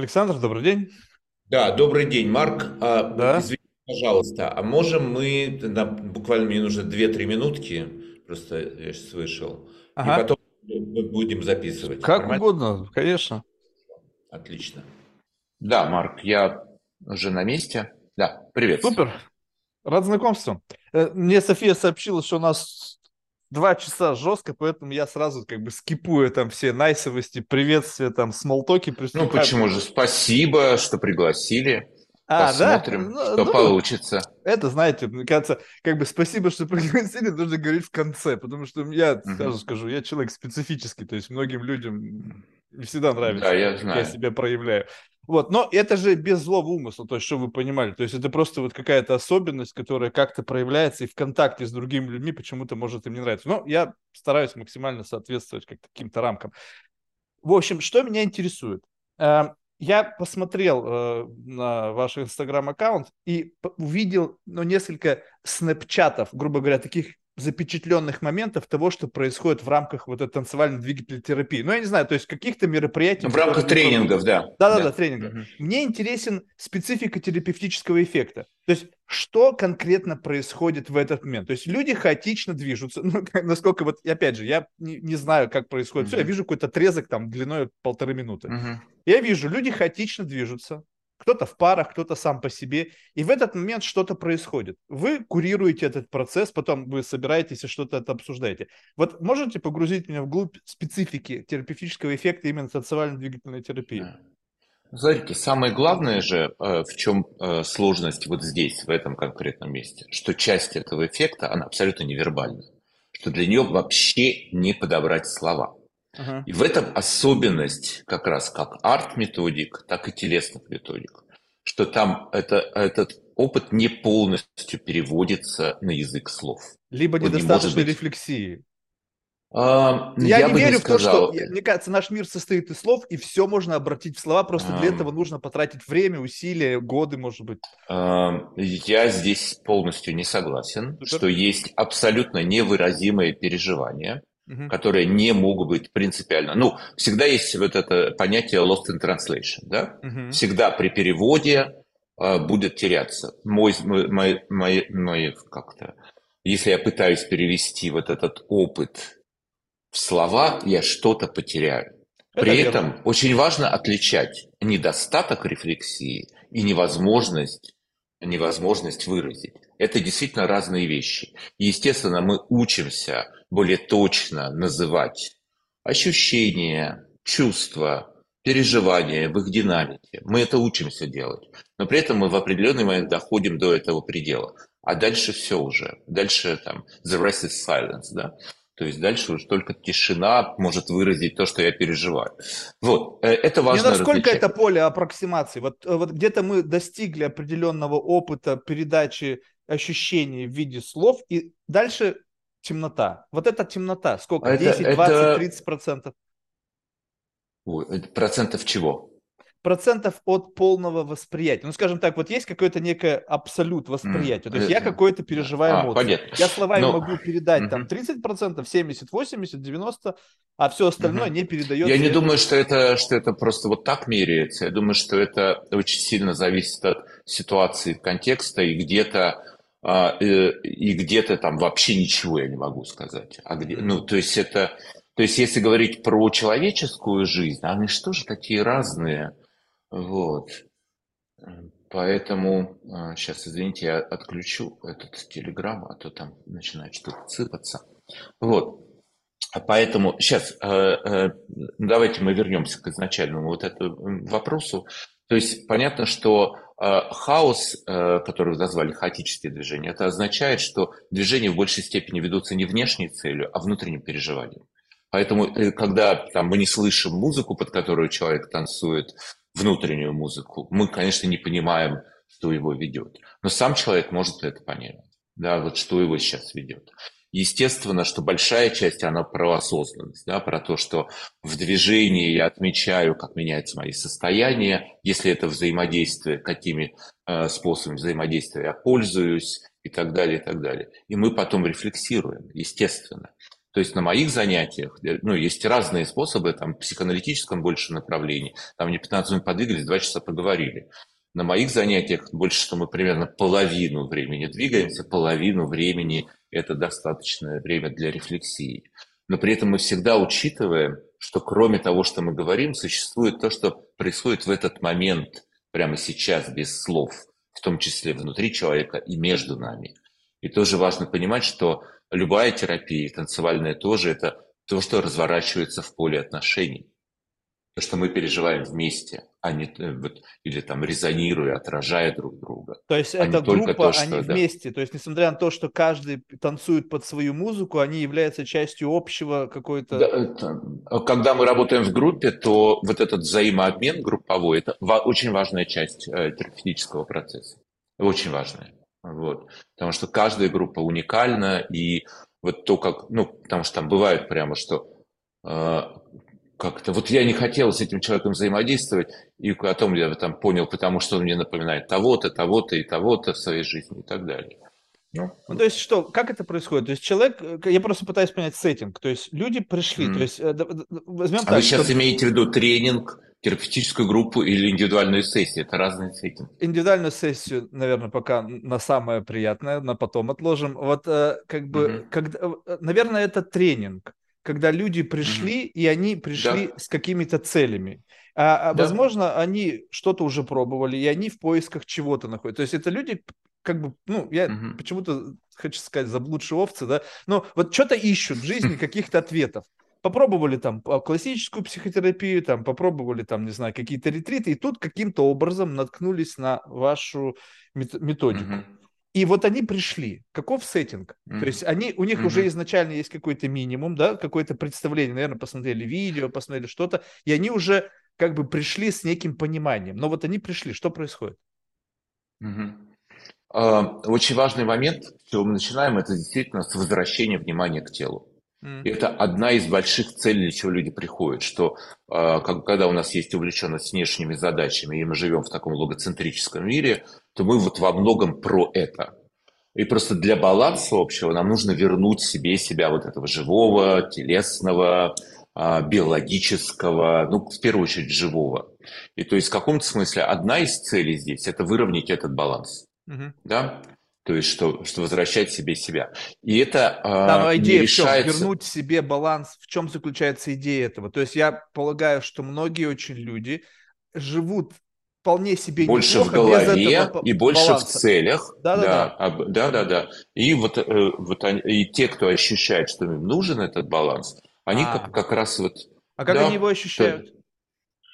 Александр, добрый день. Да, добрый день, Марк. А, Да. извините, пожалуйста, а можем мы, на, буквально мне нужно две-три минутки, просто я сейчас вышел, и Ага. потом мы будем записывать. Как Нормально? угодно, конечно. Отлично. Да, Марк, я уже на месте. Да, привет. Супер. Рад знакомству. Э, Мне София сообщила, что у нас два часа жестко, поэтому я сразу как бы скипую там все найсовости, приветствия, там, смолтоки Ну, почему же? Спасибо, что пригласили. А, да? Посмотрим, Ну, что ну, получится. Это, знаете, мне кажется, как бы спасибо, что пригласили, нужно говорить в конце, потому что я Мгм. сразу скажу, я человек специфический, то есть многим людям не всегда нравится, Да, я как я знаю. себя проявляю. Вот, но это же без злого умысла, то есть, что вы понимали, то есть это просто вот какая-то особенность, которая как-то проявляется и в контакте с другими людьми почему-то может им не нравиться. Но я стараюсь максимально соответствовать как каким-то рамкам. В общем, что меня интересует? Э, Я посмотрел э, на ваш инстаграм-аккаунт и увидел ну, несколько снэпчатов, грубо говоря, таких запечатленных моментов того, что происходит в рамках вот этой танцевальной двигательной терапии. Ну, я не знаю, то есть каких-то мероприятий... В рамках тренингов, да. да-да-да, тренинга. Мгм. Мне интересен специфика терапевтического эффекта. То есть, что конкретно происходит в этот момент? То есть, люди хаотично движутся. Ну, как- насколько вот, опять же, я не, не знаю, как происходит все. Я вижу какой-то отрезок там длиной полторы минуты. Мгм. Я вижу, люди хаотично движутся. Кто-то в парах, кто-то сам по себе. И в этот момент что-то происходит. Вы курируете этот процесс, потом вы собираетесь и что-то это обсуждаете. Вот можете погрузить меня вглубь специфики терапевтического эффекта именно танцевально-двигательной терапии? Да. Смотрите, самое главное же, э, в чем э, сложность вот здесь, в этом конкретном месте, что часть этого эффекта, она абсолютно невербальна, что для нее вообще не подобрать слова. Ага. И в этом особенность как раз как арт-методик, так и телесных методик, что там это, этот опыт не полностью переводится на язык слов. Либо Он не недостаточной может быть. рефлексии. А, Я, не бы верю в то, что, я- мне кажется, наш мир состоит из слов, и все можно обратить в слова, просто для Ам. этого нужно потратить время, усилия, годы, может быть. а, я здесь полностью не согласен, Супер. что есть абсолютно невыразимые переживания, Мгм. которые не могут быть принципиально. Ну, всегда есть вот это понятие lost in translation, да? Мгм. всегда при переводе а, будет теряться. Мой, мой, мой, мой- как-то, если я пытаюсь перевести вот этот опыт в слова, я что-то потеряю. Это При верно. этом очень важно отличать недостаток рефлексии и невозможность, невозможность выразить. Это действительно разные вещи. И, естественно, мы учимся более точно называть ощущения, чувства, переживания в их динамике. Мы это учимся делать. Но при этом мы в определенный момент доходим до этого предела. А дальше все уже. Дальше там the rest is silence, да? То есть дальше уже только тишина может выразить то, что я переживаю. Вот, э, это Не важно насколько различать. это поле аппроксимации? Вот, э, вот где-то мы достигли определенного опыта передачи ощущений в виде слов, и дальше темнота. Вот эта темнота, сколько? Это- 10, 20, это- 30 процентов? Ой, это процентов чего? процентов от полного восприятия. Ну, скажем так, вот есть какое-то некое абсолют восприятия. То есть я это- какое-то переживаю А, эмоции. понятно. Я словами Но- могу передать там Мгм. 30%, 70, 80, 90, а все остальное не передается. Я не думаю, что это, что это просто вот так меряется. Я думаю, что это очень сильно зависит от ситуации, контекста, и где-то а, э, и где-то там вообще ничего я не могу сказать. А где, ну, то есть это, то есть если говорить про человеческую жизнь, они что же такие разные, вот. Поэтому сейчас, извините, я отключу этот телеграм, а то там начинает что-то сыпаться. Вот. А Поэтому сейчас давайте мы вернемся к изначальному вот этому вопросу. То есть понятно, что э, хаос, э, который вы назвали хаотические движения, это означает, что движения в большей степени ведутся не внешней целью, а внутренним переживанием. Поэтому, э, когда там, мы не слышим музыку, под которую человек танцует, внутреннюю музыку, мы, конечно, не понимаем, что его ведет. Но сам человек может это понять, да, вот что его сейчас ведет. Естественно, что большая часть, она про осознанность, да, про то, что в движении я отмечаю, как меняются мои состояния, если это взаимодействие, какими э, способами взаимодействия я пользуюсь и так далее, и так далее. И мы потом рефлексируем, естественно. То есть на моих занятиях, э, ну, есть разные способы, там, в психоаналитическом больше направлении, там не 15 минут подвигались, 2 часа поговорили. На моих занятиях больше, что мы примерно половину времени двигаемся, половину времени – это достаточное время для рефлексии. Но при этом мы всегда учитываем, что кроме того, что мы говорим, существует то, что происходит в этот момент, прямо сейчас, без слов, в том числе внутри человека и между нами. И тоже важно понимать, что любая терапия, танцевальная тоже, это то, что разворачивается в поле отношений. То, что мы переживаем вместе, а не э, вот, или там резонируя, отражая друг друга. То есть а это группа, то, что, они да. вместе. То есть несмотря на то, что каждый танцует под свою музыку, они являются частью общего какой-то... Да, это, когда мы работаем в группе, то вот этот взаимообмен групповой, это очень важная часть э, терапевтического процесса. Очень важная. Вот. Потому что каждая группа уникальна, и вот то, как, ну, потому что там бывает прямо, что э, как-то, вот я не хотел с этим человеком взаимодействовать, и потом я там понял, потому что он мне напоминает того-то, того-то и того-то в своей жизни и так далее. Ну, ну, то есть что, как это происходит? То есть человек, э, я просто пытаюсь понять сеттинг, то есть люди пришли, mm. то есть э, возьмем а так. Вы сейчас что... имеете в виду тренинг, терапевтическую группу или индивидуальную сессию? Это разные сеттинги. Индивидуальную сессию, наверное, пока на самое приятное, на потом отложим. Вот э, как бы, mm-hmm. когда, наверное, это тренинг, когда люди пришли mm-hmm. и они пришли да. с какими-то целями. А, а да. возможно, они что-то уже пробовали, и они в поисках чего-то находят. То есть это люди, как бы, ну, я угу. почему-то хочу сказать, заблудшие овцы, да, но вот что-то ищут в жизни каких-то ответов. Попробовали там классическую психотерапию, там попробовали там, не знаю, какие-то ретриты, и тут каким-то образом наткнулись на вашу методику. Угу. И вот они пришли. Каков сеттинг? Mm-hmm. То есть они, у них mm-hmm. уже изначально есть какой-то минимум, да, какое-то представление, наверное, посмотрели видео, посмотрели что-то, и они уже как бы пришли с неким пониманием. Но вот они пришли. Что происходит? Mm-hmm. Очень важный момент, с чего мы начинаем, это действительно с возвращения внимания к телу. Mm. Это одна из больших целей, для чего люди приходят, что а, когда у нас есть увлеченность внешними задачами, и мы живем в таком логоцентрическом мире, то мы вот во многом про это. И просто для баланса общего нам нужно вернуть себе себя вот этого живого, телесного, а, биологического, ну, в первую очередь, живого. И то есть в каком-то смысле одна из целей здесь – это выровнять этот баланс. Угу. Да? То есть, что, что возвращать себе себя. И это да, но идея решается... в чем? Вернуть себе баланс. В чем заключается идея этого? То есть, я полагаю, что многие очень люди живут вполне себе больше в голове и больше баланса. в целях. Да, да, да. Да, да, да. да. И вот, э, вот они, и те, кто ощущает, что им нужен этот баланс, они а. как, как раз вот... А как да, они его ощущают?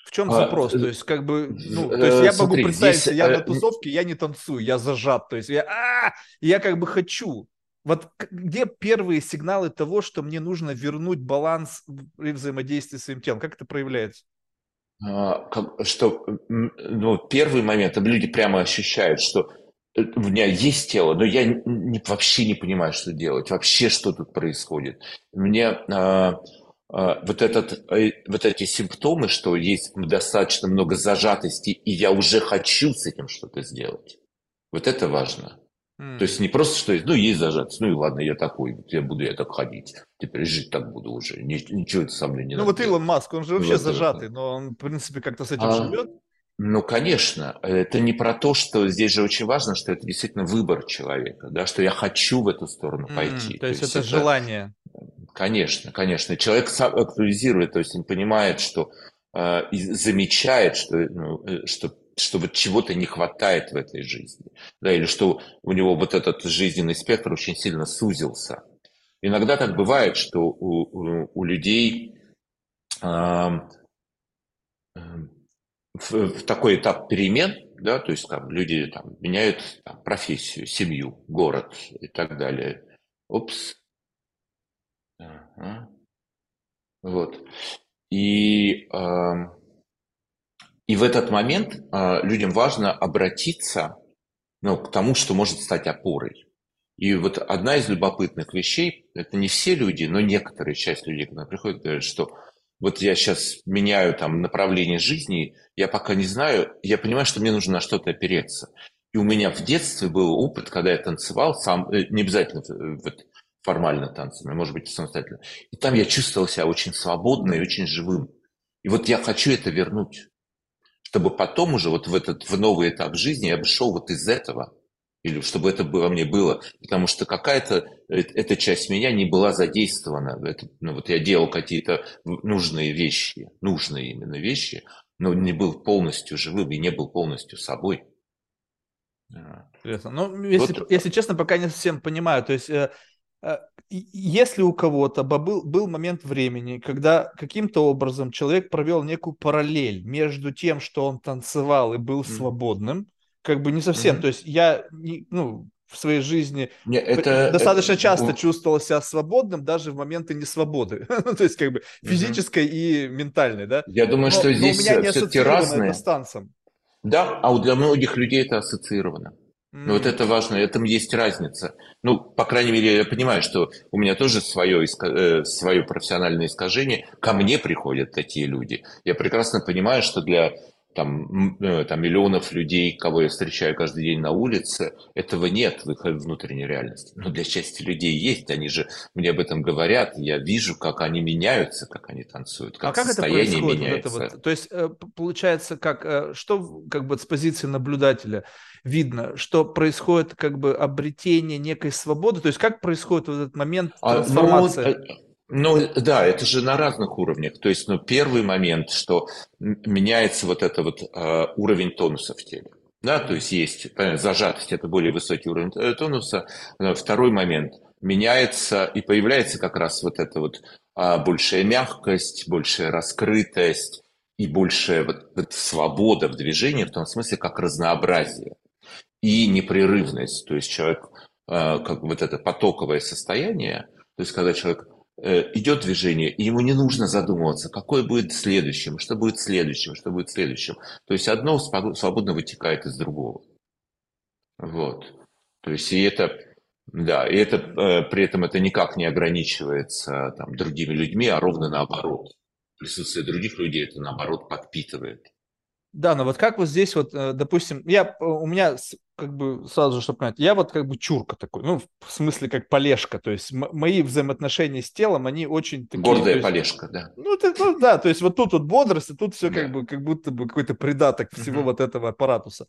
В чем а, запрос? А, то есть, как бы, ну, э, то есть я смотри, могу представить, здесь, я на э, тусовке, я не танцую, я зажат. То есть я, а, я как бы хочу. Вот где первые сигналы того, что мне нужно вернуть баланс при взаимодействии с своим телом? Как это проявляется? А, как, что, ну, первый момент, люди прямо ощущают, что э, у меня есть тело, но я не, вообще не понимаю, что делать, вообще что тут происходит. Мне а, вот, этот, э, вот эти симптомы, что есть достаточно много зажатости, и я уже хочу с этим что-то сделать. Вот это важно. Mm. То есть не просто, что ну, есть зажатость, ну и ладно, я такой, я буду я так ходить, теперь жить так буду уже, ничего это со мной не Ну вот Илон Маск, он же вообще вот зажатый, но он, в принципе, как-то с этим а, живет. Ну, конечно, это не про то, что здесь же очень важно, что это действительно выбор человека, да, что я хочу в эту сторону пойти. Mm, то, есть то есть это, это желание. Конечно, конечно. Человек сам актуализирует, то есть он понимает, что э, и замечает, что, ну, э, что, что вот чего-то не хватает в этой жизни, да, или что у него вот этот жизненный спектр очень сильно сузился. Иногда так бывает, что у, у, у людей э, в, в такой этап перемен, да, то есть там люди там, меняют там, профессию, семью, город и так далее. Опс, Ага. Вот. И, э, и в этот момент э, людям важно обратиться ну, к тому, что может стать опорой. И вот одна из любопытных вещей, это не все люди, но некоторая часть людей, когда приходят, говорят, что вот я сейчас меняю там направление жизни, я пока не знаю, я понимаю, что мне нужно на что-то опереться. И у меня в детстве был опыт, когда я танцевал сам, э, не обязательно вот, формально танцами, может быть, самостоятельно. И там я чувствовал себя очень свободно и очень живым. И вот я хочу это вернуть, чтобы потом уже вот в этот в новый этап жизни я бы шел вот из этого, или чтобы это было мне было, потому что какая-то э, эта часть меня не была задействована. Это, ну, вот я делал какие-то нужные вещи, нужные именно вещи, но не был полностью живым и не был полностью собой. Интересно. Ну, если, вот. если честно, пока не совсем понимаю. То есть Э, если у кого-то был, был момент времени, когда каким-то образом человек провел некую параллель между тем, что он танцевал и был свободным, как бы не совсем, mm-hmm. то есть я не, ну, в своей жизни не, это, достаточно это... часто чувствовал себя свободным даже в моменты несвободы, ну, то есть как бы физической mm-hmm. и ментальной, да. Я думаю, но, что здесь все-таки разные. Да, а для многих людей это ассоциировано. Ну, вот это важно, этом есть разница. Ну, по крайней мере, я понимаю, что у меня тоже свое, э, свое профессиональное искажение. Ко мне приходят такие люди. Я прекрасно понимаю, что для там, э, там миллионов людей, кого я встречаю каждый день на улице, этого нет в их внутренней реальности. Но для части людей есть, они же мне об этом говорят, я вижу, как они меняются, как они танцуют, как, а как состояние это происходит, меняется. Вот это вот? То есть э, получается, как э, что как бы с позиции наблюдателя видно, что происходит как бы обретение некой свободы, то есть как происходит вот этот момент трансформации? А, ну, ну да, это же на разных уровнях. То есть, ну, первый момент, что меняется вот это вот э, уровень тонуса в теле. Да, то есть есть понятно, зажатость, это более высокий уровень э, тонуса. Второй момент, меняется и появляется как раз вот эта вот э, большая мягкость, большая раскрытость и большая вот, вот свобода в движении, в том смысле, как разнообразие и непрерывность. То есть человек, э, как вот это потоковое состояние, то есть когда человек идет движение, и ему не нужно задумываться, какое будет следующим, что будет следующим, что будет следующим. То есть одно свободно вытекает из другого. Вот. То есть и это, да, и это э, при этом это никак не ограничивается там, другими людьми, а ровно наоборот. Присутствие других людей это наоборот подпитывает. Да, но вот как вот здесь вот, э, допустим, я, у меня как бы сразу же, чтобы понять, я вот как бы чурка такой, ну, в смысле как полежка, то есть мои взаимоотношения с телом, они очень такие... Гордая есть, полежка, да. Ну, это, ну, да, то есть вот тут вот бодрость, а тут все да. как бы, как будто бы какой-то придаток всего угу. вот этого аппаратуса.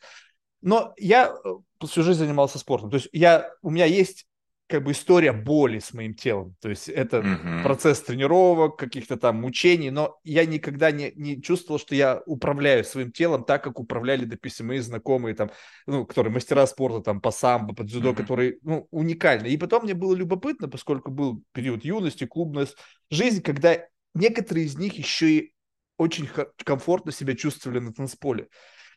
Но я э, всю жизнь занимался спортом, то есть я, у меня есть как бы история боли с моим телом. То есть это mm-hmm. процесс тренировок, каких-то там мучений, но я никогда не, не чувствовал, что я управляю своим телом так, как управляли, допустим, мои знакомые, там, ну, которые мастера спорта, там, по самбо, по дзюдо, mm-hmm. которые, ну, уникальны. И потом мне было любопытно, поскольку был период юности, клубная жизнь, когда некоторые из них еще и очень комфортно себя чувствовали на танцполе.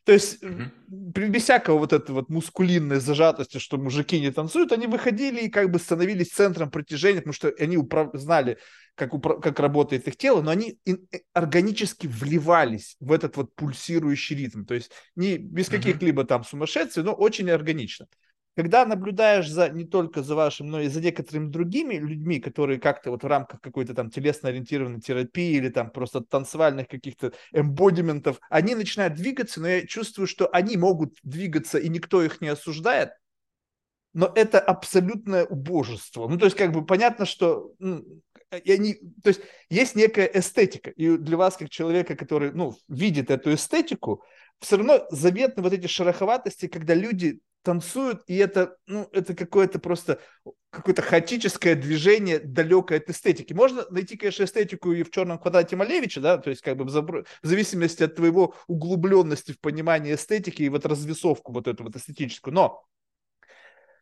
То есть mm-hmm. без всякого вот этой вот мускулинной зажатости, что мужики не танцуют, они выходили и как бы становились центром притяжения, потому что они управ... знали, как, упра... как работает их тело, но они ин... Э, органически вливались в этот вот пульсирующий ритм. То есть не без каких-либо там сумасшествий, но очень органично когда наблюдаешь за не только за вашим, но и за некоторыми другими людьми, которые как-то вот в рамках какой-то там телесно-ориентированной терапии или там просто танцевальных каких-то эмбодиментов, они начинают двигаться, но я чувствую, что они могут двигаться, и никто их не осуждает, но это абсолютное убожество. Ну, то есть, как бы понятно, что ну, и они, то есть есть некая эстетика, и для вас, как человека, который, ну, видит эту эстетику, все равно заметны вот эти шероховатости, когда люди танцуют, и это, ну, это какое-то просто какое-то хаотическое движение, далекое от эстетики. Можно найти, конечно, эстетику и в «Черном квадрате» Малевича, да, то есть как бы в, зависимости от твоего углубленности в понимании эстетики и вот развесовку вот эту вот эстетическую. Но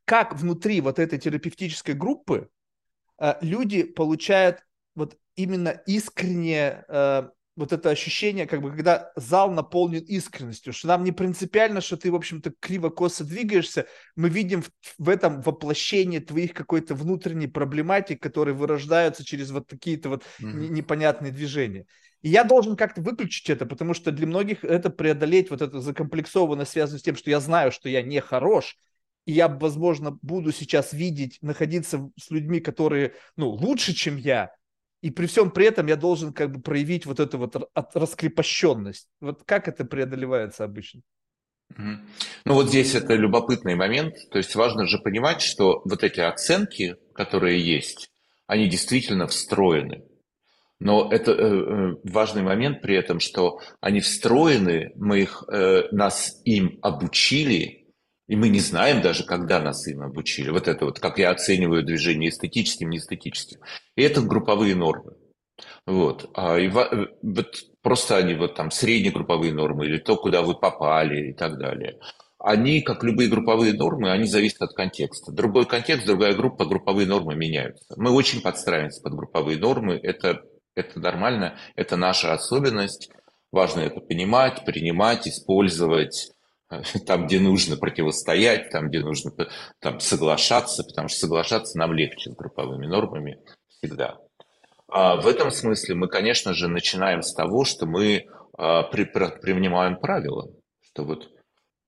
как внутри вот этой терапевтической группы э, люди получают вот именно искреннее э, вот это ощущение, как бы, когда зал наполнен искренностью, что нам не принципиально, что ты, в общем-то, криво-косо двигаешься, мы видим в, в этом воплощение твоих какой-то внутренней проблематик, которые вырождаются через вот такие-то вот mm-hmm. непонятные движения. И я должен как-то выключить это, потому что для многих это преодолеть, вот это закомплексованность связано с тем, что я знаю, что я не хорош, и я, возможно, буду сейчас видеть, находиться с людьми, которые, ну, лучше, чем я, и при всем при этом я должен как бы проявить вот эту вот раскрепощенность. Вот как это преодолевается обычно? Ну вот здесь это любопытный момент. То есть важно же понимать, что вот эти оценки, которые есть, они действительно встроены. Но это э, э, важный момент при этом, что они встроены, мы их, э, нас им обучили, и мы не знаем даже, когда нас им обучили. Вот это вот, как я оцениваю движение эстетическим, неэстетическим. И это групповые нормы. Вот. А, и, э, вот просто они вот там среднегрупповые нормы или то, куда вы попали и так далее. Они, как любые групповые нормы, они зависят от контекста. Другой контекст, другая группа, групповые нормы меняются. Мы очень подстраиваемся под групповые нормы. Это, это нормально, это наша особенность. Важно это понимать, принимать, использовать там, где нужно противостоять, там, где нужно там, соглашаться, потому что соглашаться нам легче с групповыми нормами всегда. А в этом смысле мы, конечно же, начинаем с того, что мы а, при, при, принимаем правила, что вот,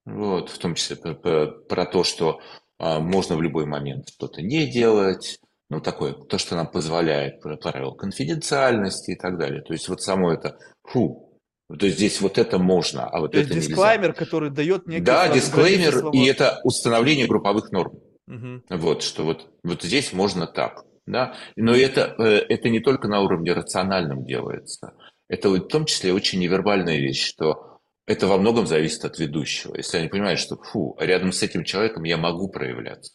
вот в том числе про, про, про то, что а, можно в любой момент что-то не делать, ну такое, то, что нам позволяет правила конфиденциальности и так далее. То есть вот само это, фу, то есть здесь вот это можно, а вот то это дисклаймер, нельзя. который дает некий... Да, дисклеймер, и это установление групповых норм. Угу. Вот, что вот, вот здесь можно так. Да? Но это, э, это не только на уровне рациональном делается. Это в том числе очень невербальная вещь, что это во многом зависит от ведущего. Если они понимают, что фу, рядом с этим человеком я могу проявляться.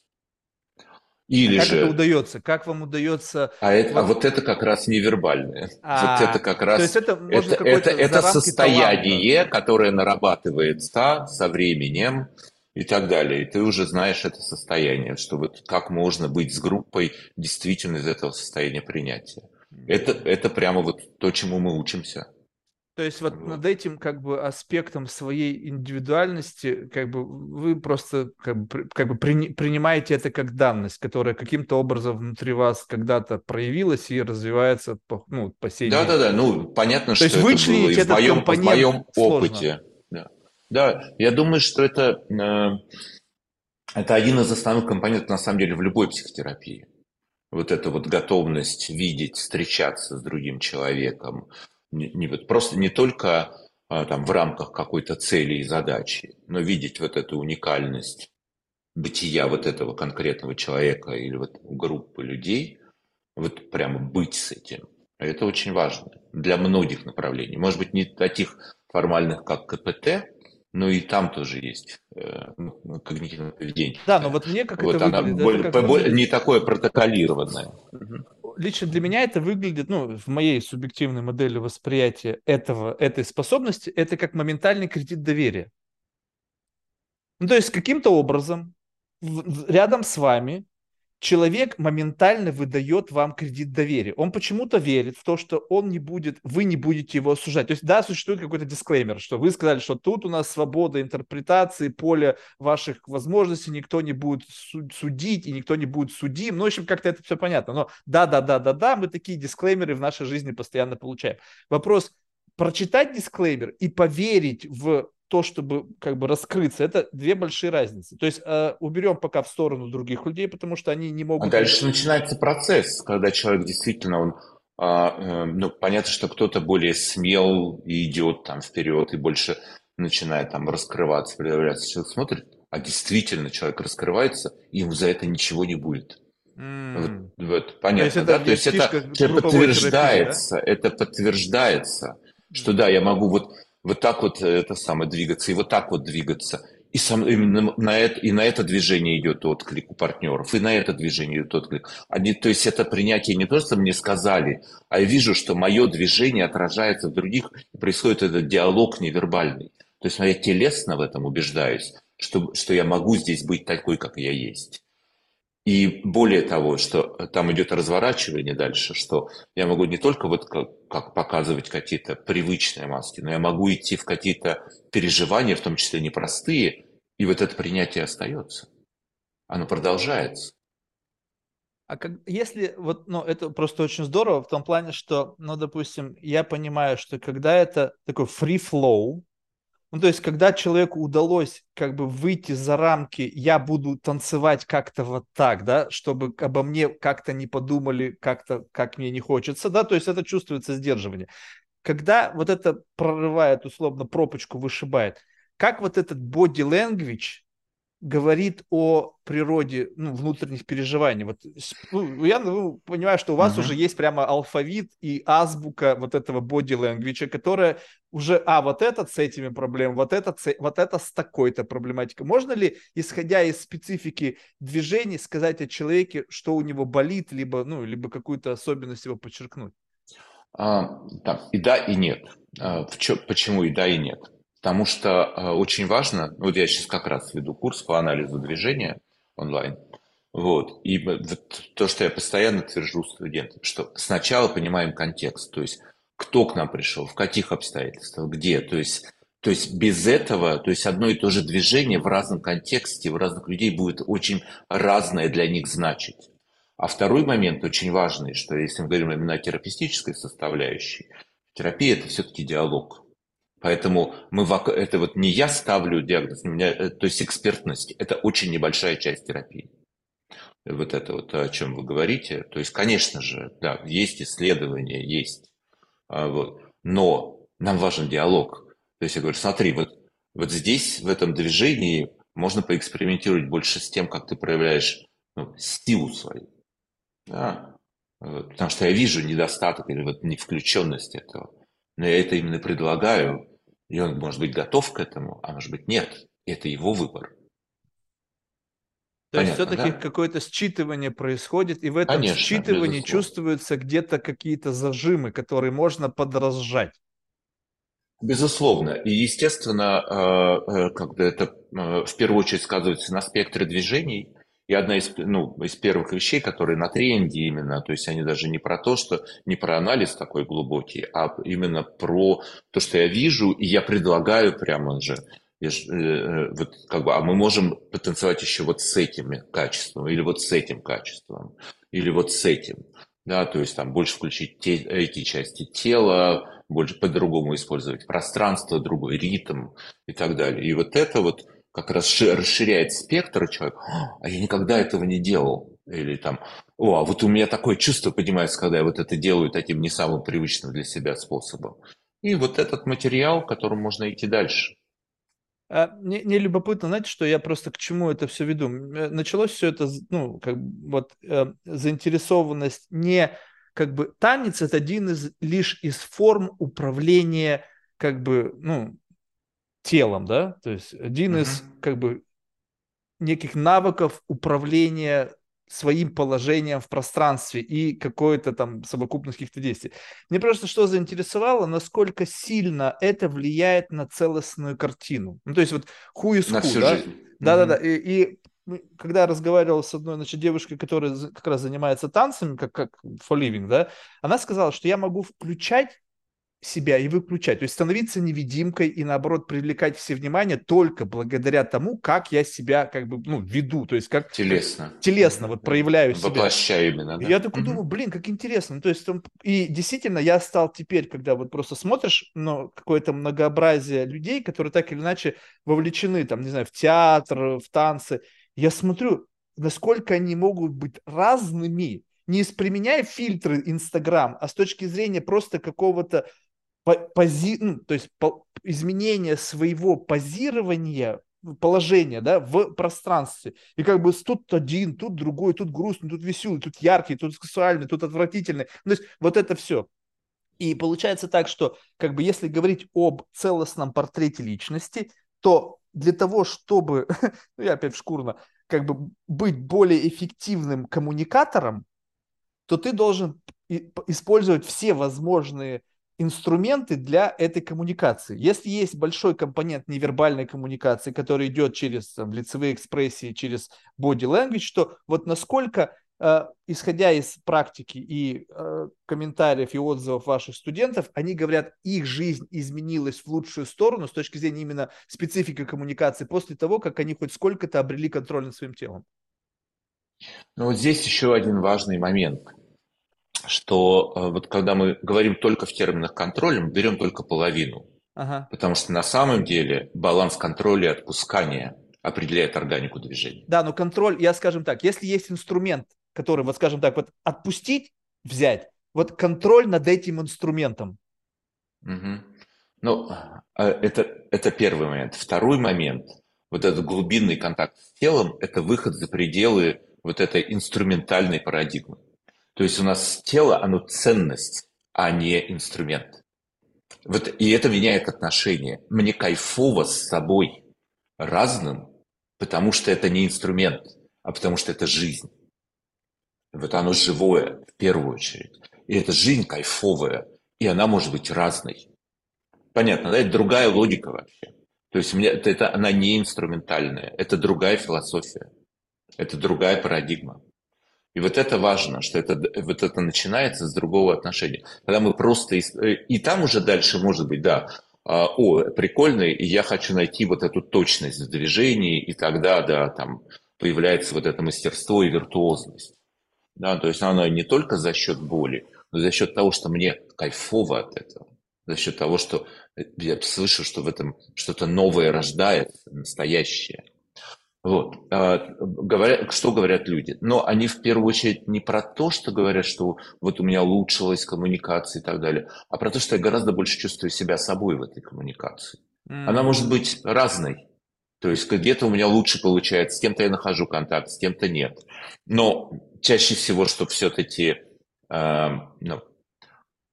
Или а как же... это удается? Как вам удается? А, это, вот... а вот это как раз невербальное. А, вот это как раз. То есть это это, это, это состояние, таланта. которое нарабатывается со временем и так далее. И ты уже знаешь это состояние, что вот как можно быть с группой действительно из этого состояния принятия. Это, это прямо вот то, чему мы учимся. То есть вот, вот над этим как бы аспектом своей индивидуальности как бы вы просто как бы, как бы при, принимаете это как данность, которая каким-то образом внутри вас когда-то проявилась и развивается по, ну, по сей да, день. Да-да-да, ну понятно, То что есть это было и в моем, в моем опыте. Да, я думаю, что это, э, это один из основных компонентов, на самом деле, в любой психотерапии. Вот эта вот готовность видеть, встречаться с другим человеком. Не, не, просто не только а, там, в рамках какой-то цели и задачи, но видеть вот эту уникальность бытия вот этого конкретного человека или вот группы людей, вот прямо быть с этим. Это очень важно для многих направлений. Может быть, не таких формальных, как КПТ, ну и там тоже есть э, ну, ну, когнитивное поведение. Да, но вот мне как вот это она выглядит... Более, как более, не такое протоколированное. Лично для меня это выглядит, ну, в моей субъективной модели восприятия этого, этой способности, это как моментальный кредит доверия. Ну, то есть каким-то образом в, рядом с вами человек моментально выдает вам кредит доверия. Он почему-то верит в то, что он не будет, вы не будете его осуждать. То есть, да, существует какой-то дисклеймер, что вы сказали, что тут у нас свобода интерпретации, поле ваших возможностей, никто не будет судить и никто не будет судим. Ну, в общем, как-то это все понятно. Но да, да, да, да, да, мы такие дисклеймеры в нашей жизни постоянно получаем. Вопрос, прочитать дисклеймер и поверить в то, чтобы как бы раскрыться, это две большие разницы. То есть э, уберем пока в сторону других людей, потому что они не могут... А дальше начинается процесс, когда человек действительно, он, э, э, ну, понятно, что кто-то более смел и идет там вперед и больше начинает там раскрываться, проявляться. Человек смотрит, а действительно человек раскрывается, и ему за это ничего не будет. Mm. Вот, вот, понятно, То есть это, да? То есть это подтверждается, терапии, да? это подтверждается, что да, я могу вот вот так вот э, это самое двигаться, и вот так вот двигаться. И сам, именно на это, и на это движение идет отклик у партнеров, и на это движение идет отклик. Они, то есть это принятие не просто мне сказали, а я вижу, что мое движение отражается в других, и происходит этот диалог невербальный. То есть я телесно в этом убеждаюсь, что, что я могу здесь быть такой, как я есть. И более того, что там идет разворачивание дальше, что я могу не только вот как, как показывать какие-то привычные маски, но я могу идти в какие-то переживания, в том числе непростые, и вот это принятие остается. Оно продолжается. А как, если вот, ну, это просто очень здорово в том плане, что, ну, допустим, я понимаю, что когда это такой free flow, ну, то есть, когда человеку удалось как бы выйти за рамки, я буду танцевать как-то вот так, да, чтобы обо мне как-то не подумали, как-то, как мне не хочется, да, то есть это чувствуется сдерживание. Когда вот это прорывает, условно, пропочку вышибает, как вот этот body language говорит о природе ну, внутренних переживаний. Вот, ну, я ну, понимаю, что у вас uh-huh. уже есть прямо алфавит и азбука вот этого body language, которая уже, а, вот этот с этими проблемами, вот этот, вот это с такой-то проблематикой. Можно ли, исходя из специфики движений, сказать о человеке, что у него болит, либо, ну, либо какую-то особенность его подчеркнуть? А, да, и да, и нет. А, в чё, почему и да, и нет? Потому что э, очень важно, вот я сейчас как раз веду курс по анализу движения онлайн, вот, и вот то, что я постоянно твержу студентам, что сначала понимаем контекст, то есть кто к нам пришел, в каких обстоятельствах, где, то есть то есть без этого, то есть одно и то же движение в разном контексте, в разных людей будет очень разное для них значить. А второй момент очень важный, что если мы говорим именно о терапевтической составляющей, терапия – это все-таки диалог. Поэтому мы, это вот не я ставлю диагноз, у меня, э, то есть экспертность, это очень небольшая часть терапии. Вот это вот, о чем вы говорите. То есть, конечно же, да, есть исследования, есть. А, вот. Но нам важен диалог. То есть я говорю, смотри, вот, вот здесь, в этом движении, можно поэкспериментировать больше с тем, как ты проявляешь ну, силу свою. Да? Потому что я вижу недостаток или вот невключенность этого. Но я это именно предлагаю, и он может быть готов к этому, а может быть нет. Это его выбор. То Понятно, есть все-таки да? какое-то считывание происходит, и в этом Конечно, считывании безусловно. чувствуются где-то какие-то зажимы, которые можно подразжать. Безусловно. И, естественно, э, э, когда это э, в первую очередь сказывается на спектре движений, и одна из, ну, из первых вещей, которые на тренде именно, то есть они даже не про то, что не про анализ такой глубокий, а именно про то, что я вижу, и я предлагаю прямо же, я, э, э, вот, как бы, а мы можем потанцевать еще вот с этим качеством, или вот с этим качеством, или вот с этим. Да, то есть там больше включить те, эти части тела, больше по-другому использовать пространство, другой ритм и так далее. И вот это вот как раз расширяет спектр человек, а я никогда этого не делал. Или там, о, а вот у меня такое чувство поднимается, когда я вот это делаю таким не самым привычным для себя способом. И вот этот материал, которым можно идти дальше. А, мне, мне любопытно, знаете, что я просто к чему это все веду. Э, началось все это, ну, как вот э, заинтересованность не как бы танец это один из лишь из форм управления как бы ну телом, да, то есть один uh-huh. из как бы неких навыков управления своим положением в пространстве и какой-то там совокупность каких-то действий. Мне просто что заинтересовало, насколько сильно это влияет на целостную картину. Ну, то есть вот who is на who, всю да? Жизнь. Да-да-да. И, и когда я разговаривал с одной значит, девушкой, которая как раз занимается танцами, как, как for living, да, она сказала, что я могу включать себя и выключать. То есть становиться невидимкой и, наоборот, привлекать все внимание только благодаря тому, как я себя как бы, ну, веду. То есть как... Телесно. Телесно, вот проявляю себя. Воплощаю именно, да? Я такой угу. думаю, блин, как интересно. Ну, то есть, и действительно, я стал теперь, когда вот просто смотришь, ну, какое-то многообразие людей, которые так или иначе вовлечены, там, не знаю, в театр, в танцы, я смотрю, насколько они могут быть разными, не применяя фильтры Инстаграм, а с точки зрения просто какого-то пози, ну, то есть по, изменение своего позирования положения, да, в пространстве. И как бы тут один, тут другой, тут грустный, тут веселый, тут яркий, тут сексуальный, тут отвратительный. То есть вот это все. И получается так, что как бы если говорить об целостном портрете личности, то для того, чтобы, ну я опять шкурно, как бы быть более эффективным коммуникатором, то ты должен использовать все возможные инструменты для этой коммуникации. Если есть большой компонент невербальной коммуникации, который идет через там, лицевые экспрессии, через body language, то вот насколько, э, исходя из практики и э, комментариев и отзывов ваших студентов, они говорят, их жизнь изменилась в лучшую сторону с точки зрения именно специфики коммуникации после того, как они хоть сколько-то обрели контроль над своим телом. Ну вот здесь еще один важный момент – что э, вот когда мы говорим только в терминах контроля, мы берем только половину. Ага. Потому что на самом деле баланс контроля и отпускания определяет органику движения. Да, но контроль, я скажем так, если есть инструмент, который, вот скажем так, вот отпустить, взять, вот контроль над этим инструментом. Угу. Ну, а, это, это первый момент. Второй момент, вот этот глубинный контакт с телом, это выход за пределы вот этой инструментальной парадигмы. То есть у нас тело, оно ценность, а не инструмент. Вот, и это меняет отношение. Мне кайфово с собой разным, потому что это не инструмент, а потому что это жизнь. Вот оно живое в первую очередь. И эта жизнь кайфовая, и она может быть разной. Понятно, да? Это другая логика вообще. То есть меня, это, это, она не инструментальная, это другая философия, это другая парадигма. И вот это важно, что это, вот это начинается с другого отношения. Когда мы просто... Э, и там уже дальше может быть, да, а, о, прикольно, и я хочу найти вот эту точность в движении, и тогда, да, там появляется вот это мастерство и виртуозность. Да, то есть она не только за счет боли, но за счет того, что мне кайфово от этого, за счет того, что я слышу, что в этом что-то новое рождается, настоящее. Вот. А, говорят, что говорят люди? Но они в первую очередь не про то, что говорят, что вот у меня улучшилась коммуникация и так далее, а про то, что я гораздо больше чувствую себя собой в этой коммуникации. Mm. Она может быть разной. То есть где-то у меня лучше получается, с кем-то я нахожу контакт, с кем-то нет. Но чаще всего, что все-таки, э, ну,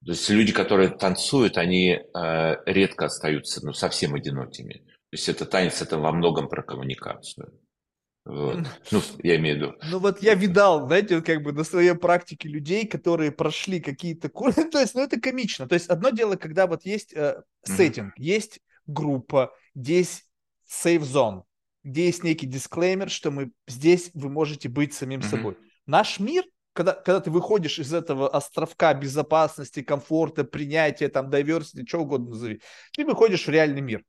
то есть люди, которые танцуют, они э, редко остаются ну, совсем одинокими. То есть это танец, это во многом про коммуникацию. Вот. Ну, я имею в виду. Ну вот я видал, знаете, как бы на своей практике людей, которые прошли какие-то курсы. То есть, ну это комично. То есть одно дело, когда вот есть э, сеттинг, mm-hmm. есть группа, есть safe zone, где есть некий дисклеймер, что мы здесь вы можете быть самим mm-hmm. собой. Наш мир, когда, когда ты выходишь из этого островка безопасности, комфорта, принятия, там, diversity, что угодно назови, ты выходишь в реальный мир.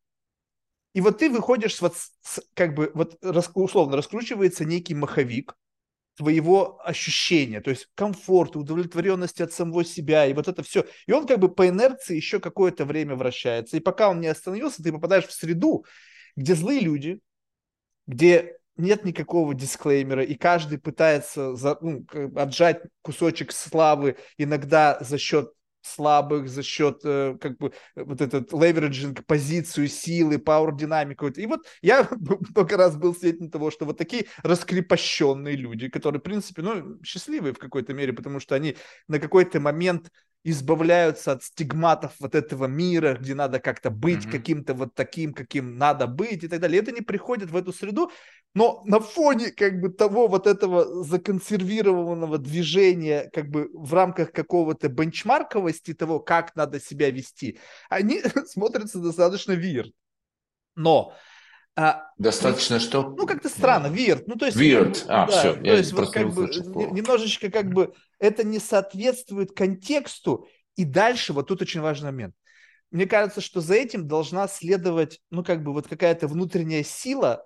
И вот ты выходишь, вот, с, как бы, вот условно раскручивается некий маховик твоего ощущения, то есть комфорта, удовлетворенности от самого себя, и вот это все. И он как бы по инерции еще какое-то время вращается. И пока он не остановился, ты попадаешь в среду, где злые люди, где нет никакого дисклеймера, и каждый пытается за, ну, отжать кусочек славы, иногда за счет слабых за счет э, как бы вот этот leveraging, позицию силы, power динамику. И вот я только раз был свидетелем того, что вот такие раскрепощенные люди, которые, в принципе, ну, счастливые в какой-то мере, потому что они на какой-то момент избавляются от стигматов вот этого мира, где надо как-то быть mm-hmm. каким-то вот таким, каким надо быть и так далее. И это не приходит в эту среду, но на фоне как бы того вот этого законсервированного движения как бы в рамках какого-то бенчмарковости того, как надо себя вести, они смотрятся достаточно вирт. Но а, Достаточно что? Ну, как-то странно, weird. Ну, то есть... Weird, а, да, все. То есть, вот как бы, немножечко как бы это не соответствует контексту. И дальше, вот тут очень важный момент. Мне кажется, что за этим должна следовать, ну, как бы вот какая-то внутренняя сила,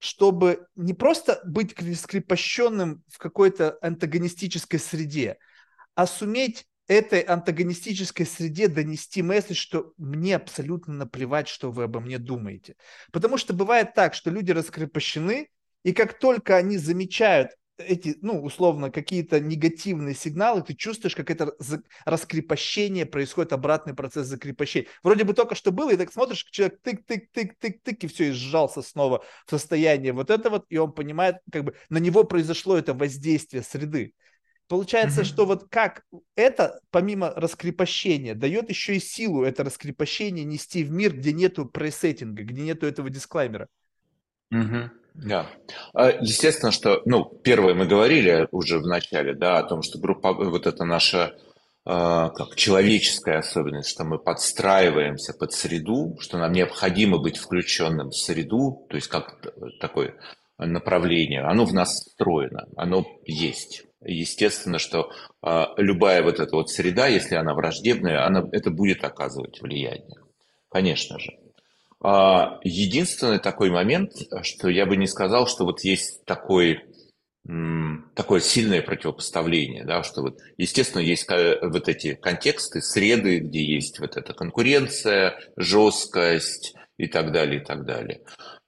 чтобы не просто быть скрепощенным в какой-то антагонистической среде, а суметь этой антагонистической среде донести месседж, что мне абсолютно наплевать, что вы обо мне думаете. Потому что бывает так, что люди раскрепощены, и как только они замечают эти, ну, условно, какие-то негативные сигналы, ты чувствуешь, как это раскрепощение происходит, обратный процесс закрепощения. Вроде бы только что было, и так смотришь, человек тык-тык-тык-тык-тык, и все, и сжался снова в состояние вот это вот, и он понимает, как бы на него произошло это воздействие среды. Получается, mm-hmm. что вот как это, помимо раскрепощения, дает еще и силу это раскрепощение нести в мир, где нету пресеттинга, где нету этого дисклаймера. Mm-hmm. Да. А, естественно, что, ну, первое мы говорили уже в начале, да, о том, что группа, вот это наша как человеческая особенность, что мы подстраиваемся под среду, что нам необходимо быть включенным в среду, то есть как такое направление, оно в нас встроено, оно есть. Естественно, что э, любая вот эта вот среда, если она враждебная, она, это будет оказывать влияние. Конечно же. А, единственный такой момент, что я бы не сказал, что вот есть такой, такое сильное противопоставление, да, что вот, естественно, есть вот эти контексты, среды, где есть вот эта конкуренция, жесткость и так далее, и так далее.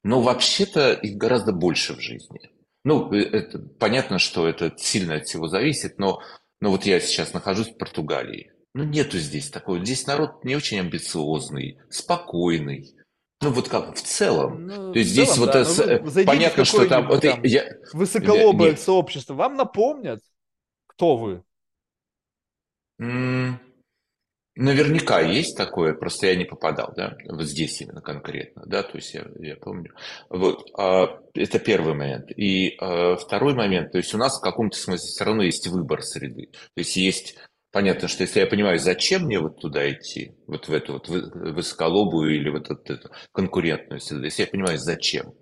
Но вообще-то их гораздо больше в жизни. Ну, э, это, понятно, что это сильно от всего зависит, но, но вот я сейчас нахожусь в Португалии. Ну, нету здесь такого. Здесь народ не очень амбициозный, спокойный. Ну, вот как в целом. Ну, То есть в здесь целом, вот да. э, Ну, понятно, что там... вот там я- высоколобое Нет. сообщество. Вам напомнят, кто вы. м, Наверняка есть такое, просто я не попадал, да, вот здесь именно конкретно, да, то есть я, я помню. Вот, а, это первый момент. И а, второй момент, то есть у нас в каком-то смысле все равно есть выбор среды. То есть есть, понятно, что если я понимаю, зачем мне вот туда идти, вот в эту вот вы- высоколобую или вот эту конкурентную среду, если я понимаю, зачем,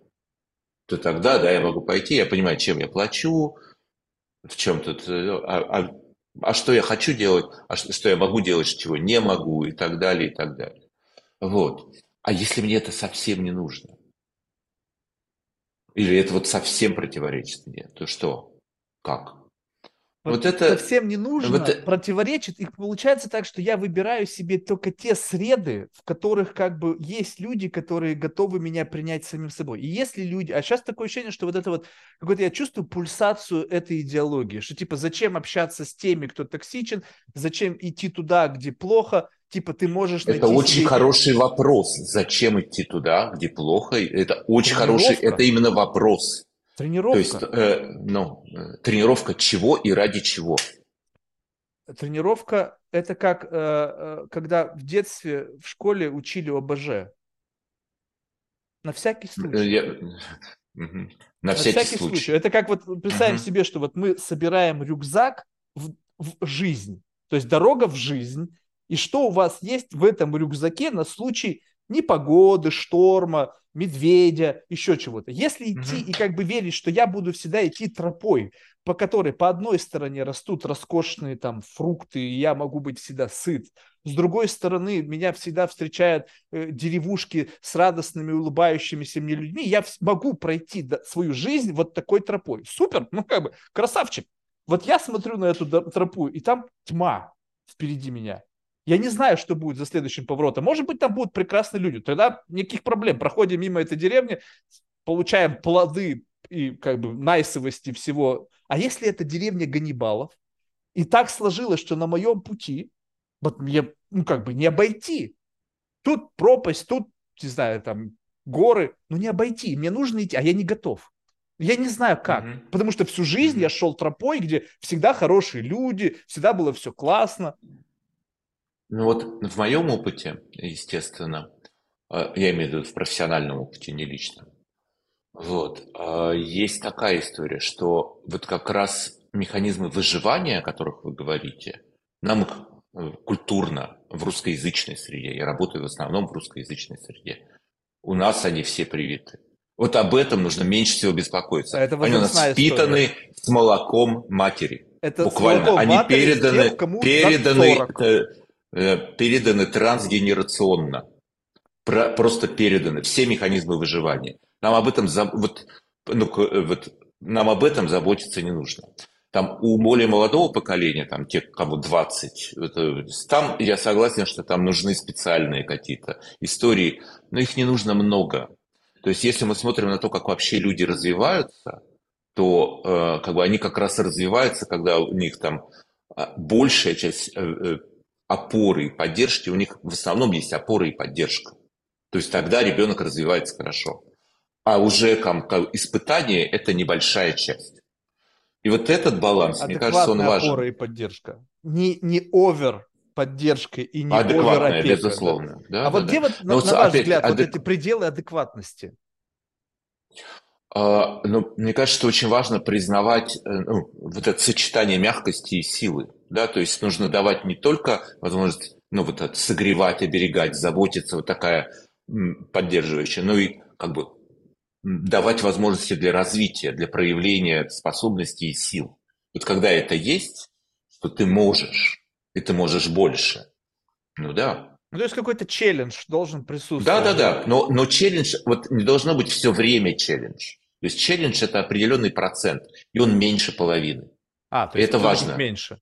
то тогда, да, я могу пойти, я понимаю, чем я плачу, в чем тут, э, а, а- а что я хочу делать, а что, что я могу делать, чего не могу, и так далее, и так далее. Вот. А если мне это совсем не нужно? Или это вот совсем противоречит мне, то что? Как? Вот это- совсем не нужно, вот противоречит. И получается так, что я выбираю себе только те среды, в которых как бы есть люди, которые готовы меня принять самим собой. И если люди... А сейчас такое ощущение, что вот это вот... Какое-то я чувствую пульсацию этой идеологии, что типа зачем общаться с теми, кто токсичен, зачем идти туда, где плохо, типа ты можешь Это очень себе- хороший вопрос. Зачем идти туда, где плохо? Это очень хороший, Тренировка. это именно вопрос. Тренировка. То есть, э, ну, э, тренировка чего и ради чего? Тренировка – это как, э, э, когда в детстве в школе учили ОБЖ. На всякий случай. я- Мгм. На На всякий случай. Это как вот представим Мгм. себе, что вот мы собираем рюкзак в, в жизнь, то есть дорога в жизнь, и что у вас есть в этом рюкзаке на случай непогоды, шторма, медведя, еще чего-то. Если идти Мгм. и как бы верить, что я буду всегда идти тропой, по которой по одной стороне растут роскошные там фрукты, и я могу быть всегда сыт, с другой стороны меня всегда встречают э, деревушки с радостными, улыбающимися мне людьми, я могу пройти до- свою жизнь вот такой тропой. Супер, ну как бы, красавчик. Вот я смотрю на эту тропу, и там тьма впереди меня. Я не знаю, что будет за следующим поворотом. Может быть, там будут прекрасные люди. Тогда никаких проблем. Проходим мимо этой деревни, получаем плоды и как бы найсовости всего. А если это деревня Ганнибалов, и так сложилось, что на моем пути, вот мне, ну как бы не обойти. Тут пропасть, тут, не знаю, там горы, ну не обойти. Мне нужно идти, а я не готов. Я не знаю как, Мгм. потому что всю жизнь Мгм. я шел тропой, где всегда хорошие люди, всегда было все классно. Ну вот в моем опыте, естественно, э, я имею в виду в профессиональном опыте, не личном, вот, э, есть такая история, что вот как раз механизмы выживания, о которых вы говорите, нам их э, культурно в русскоязычной среде, я работаю в основном в русскоязычной среде, у нас они все привиты. Вот об этом нужно меньше всего беспокоиться. Это они у нас впитаны с молоком матери. Это Буквально. Они переданы, переданы, 40. Переданы трансгенерационно. Про- просто переданы все механизмы выживания. Нам об этом, вот, ну, э, вот, нам об этом заботиться не нужно. Там у более молодого поколения, там те, кому 20, это, там я согласен, что там нужны специальные какие-то истории, но их не нужно много. То есть если мы смотрим на то, как вообще люди развиваются, то э, как бы они как раз развиваются, когда у них там а, большая часть э, э, опоры и поддержки, у них в основном есть опора и поддержка. То есть тогда ребенок развивается хорошо. А уже там, как испытание – это небольшая часть. И вот этот баланс, мне кажется, он важен. опора и поддержка. Не, не овер поддержка и не овер Адекватная, опека. безусловно. Да, а да, вот да. где вот, на, Но вот на ваш опять, взгляд, вот адек- эти пределы адекватности? А, ну, мне кажется, что очень важно признавать э, ну, вот это сочетание мягкости и силы. Да? То есть нужно давать не только возможность ну, вот это, согревать, оберегать, заботиться, вот такая поддерживающая, но и как бы давать возможности для развития, для проявления способностей и сил. Вот когда это есть, то ты можешь, и ты можешь больше. Ну да, Ну, то есть какой-то челлендж должен присутствовать. да, да, да. Но, но челлендж, вот не должно быть все время челлендж. То есть челлендж это определенный процент, и он меньше половины. А, то есть Это важно. меньше.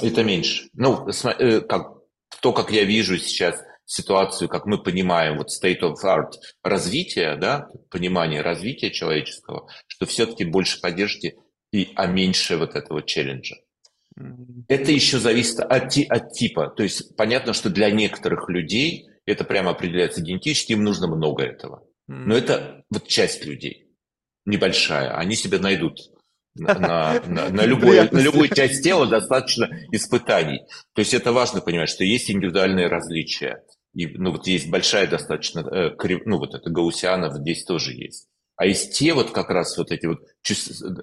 Это меньше. Ну, э, как, то, как я вижу сейчас ситуацию, как мы понимаем, вот state of art развития, да, понимание развития человеческого, что все-таки больше поддержки, и, а меньше вот этого челленджа. Это еще зависит от, от типа. То есть понятно, что для некоторых людей это прямо определяется генетически, им нужно много этого. Но это вот часть людей, небольшая. Они себе найдут на, на, на, на, любой, на любую часть тела достаточно испытаний. То есть это важно понимать, что есть индивидуальные различия. И, ну, вот есть большая достаточно, э, ну, вот это гаусианов здесь тоже есть. А есть те вот как раз вот эти вот,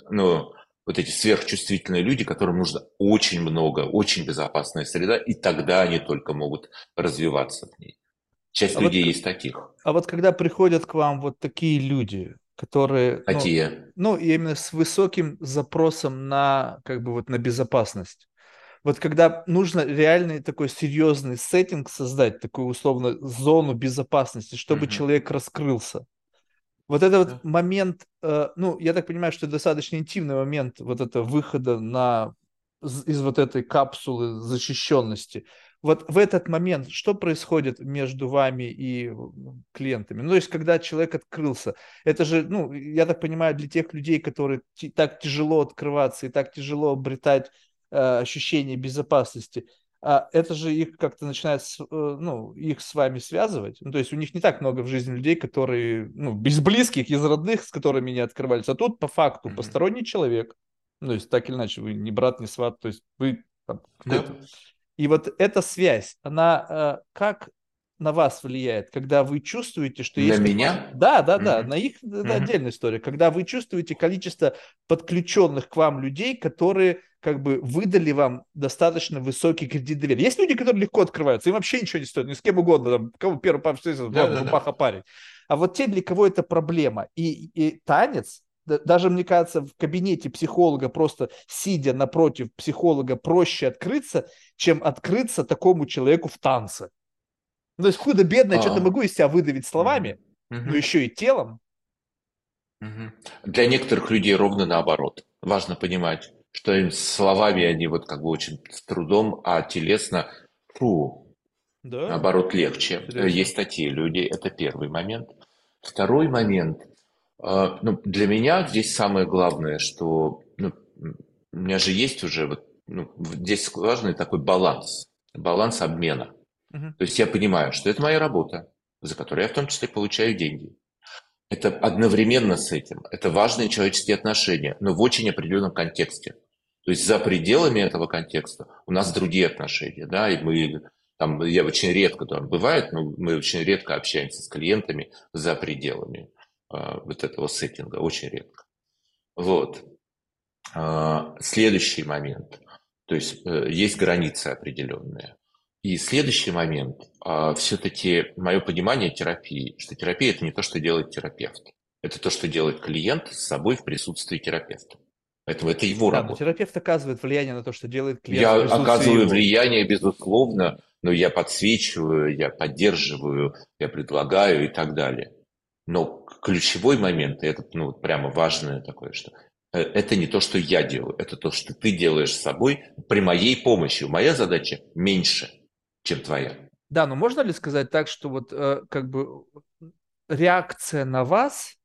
ну, вот эти сверхчувствительные люди, которым нужно очень много, очень безопасная среда, и тогда они только могут развиваться в ней. Часть а людей вот, есть таких. А вот когда приходят к вам вот такие люди, которые... Какие? Ну, ну, именно с высоким запросом на, как бы, вот на безопасность. Вот когда нужно реальный такой серьезный сеттинг создать, такую условно зону безопасности, чтобы mm-hmm. человек раскрылся. Вот этот вот момент, э, ну, я так понимаю, что достаточно интимный момент вот это выхода на из вот этой капсулы защищенности. Вот в этот момент что происходит между вами и клиентами? Ну, то есть, когда человек открылся, это же, ну, я так понимаю, для тех людей, которые так тяжело открываться и так тяжело обретать э, ощущение безопасности, а это же их как-то начинает, э, ну, их с вами связывать. Ну, то есть у них не так много в жизни людей, которые, ну, без близких, из родных, с которыми не открывались. А тут по факту mm-hmm. посторонний человек, ну, то есть так или иначе, вы не брат, не сват, то есть вы там, да. И вот эта связь, она э, как на вас влияет, когда вы чувствуете, что есть... На меня? Да, да, да, mm-hmm. на их mm-hmm. отдельная история. Когда вы чувствуете количество подключенных к вам людей, которые как бы выдали вам достаточно высокий кредит доверия. Есть люди, которые легко открываются, им вообще ничего не стоит, ни с кем угодно, там, кого первый пап встретился, да, да, да. парень. А вот те, для кого это проблема. И, и танец, даже, мне кажется, в кабинете психолога, просто сидя напротив психолога, проще открыться, чем открыться такому человеку в танце. Ну, то есть худо-бедно, я что-то а. могу из себя выдавить словами, mm-hmm. но еще и телом. Mm-hmm. Для некоторых людей ровно наоборот. Важно понимать, что им словами они вот как бы очень с трудом, а телесно, фу, да? наоборот, легче. Интересно. Есть такие люди, это первый момент. Второй момент, ну, для меня здесь самое главное, что ну, у меня же есть уже, вот, ну, здесь важный такой баланс, баланс обмена. Угу. То есть я понимаю, что это моя работа, за которую я в том числе получаю деньги. Это одновременно с этим. Это важные человеческие отношения, но в очень определенном контексте. То есть за пределами этого контекста у нас другие отношения, да, и мы там, я очень редко там бывает, но мы очень редко общаемся с клиентами за пределами вот этого сеттинга, очень редко. Вот. Э, следующий момент. То есть э, есть границы определенные. И следующий момент, а, все-таки мое понимание терапии, что терапия это не то, что делает терапевт. Это то, что делает клиент с собой в присутствии терапевта. Поэтому это его да, работа. терапевт оказывает влияние на то, что делает клиент. Я оказываю его. влияние, безусловно, но я подсвечиваю, я поддерживаю, я предлагаю и так далее. Но ключевой момент, и это ну, прямо важное такое, что э, это не то, что я делаю, это то, что ты делаешь с собой при моей помощи. Моя задача меньше – чем твоя. Да, но можно ли сказать так, что вот э, как бы реакция на вас,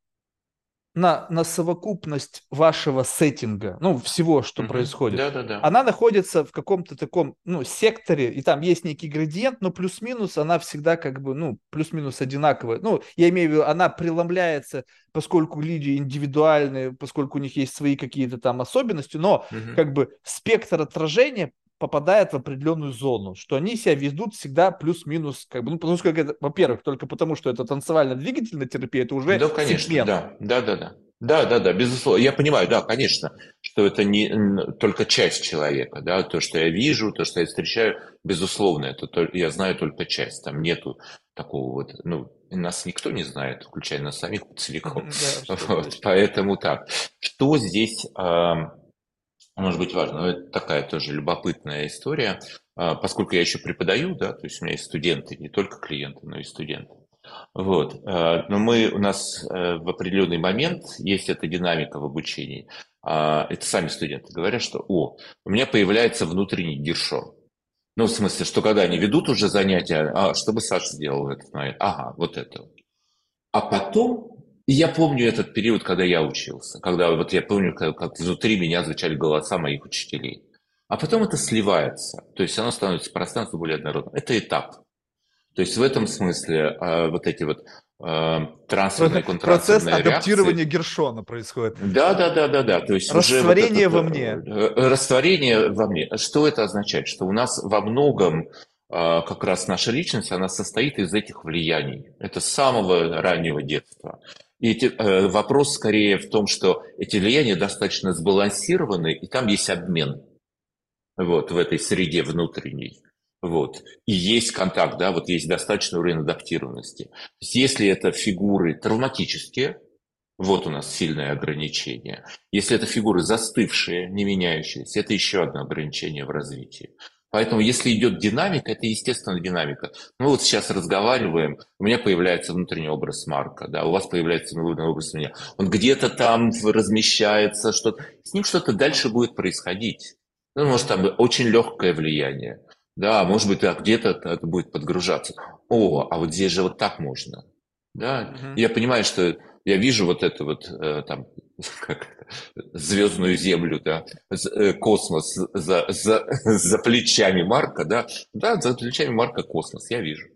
на, на совокупность вашего сеттинга, ну, всего, что угу. происходит, да, да, да. она находится в каком-то таком, ну, секторе, и там есть некий градиент, но плюс-минус она всегда как бы, ну, плюс-минус одинаковая. Ну, я имею в виду, она преломляется, поскольку люди индивидуальные, поскольку у них есть свои какие-то там особенности, но угу. как бы спектр отражения попадает в определенную зону, что они себя ведут всегда плюс-минус, как бы, ну, потому что, это, во-первых, только потому, что это танцевально-двигательная терапия, это уже да, конечно, сегмент. Да, да, да, да. Да, да, да, безусловно. Я понимаю, да, конечно, что это не только часть человека, да, то, что я вижу, то, что я встречаю, безусловно, это я знаю только часть, там нету такого вот, ну, нас никто не знает, включая нас самих целиком. Да, вот, поэтому так. Что здесь может быть важно. Но это такая тоже любопытная история, а, поскольку я еще преподаю, да, то есть у меня есть студенты, не только клиенты, но и студенты. Вот. А, но мы, у нас э, в определенный момент есть эта динамика в обучении. А, это сами студенты говорят, что о, у меня появляется внутренний гершор. Ну, в смысле, что когда они ведут уже занятия, а что бы Саша сделал в этот момент? Ага, вот это. А потом и я помню этот период, когда я учился, когда вот я помню, как, как внутри меня звучали голоса моих учителей. а потом это сливается, то есть оно становится пространство более однородным. Это этап. То есть в этом смысле э, вот эти вот э, трансферные, Процесс адаптирования реакции, Гершона происходит. Да, да, да, да, да. То есть растворение вот это, во мне. Э, растворение во мне. Что это означает? Что у нас во многом э, как раз наша личность, она состоит из этих влияний. Это с самого раннего детства. И эти, э, вопрос скорее в том, что эти влияния достаточно сбалансированы, и там есть обмен вот, в этой среде внутренней. Вот. И есть контакт, да, вот есть достаточный уровень адаптированности. Если это фигуры травматические, вот у нас сильное ограничение. Если это фигуры застывшие, не меняющиеся, это еще одно ограничение в развитии. Поэтому если идет динамика, это естественная динамика. Мы вот сейчас разговариваем, у меня появляется внутренний образ Марка, да, у вас появляется внутренний образ меня. Он где-то там размещается, что-то. С ним что-то дальше будет происходить. Ну, может, там очень легкое влияние. Да, может быть, да, где-то это будет подгружаться. О, а вот здесь же вот так можно. Да, угу. я понимаю, что я вижу вот это вот э, там как звездную землю, да, э, космос за, за, за плечами Марка, да, да, за плечами Марка космос, я вижу.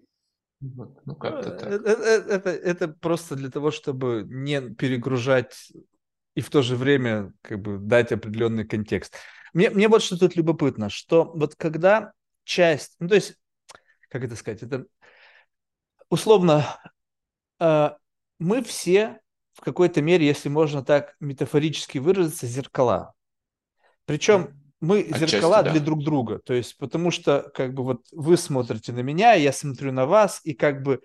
Вот, ну, как-то так. Это, это, это, это просто для того, чтобы не перегружать и в то же время как бы дать определенный контекст. Мне, мне вот что тут любопытно, что вот когда часть, ну то есть, как это сказать, это условно, э, мы все в какой-то мере, если можно так метафорически выразиться, зеркала. Причем мы Отчасти, зеркала да. для друг друга, то есть потому что как бы вот вы смотрите на меня, я смотрю на вас, и как бы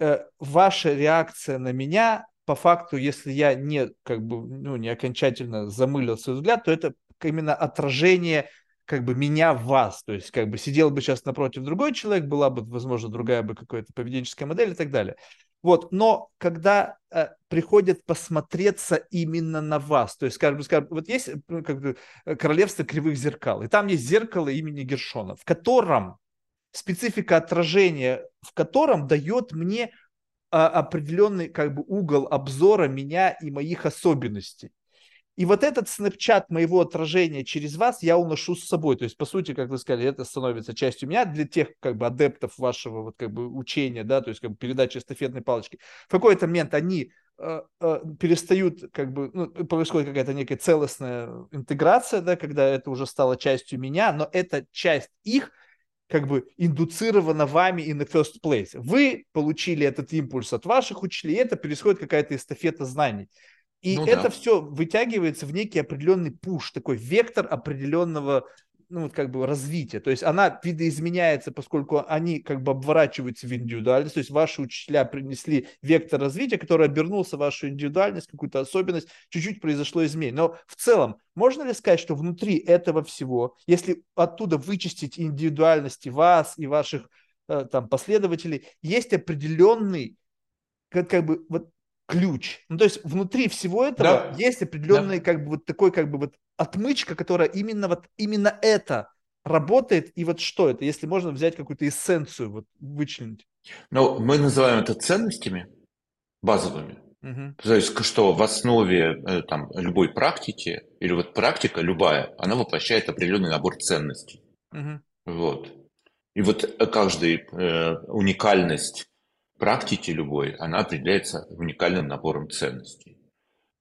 э, ваша реакция на меня по факту, если я не как бы ну не окончательно замылил свой взгляд, то это именно отражение как бы меня в вас, то есть как бы сидел бы сейчас напротив другой человек, была бы, возможно, другая бы какая-то поведенческая модель и так далее. Вот, но когда э, приходят посмотреться именно на вас, то есть, скажем, скажем вот есть ну, как бы э, королевство кривых зеркал, и там есть зеркало имени Гершона, в котором специфика отражения, в котором дает мне а, определенный как бы угол обзора меня и моих особенностей. И вот этот снэпчат моего отражения через вас я уношу с собой. То есть, по сути, как вы сказали, это становится частью меня для тех как бы адептов вашего вот как бы учения, да, то есть как бы передачи эстафетной палочки. В какой-то момент они э, э, перестают, как бы, ну, происходит какая-то некая целостная интеграция, да, когда это уже стало частью меня, но эта часть их как бы индуцирована вами in the first place. Вы получили этот импульс от ваших учителей, это происходит какая-то эстафета знаний. И ну, это да. все вытягивается в некий определенный пуш, такой вектор определенного ну, вот как бы развития. То есть она видоизменяется, поскольку они как бы обворачиваются в индивидуальность. То есть ваши учителя принесли вектор развития, который обернулся в вашу индивидуальность, какую-то особенность, чуть-чуть произошло изменение. Но в целом, можно ли сказать, что внутри этого всего, если оттуда вычистить индивидуальности вас и ваших э, там последователей, есть определенный как, как бы вот ключ. Ну, то есть внутри всего этого да. есть определенный да. как бы вот такой как бы вот отмычка, которая именно вот именно это работает. И вот что это, если можно взять какую-то эссенцию, вот вычленить? Ну, мы называем это ценностями базовыми. Угу. То есть, что в основе э, там, любой практики, или вот практика любая, она воплощает определенный набор ценностей. Угу. Вот. И вот каждая э, уникальность практики любой, она определяется уникальным набором ценностей.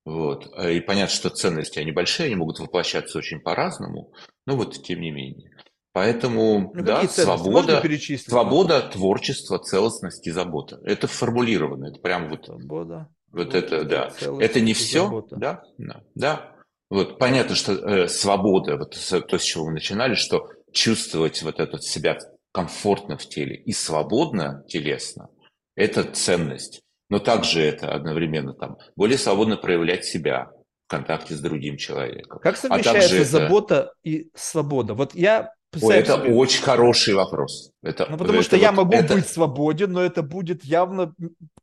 Вот. И понятно, что ценности, они большие, они могут воплощаться очень по-разному, но вот тем не менее. Поэтому, ну, да, свобода, свобода, творчество, целостность и забота. Это формулировано, это прям вот... Свобода. Вот это, да. Это не все, забота. да, да, да. Вот понятно, что э, свобода, вот то, с чего мы начинали, что чувствовать вот это себя комфортно в теле и свободно телесно – это ценность. Но также это одновременно там более свободно проявлять себя в контакте с другим человеком. Как а совмещается а забота это... и свобода? Вот я Ой, это себе... очень хороший вопрос. Это, ну, потому это что вот, я могу это... быть свободен, но это будет явно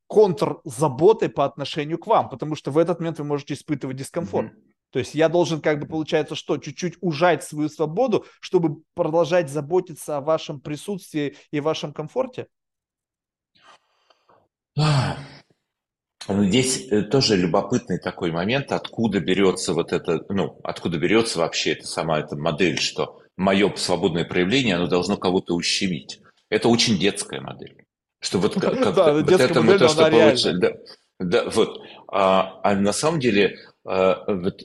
контр заботы по отношению к вам, потому что в этот момент вы можете испытывать дискомфорт. Mm-hmm. То есть я должен, как бы, получается, что, чуть-чуть ужать свою свободу, чтобы продолжать заботиться о вашем присутствии и вашем комфорте? Но здесь э, тоже любопытный такой момент, откуда берется вот это, ну, откуда берется вообще эта сама эта модель, что мое свободное проявление, оно должно кого-то ущемить. Это очень детская модель. Что вот как, как да, вот это мы то, что получили. Да, да, вот. А, а на самом деле а, вот,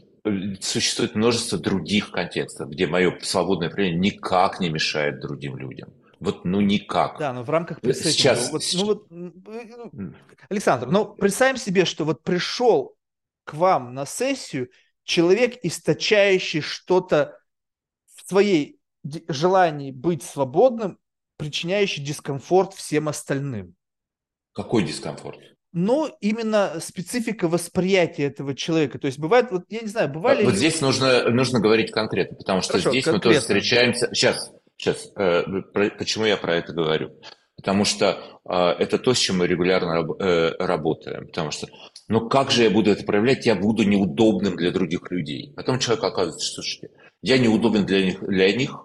существует множество других контекстов, где мое свободное проявление никак не мешает другим людям. Вот, ну, никак. Да, но в рамках пресеттинга. Сейчас... Вот, ну, вот, ну, Александр, ну, представим себе, что вот пришел к вам на сессию человек, источающий что-то в своей желании быть свободным, причиняющий дискомфорт всем остальным. Какой дискомфорт? Ну, именно специфика восприятия этого человека. То есть бывает, вот я не знаю, бывали... Вот здесь нужно, нужно говорить конкретно, потому что Хорошо, здесь конкретно. мы тоже встречаемся... Сейчас, Сейчас, э, почему я про это говорю? Потому что э, это то, с чем мы регулярно э, работаем. Потому что, ну как же я буду это проявлять? Я буду неудобным для других людей. Потом человек оказывается, что слушайте, я неудобен для них, для них.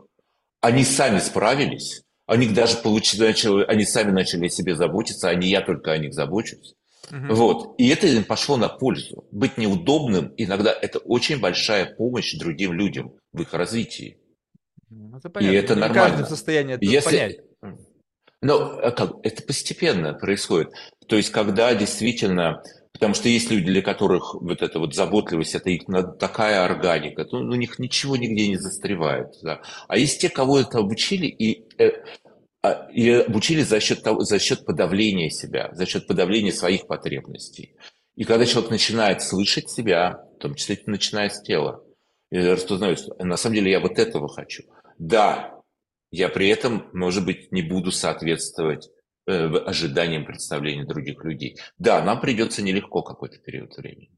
Они сами справились. Они даже получили, они сами начали о себе заботиться, а не я только о них забочусь. Угу. Вот. И это им пошло на пользу. Быть неудобным иногда это очень большая помощь другим людям в их развитии. Ну, это понятно. И это нормально. Каждый в состоянии это Если... понять. Но а как, это постепенно происходит. То есть, когда действительно Потому что есть люди, для которых вот эта вот заботливость, это их такая органика, то у них ничего нигде не застревает. Да. А есть те, кого это обучили, и, э, а, и обучили за счет, того, за счет подавления себя, за счет подавления своих потребностей. И когда человек начинает слышать себя, в том числе начиная с тела, и распознает, на самом деле я вот этого хочу – да, я при этом, может быть, не буду соответствовать э, ожиданиям представления других людей. Да, нам придется нелегко какой-то период времени.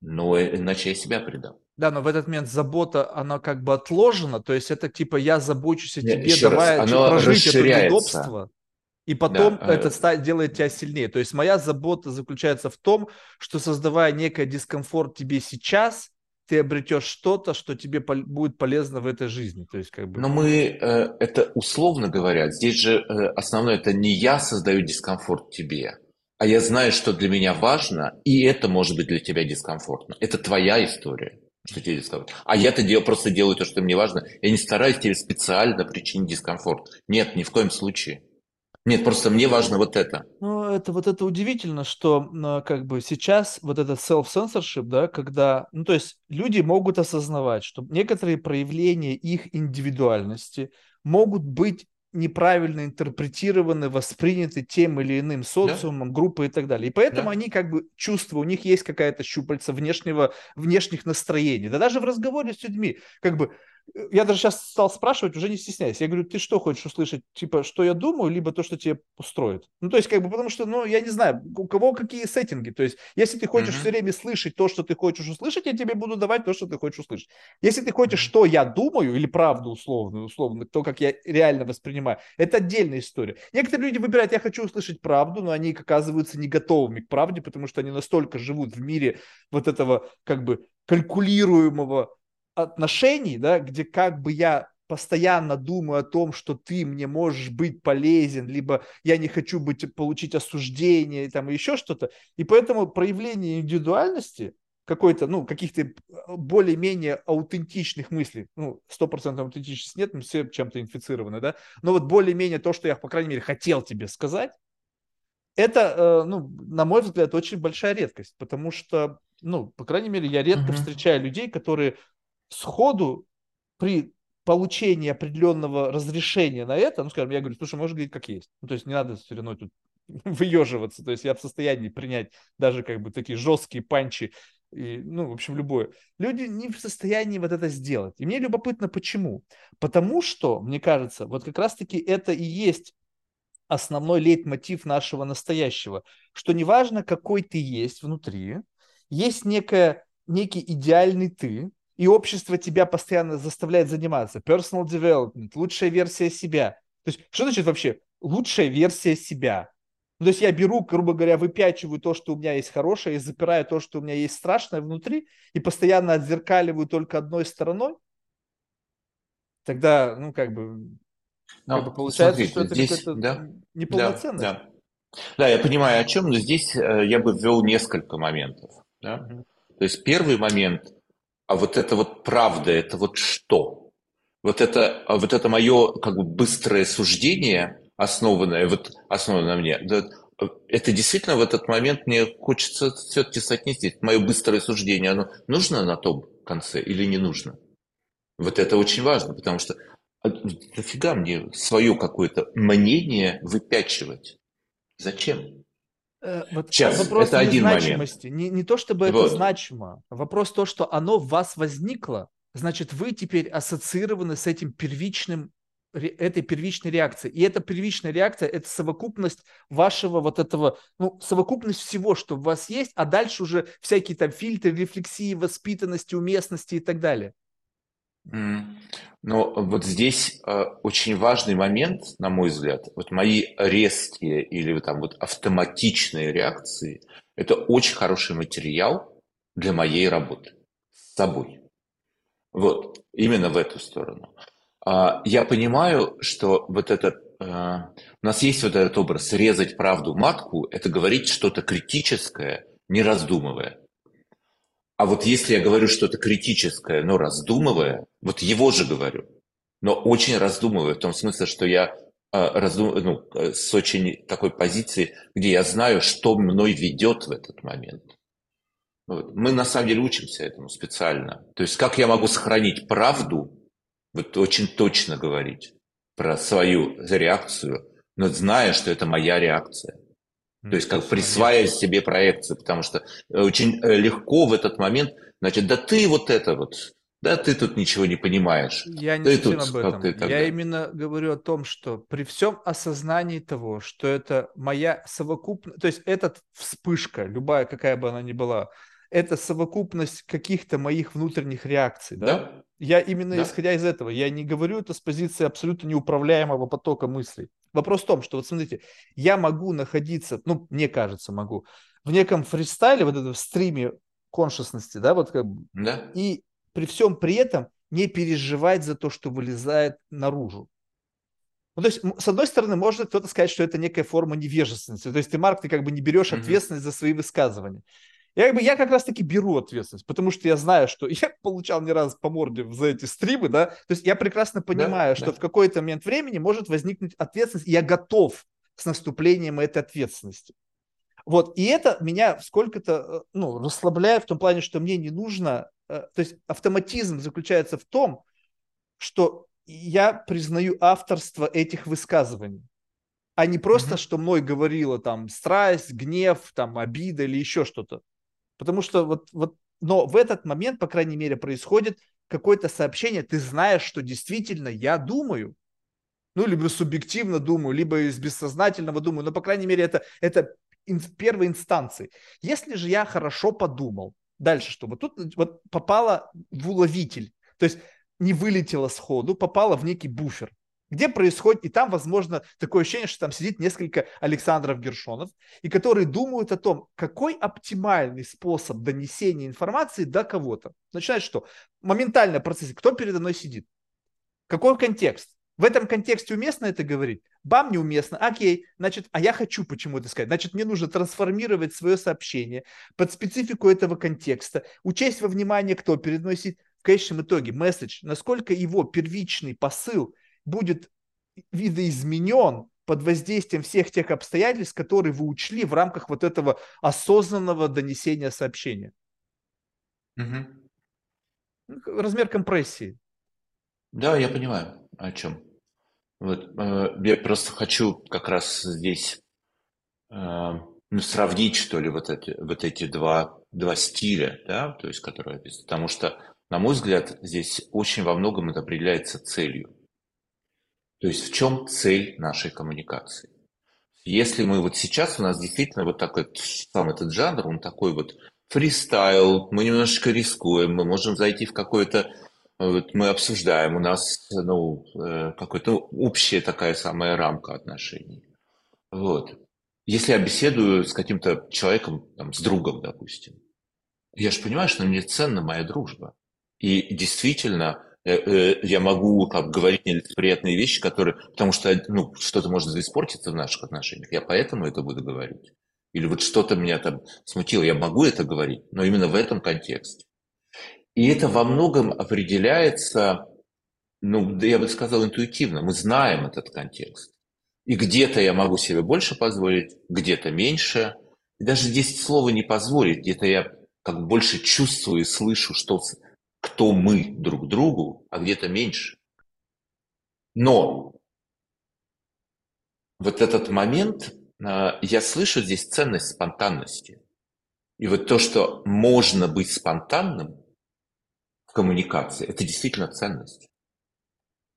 Но иначе я себя предам. Да, но в этот момент забота, она как бы отложена, то есть это типа я забочусь о тебе, Еще давая раз, прожить это неудобство. И потом да, это э... делает тебя сильнее. То есть моя забота заключается в том, что создавая некий дискомфорт тебе сейчас, ты обретешь что-то, что тебе будет полезно в этой жизни. То есть, как бы... Но мы, э, это условно говоря, здесь же э, основное, это не я создаю дискомфорт тебе, а я знаю, что для меня важно, и это может быть для тебя дискомфортно. Это твоя история, что тебе дискомфорт. А я-то дел, просто делаю то, что мне важно. Я не стараюсь тебе специально причинить дискомфорт. Нет, ни в коем случае. Нет, просто мне важно вот это. Ну, это вот это удивительно, что как бы сейчас вот этот self-censorship, да, когда, ну, то есть люди могут осознавать, что некоторые проявления их индивидуальности могут быть неправильно интерпретированы, восприняты тем или иным социумом, да? группой и так далее. И поэтому да. они как бы чувствуют, у них есть какая-то щупальца внешнего, внешних настроений. Да даже в разговоре с людьми, как бы я даже сейчас стал спрашивать, уже не стесняясь. Я говорю, ты что хочешь услышать? Типа, что я думаю, либо то, что тебе устроит? Ну, то есть, как бы, потому что, ну, я не знаю, у кого какие сеттинги. То есть, если ты хочешь mm-hmm. все время слышать то, что ты хочешь услышать, я тебе буду давать то, что ты хочешь услышать. Если ты хочешь, что я думаю, или правду условно, условно, то, как я реально воспринимаю, это отдельная история. Некоторые люди выбирают, я хочу услышать правду, но они оказываются не готовыми к правде, потому что они настолько живут в мире вот этого, как бы, калькулируемого отношений, да, где как бы я постоянно думаю о том, что ты мне можешь быть полезен, либо я не хочу быть, получить осуждение, там, еще что-то. И поэтому проявление индивидуальности, какой-то, ну, каких-то более-менее аутентичных мыслей, ну, стопроцентной аутентичности нет, мы все чем-то инфицированы, да, но вот более-менее то, что я, по крайней мере, хотел тебе сказать, это, э, ну, на мой взгляд, очень большая редкость, потому что, ну, по крайней мере, я редко mm-hmm. встречаю людей, которые сходу при получении определенного разрешения на это, ну, скажем, я говорю, слушай, можешь говорить как есть. Ну, то есть не надо все равно тут выеживаться. То есть я в состоянии принять даже как бы такие жесткие панчи, и, ну, в общем, любое. Люди не в состоянии вот это сделать. И мне любопытно, почему. Потому что, мне кажется, вот как раз-таки это и есть основной лейтмотив нашего настоящего, что неважно, какой ты есть внутри, есть некая, некий идеальный ты, и общество тебя постоянно заставляет заниматься. Personal development, лучшая версия себя. То есть, что значит вообще лучшая версия себя? Ну, то есть я беру, грубо говоря, выпячиваю то, что у меня есть хорошее, и запираю то, что у меня есть страшное внутри, и постоянно отзеркаливаю только одной стороной, тогда, ну, как бы, Но, как бы получается, смотрите, что это здесь, да, неполноценность. Да, да. Да, я понимаю, о чем, но здесь э, я бы ввел несколько моментов. Да? Угу. То есть первый момент, а вот это вот правда, это вот что? Вот это, а вот это мое как бы быстрое суждение, основанное, вот, основанное на мне, это действительно в этот момент мне хочется все-таки соотнести. Мое быстрое суждение, оно нужно на том конце или не нужно? Вот это очень важно, потому что а, дофига мне свое какое-то мнение выпячивать? Зачем? Э, вот Сейчас, вопрос это один значимости. момент. Не, не то, чтобы вот. это значимо. Вопрос то, что оно в вас возникло, значит, вы теперь ассоциированы с этим первичным этой первичной реакции. И эта первичная реакция – это совокупность вашего вот этого, ну, совокупность всего, что у вас есть, а дальше уже всякие там фильтры, рефлексии, воспитанности, уместности и так далее. Но вот здесь э, очень важный момент, на мой взгляд, вот мои резкие или там вот автоматичные реакции – это очень хороший материал для моей работы с собой. Вот, именно в эту сторону. А, я понимаю, что вот этот э, у нас есть вот этот образ резать правду матку, это говорить что-то критическое, не раздумывая. А вот если я говорю что-то критическое, но раздумывая, вот его же говорю, но очень раздумывая, в том смысле, что я э, раздум... ну, э, с очень такой позиции, где я знаю, что мной ведет в этот момент. Вот. Мы на самом деле учимся этому специально. То есть как я могу сохранить правду, вот очень точно говорить про свою реакцию, но зная, что это моя реакция. То есть как присваивая себе проекцию, потому что э, очень э, легко в этот момент, значит, да ты вот это вот, да ты тут ничего не понимаешь. Я не совсем тут, об этом. Ты, Я именно говорю о том, что при всем осознании того, что это моя совокупная, то есть эта вспышка, любая, какая бы она ни была, это совокупность каких-то моих внутренних реакций, да? да? Я именно да. исходя из этого, я не говорю это с позиции абсолютно неуправляемого потока мыслей. Вопрос в том, что вот смотрите, я могу находиться, ну, мне кажется, могу, в неком фристайле, вот этом стриме коншесности, да, вот как бы, да. и при всем при этом не переживать за то, что вылезает наружу. Ну, то есть, с одной стороны, может кто-то сказать, что это некая форма невежественности. То есть ты, Марк, ты как бы не берешь ответственность mm-hmm. за свои высказывания. Я, как бы, я как раз-таки беру ответственность, потому что я знаю, что я получал не раз по морде за эти стримы, да, то есть я прекрасно понимаю, да, что да. в какой-то момент времени может возникнуть ответственность, и я готов с наступлением этой ответственности. Вот, и это меня сколько-то, э, ну, расслабляет в том плане, что мне не нужно, э, то есть автоматизм заключается в том, что я признаю авторство этих высказываний а не просто, mm-hmm. что мной говорила там страсть, гнев, там обида или еще что-то. Потому что вот, вот, но в этот момент, по крайней мере, происходит какое-то сообщение, ты знаешь, что действительно я думаю, ну, либо субъективно думаю, либо из бессознательного думаю, но, по крайней мере, это, это в первой инстанции. Если же я хорошо подумал, дальше что? Вот тут вот попало в уловитель, то есть не вылетело сходу, попало в некий буфер где происходит, и там, возможно, такое ощущение, что там сидит несколько Александров Гершонов, и которые думают о том, какой оптимальный способ донесения информации до кого-то. Начинает что? Моментально процесс. Кто передо мной сидит? Какой контекст? В этом контексте уместно это говорить? Бам, неуместно. Окей, значит, а я хочу почему это сказать. Значит, мне нужно трансформировать свое сообщение под специфику этого контекста, учесть во внимание, кто сидит. В конечном итоге, месседж, насколько его первичный посыл будет видоизменен под воздействием всех тех обстоятельств, которые вы учли в рамках вот этого осознанного донесения сообщения. Угу. Размер компрессии. Да, я понимаю, о чем. Вот, э, я просто хочу как раз здесь э, ну, сравнить, что ли, вот эти, вот эти два, два стиля, да, то есть, которые описаны. Потому что, на мой взгляд, здесь очень во многом это определяется целью. То есть в чем цель нашей коммуникации? Если мы вот сейчас, у нас действительно вот такой, сам этот жанр, он такой вот фристайл, мы немножечко рискуем, мы можем зайти в какое-то, вот мы обсуждаем, у нас ну, э, какая-то общая такая самая рамка отношений. Вот. Если я беседую с каким-то человеком, там, с другом, допустим, я же понимаю, что мне ценна моя дружба. И действительно, я могу там, говорить нелицеприятные вещи, которые, потому что ну, что-то может испортиться в наших отношениях, я поэтому это буду говорить. Или вот что-то меня там смутило, я могу это говорить, но именно в этом контексте. И это во многом определяется, ну, я бы сказал, интуитивно. Мы знаем этот контекст. И где-то я могу себе больше позволить, где-то меньше. И даже здесь слова не позволить, где-то я как больше чувствую и слышу, что, кто мы друг другу, а где-то меньше. Но вот этот момент, а, я слышу здесь ценность спонтанности. И вот то, что можно быть спонтанным в коммуникации, это действительно ценность.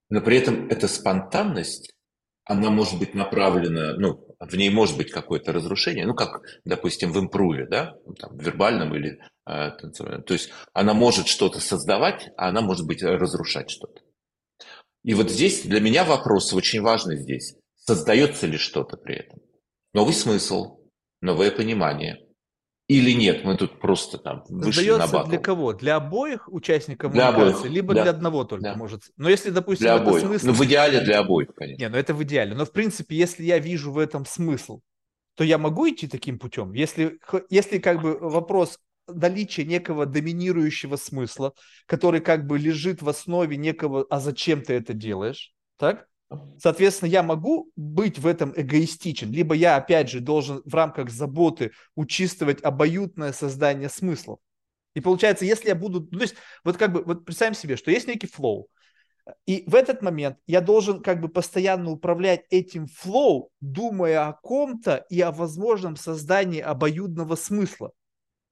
Но при этом эта спонтанность, она может быть направлена, ну, в ней может быть какое-то разрушение, ну, как, допустим, в импруве, да, там, вербальном или э, танцевальном. То есть она может что-то создавать, а она может быть разрушать что-то. И вот здесь для меня вопрос очень важный здесь. Создается ли что-то при этом? Новый смысл, новое понимание. Или нет, мы тут просто там вышли на батл. для кого? Для обоих участников для обоих, либо да. для одного только да. может? Но если, допустим, для обоих. смысл... Ну, в идеале для обоих, конечно. Не, ну это в идеале. Но, в принципе, если я вижу в этом смысл, то я могу идти таким путем? Если, если как бы вопрос наличия некого доминирующего смысла, который как бы лежит в основе некого «а зачем ты это делаешь?» так? Соответственно, я могу быть в этом эгоистичен, либо я, опять же, должен в рамках заботы учитывать обоюдное создание смыслов. И получается, если я буду, ну, то есть, вот как бы, вот представим себе, что есть некий flow, и в этот момент я должен как бы постоянно управлять этим flow, думая о ком-то и о возможном создании обоюдного смысла.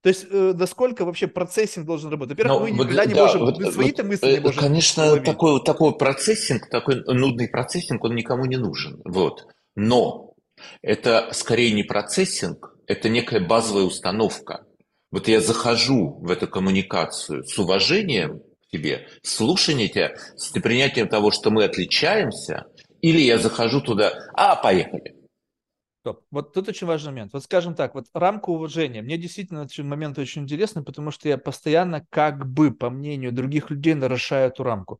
То есть, э, насколько вообще процессинг должен работать? Во-первых, Но, мы никогда вот, не да, можем, вот, мы свои-то вот, мысли не э, можем Конечно, такой, такой процессинг, такой нудный процессинг, он никому не нужен. Вот. Но это скорее не процессинг, это некая базовая установка. Вот я захожу в эту коммуникацию с уважением к тебе, слушанием тебя, с принятием того, что мы отличаемся, или я захожу туда, а, поехали. Стоп. Вот тут очень важный момент. Вот скажем так, вот рамка уважения. Мне действительно этот момент очень интересный, потому что я постоянно как бы, по мнению других людей, нарушаю эту рамку.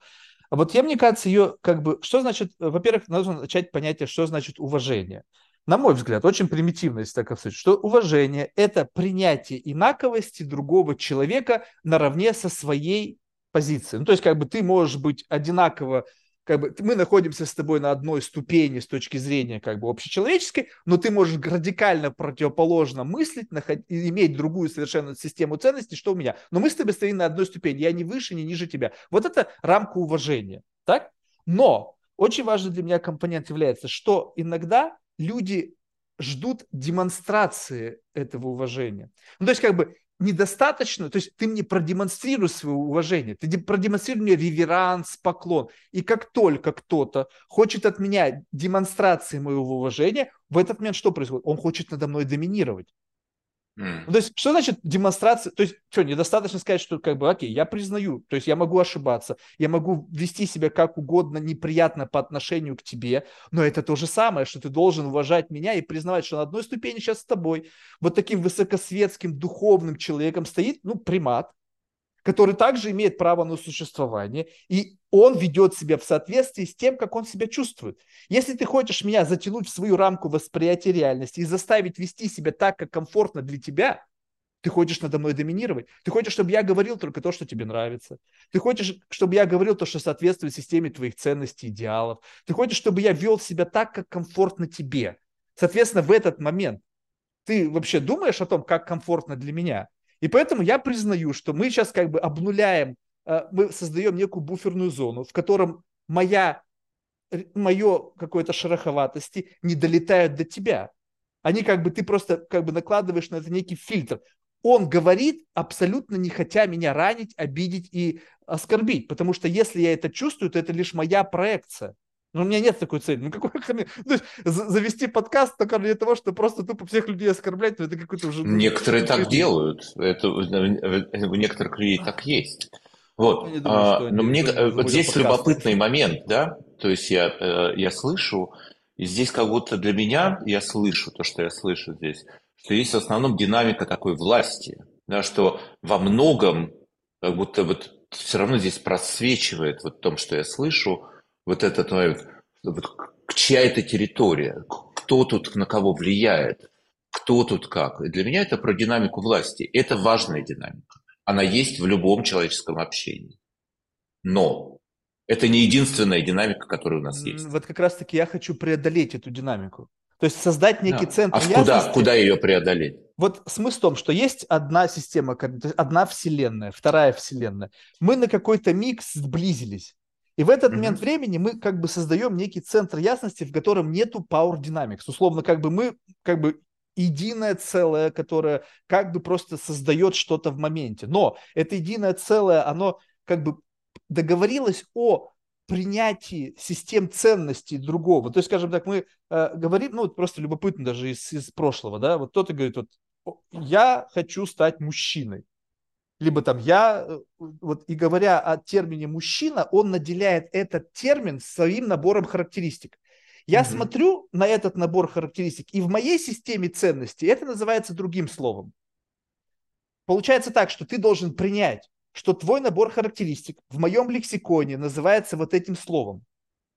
А вот я, мне кажется, ее как бы... Что значит... Во-первых, нужно начать понятие, что значит уважение. На мой взгляд, очень примитивно, если так сказать, что уважение – это принятие инаковости другого человека наравне со своей позицией. Ну, то есть, как бы ты можешь быть одинаково как бы мы находимся с тобой на одной ступени с точки зрения как бы общечеловеческой, но ты можешь радикально противоположно мыслить, наход... иметь другую совершенно систему ценностей, что у меня. Но мы с тобой стоим на одной ступени, я не выше, не ниже тебя. Вот это рамка уважения, так? Но очень важный для меня компонент является, что иногда люди ждут демонстрации этого уважения. Ну, то есть, как бы, недостаточно, то есть ты мне продемонстрируй свое уважение, ты продемонстрируй мне реверанс, поклон. И как только кто-то хочет от меня демонстрации моего уважения, в этот момент что происходит? Он хочет надо мной доминировать. Mm. То есть, что значит демонстрация? То есть, что, недостаточно сказать, что как бы, окей, я признаю, то есть я могу ошибаться, я могу вести себя как угодно неприятно по отношению к тебе, но это то же самое, что ты должен уважать меня и признавать, что на одной ступени сейчас с тобой, вот таким высокосветским духовным человеком стоит, ну, примат, который также имеет право на существование, и он ведет себя в соответствии с тем, как он себя чувствует. Если ты хочешь меня затянуть в свою рамку восприятия реальности и заставить вести себя так, как комфортно для тебя, ты хочешь надо мной доминировать. Ты хочешь, чтобы я говорил только то, что тебе нравится. Ты хочешь, чтобы я говорил то, что соответствует системе твоих ценностей, идеалов. Ты хочешь, чтобы я вел себя так, как комфортно тебе. Соответственно, в этот момент ты вообще думаешь о том, как комфортно для меня – и поэтому я признаю, что мы сейчас как бы обнуляем, э, мы создаем некую буферную зону, в котором моя, мое какое-то шероховатости не долетают до тебя. Они как бы, ты просто как бы накладываешь на это некий фильтр. Он говорит, абсолютно не хотя меня ранить, обидеть и оскорбить. Потому что если я это чувствую, то это лишь моя проекция. Но у меня нет такой цели. Ну, какой хрен... Ну, завести подкаст только для того, чтобы просто тупо всех людей оскорблять, ну, это какой-то уже... Ну, Некоторые так делают. Это у некоторых людей так есть. Вот. Думаю, а, но мне вот здесь подкаст. любопытный момент, да, то есть я, э, я слышу, и здесь как будто для меня, я слышу то, что я слышу здесь, что есть в основном динамика такой власти, да, что во многом как будто вот все равно здесь просвечивает вот в том, что я слышу, вот этот момент, вот, чья это территория, кто тут на кого влияет, кто тут как. И для меня это про динамику власти. Это важная динамика. Она есть в любом человеческом общении. Но это не единственная динамика, которая у нас есть. Вот как раз-таки я хочу преодолеть эту динамику. То есть создать некий да. центр а ясности. Куда, куда ее преодолеть? Вот смысл в том, что есть одна система, одна вселенная, вторая вселенная. Мы на какой-то миг сблизились. И в этот mm-hmm. момент времени мы как бы создаем некий центр ясности, в котором нету power dynamics. Условно, как бы мы как бы единое целое, которое как бы просто создает что-то в моменте. Но это единое целое, оно как бы договорилось о принятии систем ценностей другого. То есть, скажем так, мы э, говорим, ну, просто любопытно даже из, из прошлого, да, вот кто-то говорит, вот, я хочу стать мужчиной. Либо там я, э, вот и говоря о термине мужчина, он наделяет этот термин своим набором характеристик. Я угу. смотрю на этот набор характеристик, и в моей системе ценностей это называется другим словом. Получается так, что ты должен принять что твой набор характеристик в моем лексиконе называется вот этим словом.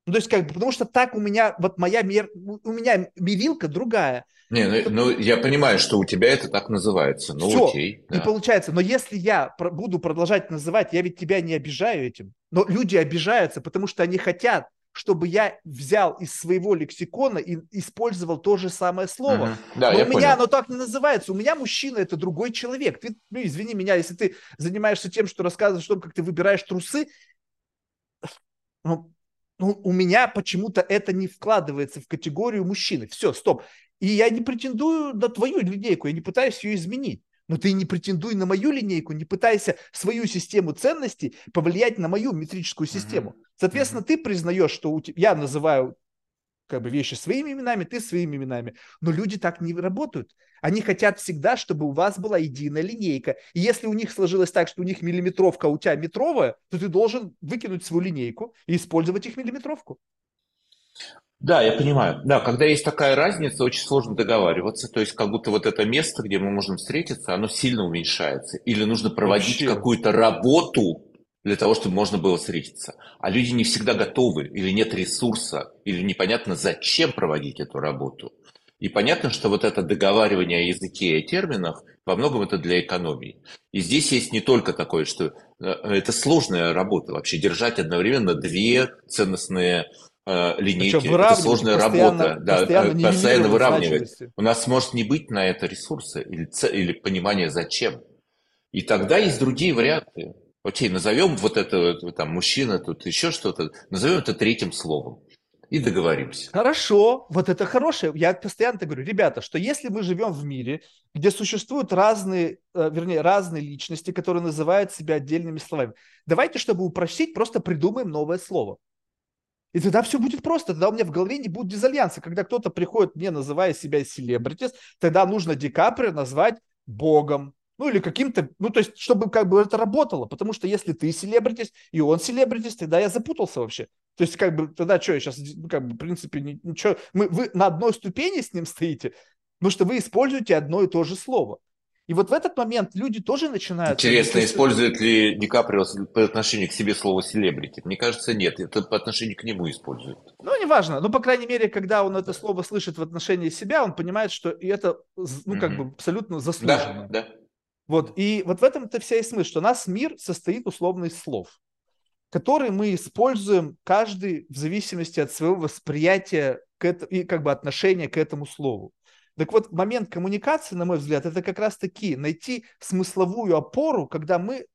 Ну, то есть, как бы, потому что так у меня, вот моя мер, у меня мерилка другая. Не, ну, ну я понимаю, что у тебя это так называется. Ну, Все. окей. Да. И получается, но если я буду продолжать называть, я ведь тебя не обижаю этим. Но люди обижаются, потому что они хотят чтобы я взял из своего лексикона и использовал то же самое слово. Угу. Да, Но у меня понял. оно так не называется. У меня мужчина это другой человек. Ты, ну, извини меня, если ты занимаешься тем, что рассказываешь о том, как ты выбираешь трусы, ну, ну, у меня почему-то это не вкладывается в категорию мужчины. Все, стоп. И я не претендую на твою линейку, я не пытаюсь ее изменить. Но ты не претендуй на мою линейку, не пытайся свою систему ценностей повлиять на мою метрическую систему. Mm-hmm. Соответственно, mm-hmm. ты признаешь, что у тебя, я называю как бы вещи своими именами, ты своими именами. Но люди так не работают. Они хотят всегда, чтобы у вас была единая линейка. И если у них сложилось так, что у них миллиметровка, а у тебя метровая, то ты должен выкинуть свою линейку и использовать их миллиметровку. Да, я понимаю. Да, когда есть такая разница, очень сложно договариваться. То есть как будто вот это место, где мы можем встретиться, оно сильно уменьшается. Или нужно проводить Вообще. какую-то работу для того, чтобы можно было встретиться. А люди не всегда готовы, или нет ресурса, или непонятно, зачем проводить эту работу. И понятно, что вот это договаривание о языке и о терминах во многом это для экономии. И здесь есть не только такое, что э, это сложная работа вообще, держать одновременно две ценностные э, линейки. Это сложная работа. Да, постоянно, э, постоянно выравнивать. У нас может не быть на это ресурса или, или понимания зачем. И тогда есть другие варианты. Окей, назовем вот это, там, мужчина, тут еще что-то, назовем это третьим словом и договоримся. Хорошо, вот это хорошее. Я постоянно говорю, ребята, что если мы живем в мире, где существуют разные, э, вернее, разные личности, которые называют себя отдельными словами, давайте, чтобы упростить, просто придумаем новое слово. И тогда все будет просто, тогда у меня в голове не будет дизальянса. Когда кто-то приходит мне, называя себя селебритис, тогда нужно Ди Каприо назвать богом, ну или каким-то, ну то есть, чтобы как бы это работало, потому что если ты селебритис и он селебритис, тогда я запутался вообще. То есть как бы тогда что, я сейчас, ну, как бы в принципе ничего, мы, вы на одной ступени с ним стоите, потому что вы используете одно и то же слово. И вот в этот момент люди тоже начинают... Интересно, есть... использует ли Ди Каприо по отношению к себе слово «селебрити»? Мне кажется, нет. Это по отношению к нему использует. Ну, неважно. Но, по крайней мере, когда он это слово слышит в отношении себя, он понимает, что это, ну, как бы абсолютно заслуженно. Да, да. Вот. И вот в этом-то вся и смысл, что у нас мир состоит условно из слов, которые мы используем каждый в зависимости от своего восприятия к это, и как бы отношения к этому слову. Так вот, момент коммуникации, на мой взгляд, это как раз-таки найти смысловую опору, когда мы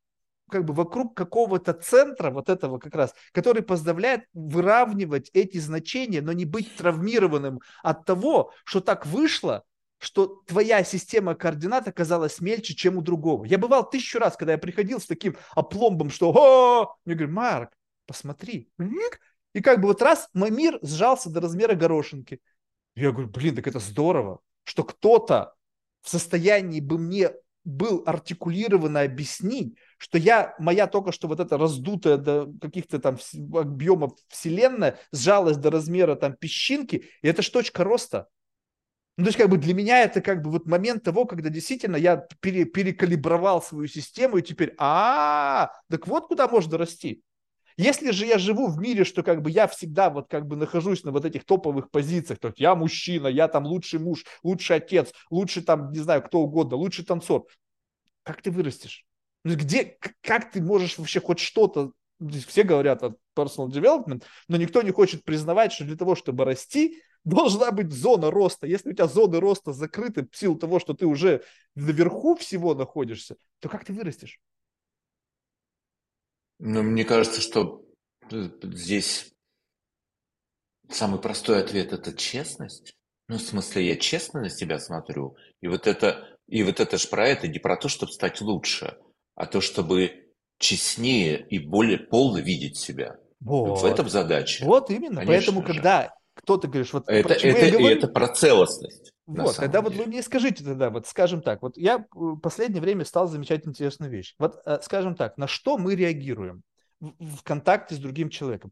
как бы вокруг какого-то центра, вот этого как раз, который позволяет выравнивать эти значения, но не быть травмированным от того, что так вышло, что твоя система координат оказалась мельче, чем у другого. Я бывал тысячу раз, когда я приходил с таким опломбом, что «О!» Мне говорю, Марк, посмотри. И как бы вот раз мой мир сжался до размера горошинки. Я говорю, блин, так это здорово, что кто-то в состоянии бы мне был артикулированно объяснить, что я, моя только что вот эта раздутая до каких-то там объемов вселенная сжалась до размера там песчинки, и это ж точка роста. Ну, то есть, как бы для меня это как бы вот момент того, когда действительно я пере, перекалибровал свою систему, и теперь, а, так вот куда можно расти. Если же я живу в мире, что как бы я всегда вот как бы нахожусь на вот этих топовых позициях, то есть я мужчина, я там лучший муж, лучший отец, лучший там, не знаю, кто угодно, лучший танцор, как ты вырастешь? Где, как ты можешь вообще хоть что-то все говорят о personal development, но никто не хочет признавать, что для того, чтобы расти, должна быть зона роста. Если у тебя зоны роста закрыты в силу того, что ты уже наверху всего находишься, то как ты вырастешь? Ну, мне кажется, что э, здесь самый простой ответ – это честность. Ну, в смысле, я честно на себя смотрю. И вот это, и вот это ж про это, не про то, чтобы стать лучше, а то, чтобы честнее и более полно видеть себя. Вот. В этом задача. Вот именно. Конечно Поэтому, же. когда кто ты говоришь, вот это, это, я говорю, это про целостность. Вот, тогда деле. вот вы мне скажите тогда, вот скажем так, вот я в последнее время стал замечать интересную вещь. Вот э, скажем так, на что мы реагируем в, контакте с другим человеком?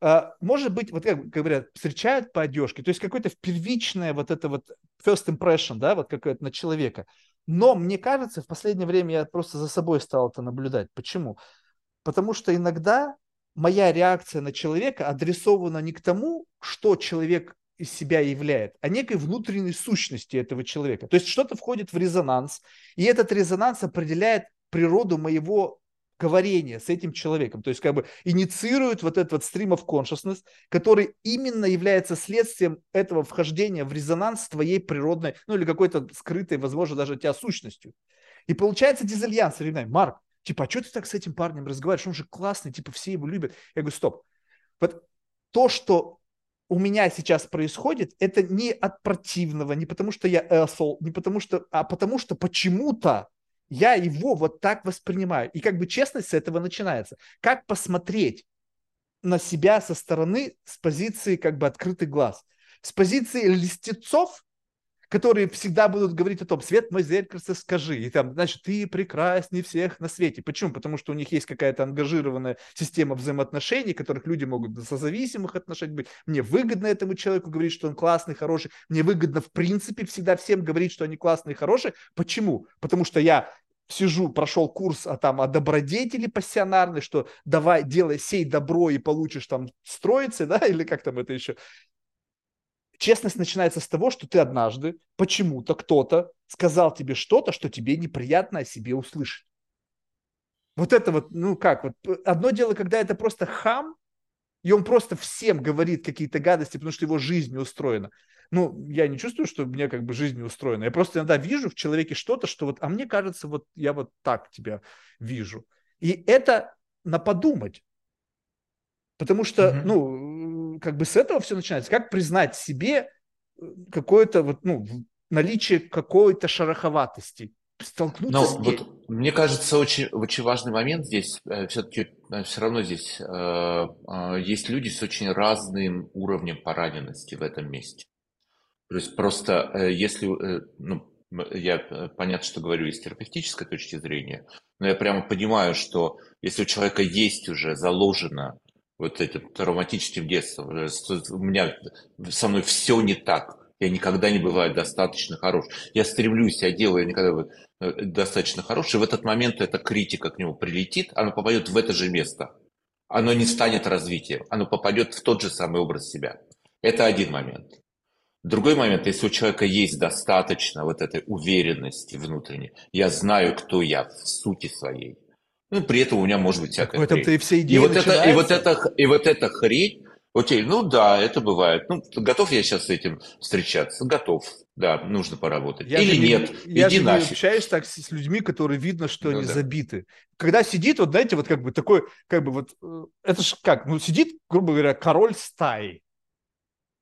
Uh, может быть, вот как говорят, встречают по одежке, то есть какое-то первичное вот это вот first impression, да, вот какое-то на человека. Но мне кажется, в последнее время я просто за собой стал это наблюдать. Почему? Потому что иногда моя реакция на человека адресована не к тому, что человек из себя являет, а некой внутренней сущности этого человека. То есть что-то входит в резонанс, и этот резонанс определяет природу моего говорения с этим человеком. То есть как бы инициирует вот этот вот stream of consciousness, который именно является следствием этого вхождения в резонанс с твоей природной, ну или какой-то скрытой, возможно, даже у тебя сущностью. И получается дизальянс. Марк, Типа, а что ты так с этим парнем разговариваешь? Он же классный, типа, все его любят. Я говорю, стоп. Вот то, что у меня сейчас происходит, это не от противного, не потому что я asshole, не потому что, а потому что почему-то я его вот так воспринимаю. И как бы честность с этого начинается. Как посмотреть на себя со стороны с позиции как бы открытый глаз. С позиции листецов которые всегда будут говорить о том, свет мой зеркальце скажи, и там, значит, ты прекрасней всех на свете. Почему? Потому что у них есть какая-то ангажированная система взаимоотношений, которых люди могут созависимых отношениях быть. Мне выгодно этому человеку говорить, что он классный, хороший. Мне выгодно, в принципе, всегда всем говорить, что они классные, хорошие. Почему? Потому что я сижу, прошел курс а, там, о добродетели пассионарной, что давай, делай, сей добро и получишь там строиться, да, или как там это еще. Честность начинается с того, что ты однажды почему-то кто-то сказал тебе что-то, что тебе неприятно о себе услышать. Вот это вот, ну как, вот одно дело, когда это просто хам, и он просто всем говорит какие-то гадости, потому что его жизнь не устроена. Ну, я не чувствую, что мне как бы жизнь не устроена. Я просто иногда вижу в человеке что-то, что вот, а мне кажется, вот я вот так тебя вижу. И это на подумать. Потому что, mm-hmm. ну, как бы с этого все начинается. Как признать себе э, какое-то вот, ну, наличие какой-то шероховатости, столкнуться Но с ней. Вот, мне кажется, очень, очень важный момент здесь, э, все-таки э, все равно здесь э, э, есть люди с очень разным уровнем пораненности в этом месте. То есть просто э, если, ну, я понятно, что говорю из терапевтической точки зрения, но я прямо понимаю, что если у человека есть уже заложено вот этим травматическим детством. У меня со мной все не так. Я никогда не бываю достаточно хорош. Я стремлюсь, я делаю, я никогда э, достаточно хорош. И в этот момент эта критика к нему прилетит, она попадет в это же место. Оно не станет развитием, оно попадет в тот же самый образ себя. Это один момент. Другой момент, если у человека есть достаточно вот этой уверенности внутренней, я знаю, кто я в сути своей, ну, при этом у меня может быть всякая В этом-то и все идеи и вот, это, и, вот это, и вот эта хрень, окей, ну да, это бывает. Ну, готов я сейчас с этим встречаться? Готов. Да, нужно поработать. Я Или не, нет, я иди же нафиг. не общаюсь так с людьми, которые видно, что ну, они да. забиты. Когда сидит, вот знаете, вот как бы такой, как бы вот, э, это ж как, ну сидит, грубо говоря, король стаи.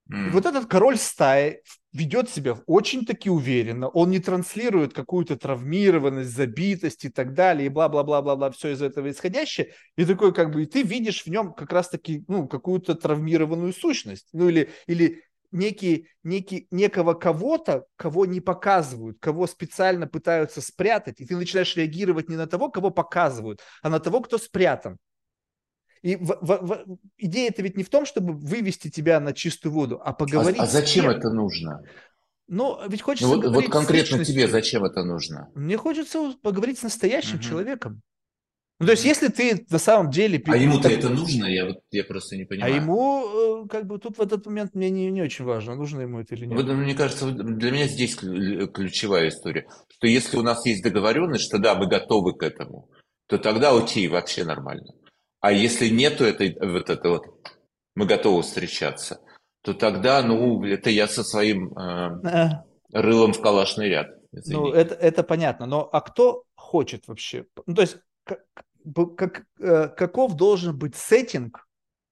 Mm. И вот этот король стаи ведет себя очень-таки уверенно, он не транслирует какую-то травмированность, забитость и так далее, и бла-бла-бла-бла-бла, все из этого исходящее, и такой как бы, и ты видишь в нем как раз-таки, ну, какую-то травмированную сущность, ну, или, или некий, некий, некого кого-то, кого не показывают, кого специально пытаются спрятать, и ты начинаешь реагировать не на того, кого показывают, а на того, кто спрятан. И в, в, в, идея это ведь не в том, чтобы вывести тебя на чистую воду, а поговорить. А, а зачем это нужно? Но ведь хочется ну, вот, вот конкретно тебе зачем это нужно? Мне хочется поговорить с настоящим угу. человеком. Ну, то есть, если ты на самом деле... А ему-то это нужно? Я, вот, я просто не а понимаю. А ему, э, как бы, тут в этот момент мне не, не очень важно, нужно ему это или нет. Вот, мне кажется, для меня здесь ключевая история, что если у нас есть договоренность, что да, мы готовы к этому, то тогда окей, вообще нормально. А если нету этой, вот это вот, мы готовы встречаться, то тогда, ну, это я со своим э, рылом в калашный ряд. Извините. Ну, это, это понятно, но а кто хочет вообще? Ну, то есть, как, как, э, каков должен быть сеттинг,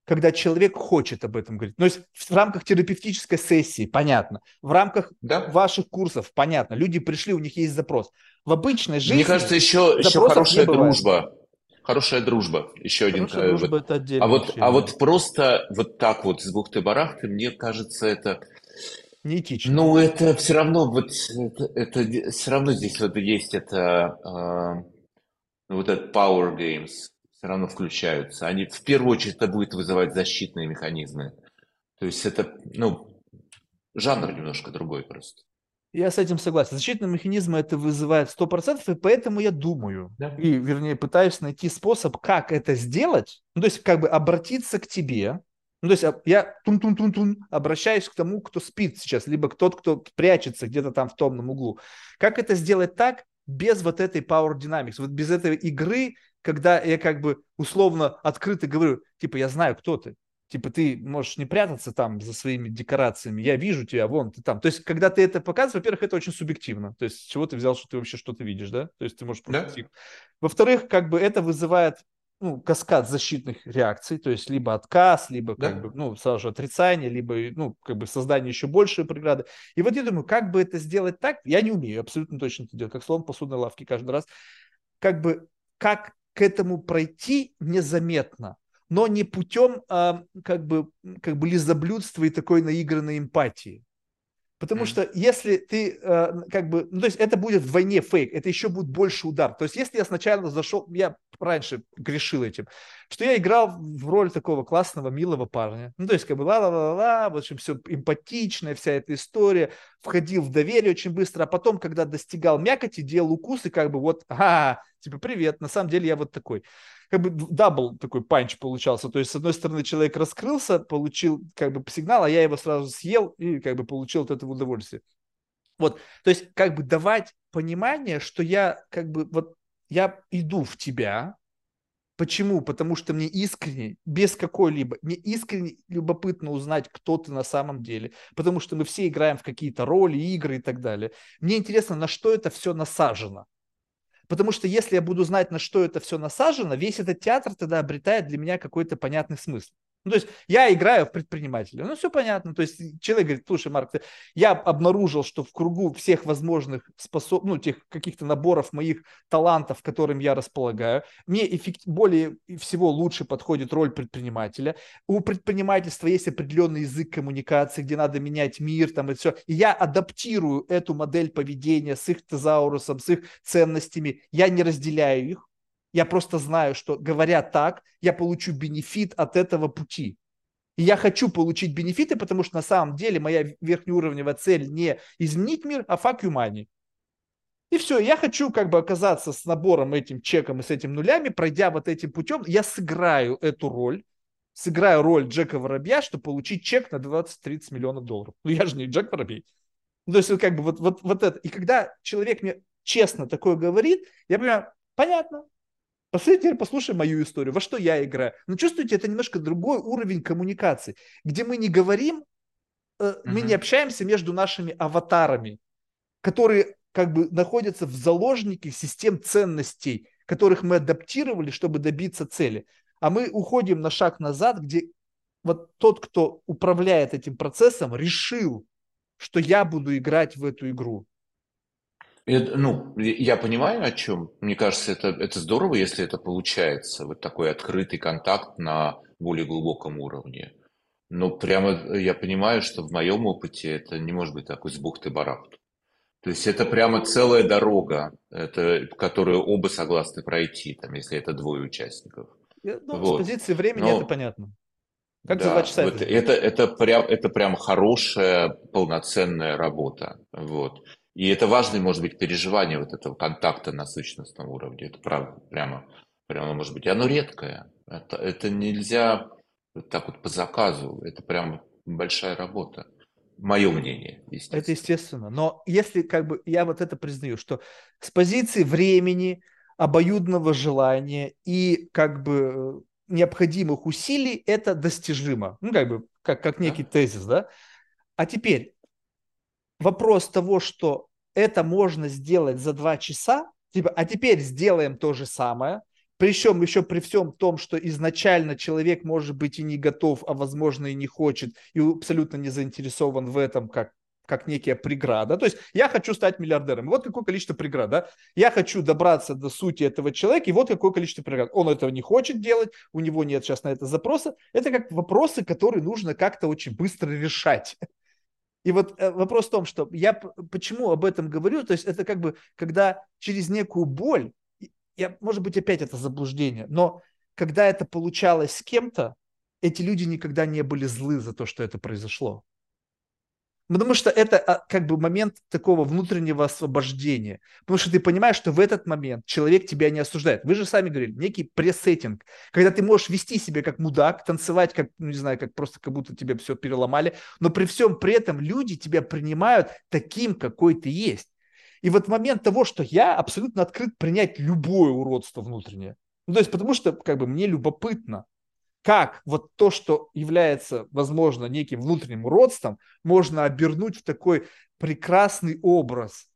когда человек хочет об этом говорить. Ну, то есть в рамках терапевтической сессии, понятно. В рамках да. ваших курсов, понятно. Люди пришли, у них есть запрос. В обычной жизни... Мне кажется, еще, еще хорошая дружба. Хорошая дружба. Еще Хорошая один. Э, дружба вот. это отдельно. А вот, а вот просто вот так вот с бухты-барахты, мне кажется, это... Неэтично. Ну, это все равно, вот это, это все равно здесь вот есть это... Э, вот этот power games все равно включаются. Они в первую очередь это будет вызывать защитные механизмы. То есть это, ну, жанр немножко другой просто. Я с этим согласен. Защитные механизмы это вызывает 100%, и поэтому я думаю, да. и, вернее, пытаюсь найти способ, как это сделать, ну, то есть как бы обратиться к тебе, ну, то есть а, я тун-тун-тун-тун обращаюсь к тому, кто спит сейчас, либо к тот, кто прячется где-то там в темном углу. Как это сделать так, без вот этой power dynamics, вот без этой игры, когда я как бы условно открыто говорю, типа, я знаю, кто ты. Типа, ты можешь не прятаться там за своими декорациями, я вижу тебя, вон, ты там. То есть, когда ты это показываешь, во-первых, это очень субъективно. То есть, с чего ты взял, что ты вообще что-то видишь, да? То есть, ты можешь просто... Да? Во-вторых, как бы это вызывает ну, каскад защитных реакций, то есть либо отказ, либо да? как бы, ну, сразу же отрицание, либо, ну, как бы создание еще большей преграды. И вот я думаю, как бы это сделать так, я не умею абсолютно точно это делать, как слон посудной лавки каждый раз. Как бы, как к этому пройти незаметно, но не путем а, как бы, как бы лизоблюдства и такой наигранной эмпатии. Потому mm. что если ты, э, как бы, ну, то есть это будет вдвойне фейк, это еще будет больше удар. То есть если я сначала зашел, я раньше грешил этим, что я играл в роль такого классного, милого парня. Ну, то есть как бы ла-ла-ла-ла, в общем, все эмпатичная вся эта история, входил в доверие очень быстро, а потом, когда достигал мякоти, делал укусы, как бы вот, а, типа, привет, на самом деле я вот такой как бы double такой punch получался. То есть, с одной стороны, человек раскрылся, получил как бы сигнал, а я его сразу съел и как бы получил от этого удовольствие. Вот, то есть, как бы давать понимание, что я как бы вот я иду в тебя. Почему? Потому что мне искренне, без какой-либо, мне искренне любопытно узнать, кто ты на самом деле. Потому что мы все играем в какие-то роли, игры и так далее. Мне интересно, на что это все насажено. Потому что если я буду знать, на что это все насажено, весь этот театр тогда обретает для меня какой-то понятный смысл. Ну, то есть я играю в предпринимателя. Ну, все понятно. То есть человек говорит, слушай, Марк, я обнаружил, что в кругу всех возможных способ... ну, тех каких-то наборов моих талантов, которым я располагаю, мне эффект... более всего лучше подходит роль предпринимателя. У предпринимательства есть определенный язык коммуникации, где надо менять мир, там и все. И я адаптирую эту модель поведения с их тезаурусом, с их ценностями. Я не разделяю их я просто знаю, что говоря так, я получу бенефит от этого пути. И я хочу получить бенефиты, потому что на самом деле моя верхнеуровневая цель не изменить мир, а fuck you money. И все, я хочу как бы оказаться с набором этим чеком и с этими нулями, пройдя вот этим путем, я сыграю эту роль, сыграю роль Джека Воробья, чтобы получить чек на 20-30 миллионов долларов. Ну я же не Джек Воробей. Ну, то есть как бы вот, вот, вот это. И когда человек мне честно такое говорит, я понимаю, понятно, Посмотрите, теперь послушай мою историю, во что я играю. Но чувствуете, это немножко другой уровень коммуникации, где мы не говорим, э, мы не общаемся между нашими аватарами, которые как бы находятся в заложнике систем ценностей, которых мы адаптировали, чтобы добиться цели. А мы уходим на шаг назад, где вот тот, кто управляет этим процессом, решил, что я буду играть в эту игру. Это, ну, я понимаю, о чем. Мне кажется, это, это здорово, если это получается. Вот такой открытый контакт на более глубоком уровне. Но прямо я понимаю, что в моем опыте это не может быть такой с бухты-барахты. То есть это прямо целая дорога, это, которую оба согласны пройти, там, если это двое участников. Ну, вот. С позиции времени Но... это понятно. Как да, за два часа вот это, это, это, прям, это прям хорошая, полноценная работа. Вот. И это важное, может быть, переживание вот этого контакта на сущностном уровне. Это правда, прямо, прямо может быть. И оно редкое. Это, это нельзя вот так вот по заказу. Это прям большая работа. Мое мнение, естественно. Это естественно. Но если как бы я вот это признаю, что с позиции времени, обоюдного желания и как бы необходимых усилий это достижимо. Ну, как бы, как, как некий да. тезис, да? А теперь вопрос того, что это можно сделать за два часа, типа, а теперь сделаем то же самое, причем еще при всем том, что изначально человек может быть и не готов, а возможно и не хочет, и абсолютно не заинтересован в этом, как как некая преграда. То есть я хочу стать миллиардером. Вот какое количество преград. Да? Я хочу добраться до сути этого человека, и вот какое количество преград. Он этого не хочет делать, у него нет сейчас на это запроса. Это как вопросы, которые нужно как-то очень быстро решать. И вот э, вопрос в том, что я почему об этом говорю, то есть это как бы, когда через некую боль, я, может быть, опять это заблуждение, но когда это получалось с кем-то, эти люди никогда не были злы за то, что это произошло. Потому что это а, как бы момент такого внутреннего освобождения. Потому что ты понимаешь, что в этот момент человек тебя не осуждает. Вы же сами говорили, некий пресеттинг, когда ты можешь вести себя как мудак, танцевать как, ну, не знаю, как просто как будто тебе все переломали, но при всем при этом люди тебя принимают таким, какой ты есть. И вот момент того, что я абсолютно открыт принять любое уродство внутреннее. Ну, то есть потому что как бы мне любопытно как вот то, что является, возможно, неким внутренним родством, можно обернуть в такой прекрасный образ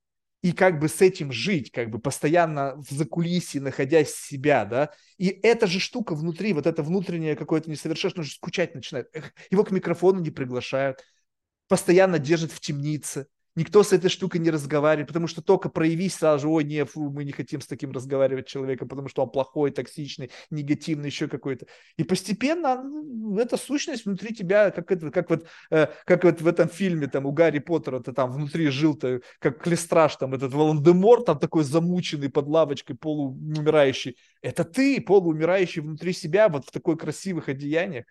и как бы с этим жить, как бы постоянно в закулисье, находясь себя, да, и эта же штука внутри, вот это внутреннее какое-то несовершенство, скучать начинает, его к микрофону не приглашают, постоянно держат в темнице, Никто с этой штукой не разговаривает, потому что только проявись сразу же, ой, не, фу, мы не хотим с таким разговаривать человеком, потому что он плохой, токсичный, негативный, еще какой-то. И постепенно эта сущность внутри тебя, как это, как вот, э, как вот в этом фильме там у Гарри Поттера, ты там внутри жил-то, как Клестраж, там этот Волан-де-Мор, там такой замученный под лавочкой, полуумирающий. Это ты, полуумирающий внутри себя, вот в такой красивых одеяниях.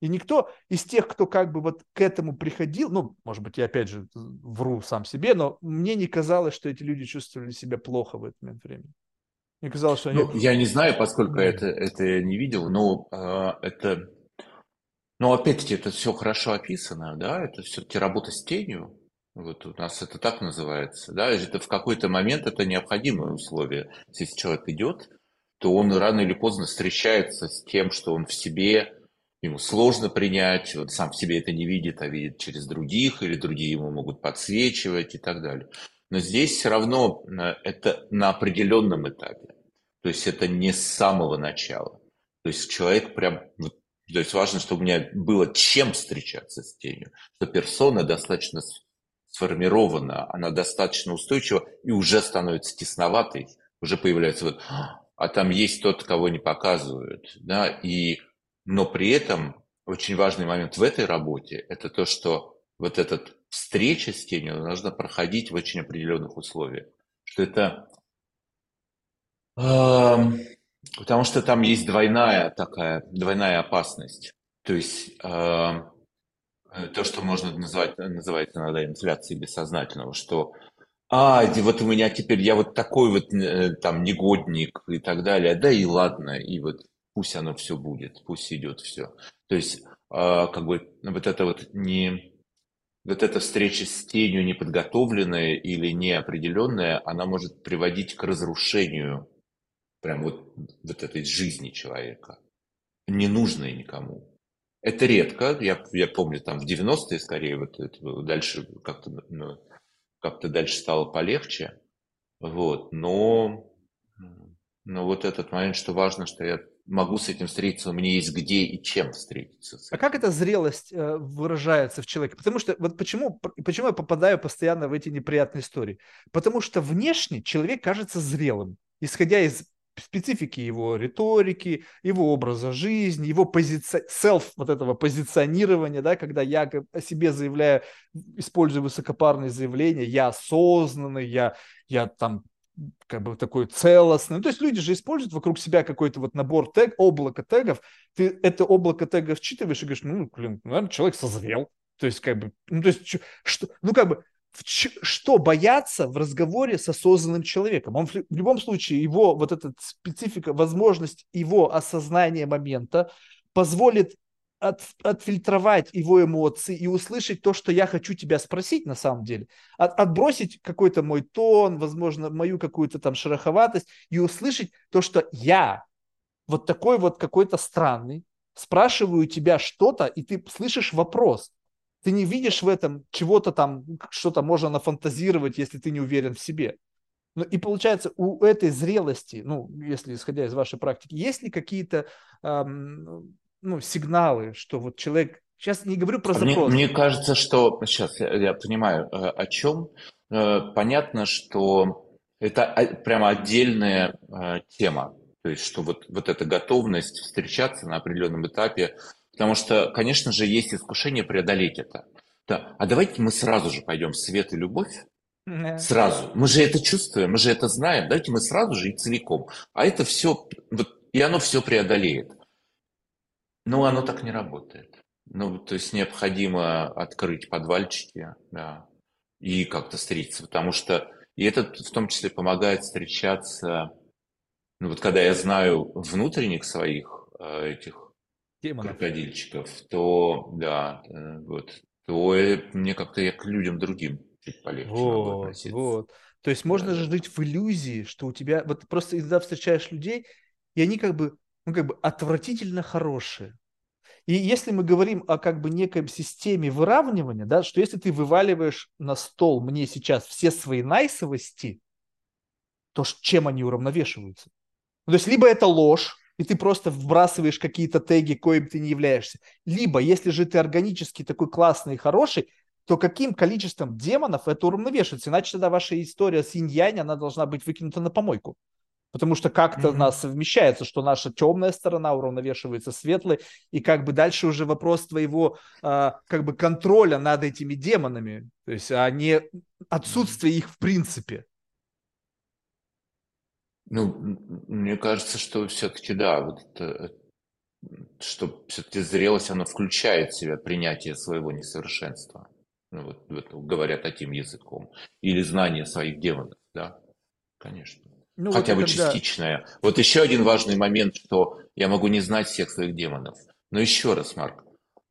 И никто из тех, кто как бы вот к этому приходил, ну, может быть, я опять же вру сам себе, но мне не казалось, что эти люди чувствовали себя плохо в этот момент времени. Мне казалось, что они... Ну, я не знаю, поскольку это, это я не видел, но э, это... Но опять-таки это все хорошо описано, да, это все-таки работа с тенью, вот у нас это так называется, да, это в какой-то момент это необходимое условие. Если человек идет, то он рано или поздно встречается с тем, что он в себе ему сложно принять, вот сам в себе это не видит, а видит через других, или другие ему могут подсвечивать и так далее. Но здесь все равно э, это на определенном этапе. То есть это не с самого начала. То есть человек прям... То есть важно, чтобы у меня было чем встречаться с тенью. Что персона достаточно сформирована, она достаточно устойчива и уже становится тесноватой. Уже появляется вот... А там есть тот, кого не показывают. Да? И но при этом очень важный момент в этой работе – это то, что вот эта встреча с тенью должна проходить в очень определенных условиях. Что это... Потому что там есть двойная такая, двойная опасность. То есть то, что можно называть, называть иногда инфляцией бессознательного, что а, вот у меня теперь, я вот такой вот э, там негодник и так далее, да и ладно, и вот пусть оно все будет, пусть идет все. То есть, а, как бы вот это вот не вот эта встреча с тенью неподготовленная или неопределенная, она может приводить к разрушению прям вот, вот этой жизни человека, ненужной никому. Это редко, я, я помню там в 90-е скорее, вот это, дальше как-то ну, как дальше стало полегче, вот, но, но вот этот момент, что важно, что я могу с этим встретиться, у меня есть где и чем встретиться. А как эта зрелость э, выражается в человеке? Потому что вот почему, почему я попадаю постоянно в эти неприятные истории? Потому что внешне человек кажется зрелым, исходя из специфики его риторики, его образа жизни, его позиции, self, вот этого позиционирования, да, когда я о себе заявляю, использую высокопарные заявления, я осознанный, я, я там как бы такой целостный. Ну, то есть люди же используют вокруг себя какой-то вот набор тег, облако тегов. Ты это облако тегов вчитываешь и говоришь, ну, блин, наверное, человек созрел. То есть, как бы, ну, то есть, что, ну, как бы, что бояться в разговоре с осознанным человеком? Он в любом случае, его вот эта специфика, возможность его осознания момента позволит от, отфильтровать его эмоции и услышать то, что я хочу тебя спросить на самом деле. От, отбросить какой-то мой тон, возможно, мою какую-то там шероховатость и услышать то, что я вот такой вот какой-то странный, спрашиваю тебя что-то, и ты слышишь вопрос. Ты не видишь в этом чего-то там, что-то можно нафантазировать, если ты не уверен в себе. Ну, и получается, у этой зрелости, ну, если исходя из вашей практики, есть ли какие-то эм, ну, сигналы, что вот человек... Сейчас не говорю про запрос. Мне, мне кажется, что... Сейчас я, я понимаю, э, о чем. Э, понятно, что это прямо отдельная э, тема. То есть, что вот, вот эта готовность встречаться на определенном этапе, потому что, конечно же, есть искушение преодолеть это. Да. А давайте мы сразу же пойдем в свет и любовь, Сразу. Мы же это чувствуем, мы же это знаем. Давайте мы сразу же и целиком. А это все, вот, и оно все преодолеет. Ну, оно так не работает. Ну, то есть необходимо открыть подвальчики, да, и как-то встретиться, потому что и это в том числе помогает встречаться, ну вот когда я знаю внутренних своих э, этих Демонов. крокодильчиков, то, да, э, вот, то мне как-то я к людям другим чуть полегче вот, Вот. То есть можно да. же жить в иллюзии, что у тебя, вот просто иногда встречаешь людей, и они как бы ну, как бы отвратительно хорошие. И если мы говорим о как бы некой системе выравнивания, да, что если ты вываливаешь на стол мне сейчас все свои найсовости, то чем они уравновешиваются? Ну, то есть либо это ложь, и ты просто вбрасываешь какие-то теги, коим ты не являешься. Либо, если же ты органически такой классный и хороший, то каким количеством демонов это уравновешивается? Иначе тогда ваша история с инь она должна быть выкинута на помойку. Потому что как-то mm-hmm. нас совмещается, что наша темная сторона уравновешивается светлой, и как бы дальше уже вопрос твоего а, как бы контроля над этими демонами, то есть, а не отсутствие их в принципе. Ну, мне кажется, что все-таки да, вот это, что все-таки зрелость, она включает в себя принятие своего несовершенства. Ну, вот, вот говоря таким языком. Или знание своих демонов, да, конечно. Ну, Хотя вот бы когда... частичное. Вот еще один важный момент, что я могу не знать всех своих демонов. Но еще раз, Марк,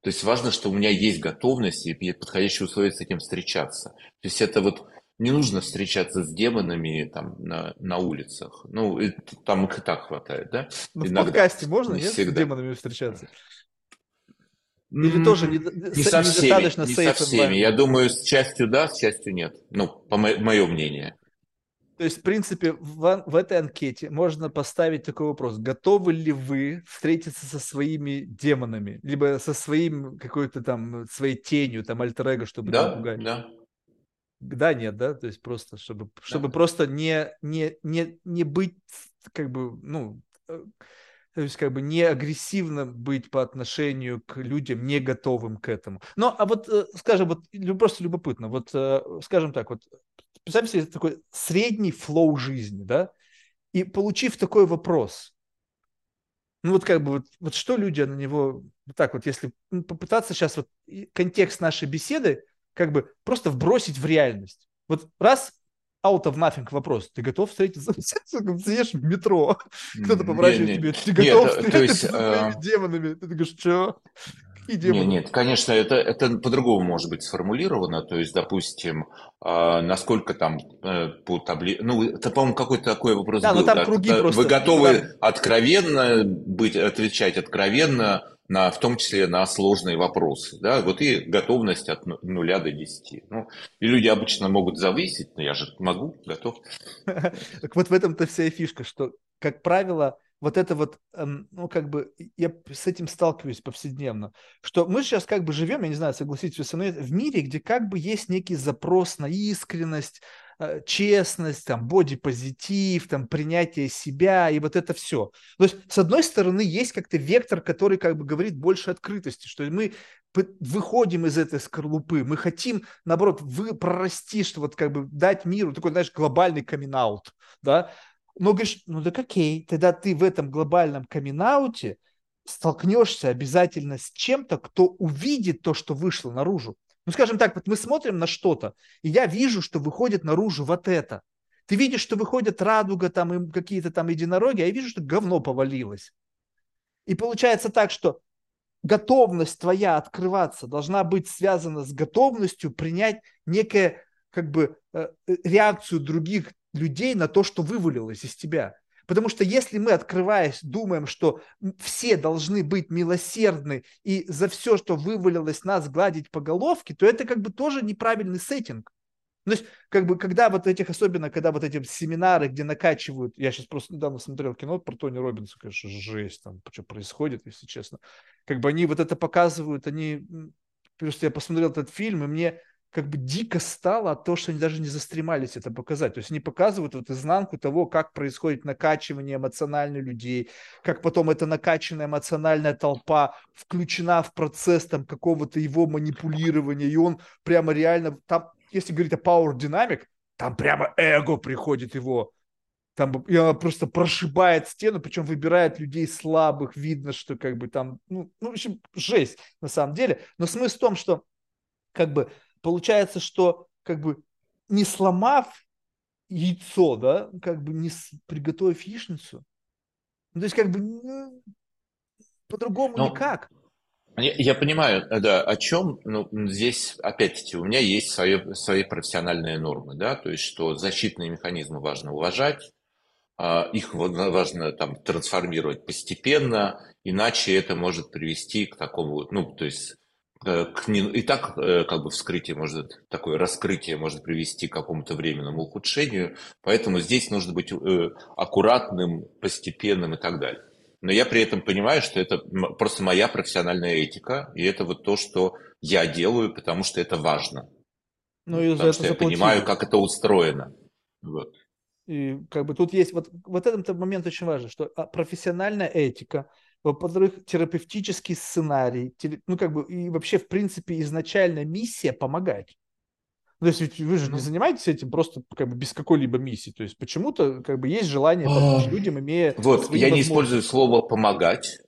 то есть важно, что у меня есть готовность и подходящие условия с этим встречаться. То есть это вот не нужно встречаться с демонами там на, на улицах. Ну, и, там их и так хватает, да? Ну, в подкасте можно, не нет, всегда. с демонами встречаться? Или тоже не, не со всеми, не со всеми. Я думаю, с частью да, с частью нет. Ну, по мое мнение. То есть, в принципе, в, в этой анкете можно поставить такой вопрос. Готовы ли вы встретиться со своими демонами? Либо со своим какой-то там, своей тенью, там, альтер чтобы да, не пугать? Да, да. нет, да? То есть просто, чтобы, чтобы да. просто не, не, не, не быть, как бы, ну, э, то есть как бы не агрессивно быть по отношению к людям, не готовым к этому. Но, а вот, э, скажем, вот просто любопытно, вот, э, скажем так, вот представьте себе такой средний флоу жизни, да, и получив такой вопрос, ну вот как бы вот, вот что люди на него, вот так вот, если попытаться сейчас вот контекст нашей беседы как бы просто вбросить в реальность. Вот раз out of nothing вопрос. Ты готов встретиться? Сидишь в метро, кто-то поворачивает тебе. Ты готов встретиться с э, демонами? Ты говоришь, что? Нет, нет, конечно, это, это по-другому может быть сформулировано. То есть, допустим, э, насколько там э, по таблице... Ну, это, по-моему, какой-то такой вопрос да, был. Но там круги Вы просто... готовы там... откровенно быть, отвечать откровенно, на, в том числе на сложные вопросы. Да? Вот и готовность от нуля до десяти. Ну, и люди обычно могут завысить, но я же могу, готов. Так вот в этом-то вся и фишка, что, как правило, вот это вот, эм, ну, как бы, я с этим сталкиваюсь повседневно, что мы сейчас как бы живем, я не знаю, согласитесь вы со мной, в мире, где как бы есть некий запрос на искренность, э, честность, там, бодипозитив, там, принятие себя и вот это все. То есть, с одной стороны, есть как-то вектор, который как бы говорит больше открытости, что мы выходим из этой скорлупы, мы хотим, наоборот, вы прорасти, что вот как бы дать миру такой, знаешь, глобальный камин да, но говоришь, ну так окей, тогда ты в этом глобальном камин столкнешься обязательно с чем-то, кто увидит то, что вышло наружу. Ну, скажем так, вот мы смотрим на что-то, и я вижу, что выходит наружу вот это. Ты видишь, что выходит радуга, там и какие-то там единороги, а я вижу, что говно повалилось. И получается так, что готовность твоя открываться должна быть связана с готовностью принять некое как бы э, э, реакцию других людей на то, что вывалилось из тебя. Потому что если мы, открываясь, думаем, что все должны быть милосердны и за все, что вывалилось нас, гладить по головке, то это как бы тоже неправильный сеттинг. То есть, как бы, когда вот этих, особенно, когда вот эти семинары, где накачивают, я сейчас просто недавно смотрел кино про Тони Робинса, конечно, жесть там, что происходит, если честно. Как бы они вот это показывают, они, просто я посмотрел этот фильм, и мне как бы дико стало от того, что они даже не застремались это показать. То есть они показывают вот изнанку того, как происходит накачивание эмоционально людей, как потом эта накачанная эмоциональная толпа включена в процесс там какого-то его манипулирования, и он прямо реально там если говорить о Power Dynamic, там прямо эго приходит его. Там и она просто прошибает стену, причем выбирает людей слабых, видно, что как бы там, ну, ну в общем, жесть на самом деле. Но смысл в том, что как бы получается, что как бы не сломав яйцо, да, как бы не с... приготовив яичницу, ну, то есть как бы ну, по-другому Но... никак. Я понимаю, да, о чем, ну, здесь, опять-таки, у меня есть свои, свои профессиональные нормы, да, то есть, что защитные механизмы важно уважать, а, их важно там трансформировать постепенно, иначе это может привести к такому, ну, то есть, э, к, и так э, как бы вскрытие может, такое раскрытие может привести к какому-то временному ухудшению, поэтому здесь нужно быть аккуратным, постепенным и так далее. Но я при этом понимаю, что это просто моя профессиональная этика, и это вот то, что я делаю, потому что это важно. Ну, и потому что я заплатили. понимаю, как это устроено. Вот. И как бы тут есть вот, вот этот момент очень важен, что а, профессиональная этика, во-вторых, терапевтический сценарий, ну как бы и вообще в принципе изначально миссия помогать. Ну, то есть ведь вы же ну. не занимаетесь этим просто как бы без какой-либо миссии. То есть почему-то как бы есть желание помочь людям, имея Вот, я не использую слово «помогать».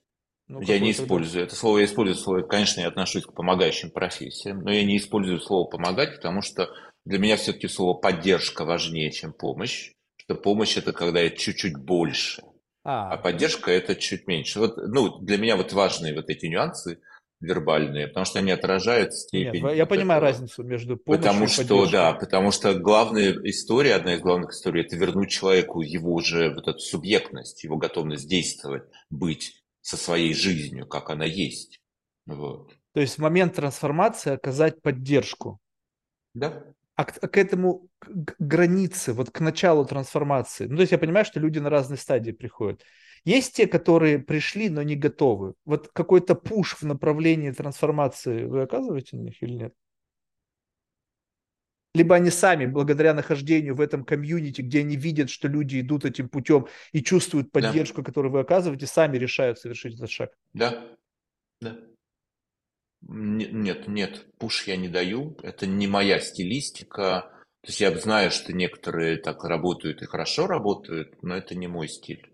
Ну, я не использую это слово, я использую слово, конечно, я отношусь к помогающим профессиям, но я не использую слово «помогать», потому что для меня все-таки слово «поддержка» важнее, чем «помощь». Что помощь – это когда я чуть-чуть больше, а, а поддержка – это чуть меньше. Вот, ну, для меня вот важные вот эти нюансы – вербальные, потому что они отражают степень. Нет, я понимаю этого. разницу между помощью Потому что, поддержкой. да, потому что главная история, одна из главных историй, это вернуть человеку его же вот эту субъектность, его готовность действовать, быть со своей жизнью, как она есть. Вот. То есть в момент трансформации оказать поддержку. Да. А к, к этому к границе, вот к началу трансформации. Ну, то есть я понимаю, что люди на разные стадии приходят. Есть те, которые пришли, но не готовы. Вот какой-то пуш в направлении трансформации вы оказываете на них или нет? Либо они сами, благодаря нахождению в этом комьюнити, где они видят, что люди идут этим путем и чувствуют поддержку, да. которую вы оказываете, сами решают совершить этот шаг. Да, да. Нет, нет, пуш я не даю. Это не моя стилистика. То есть я знаю, что некоторые так работают и хорошо работают, но это не мой стиль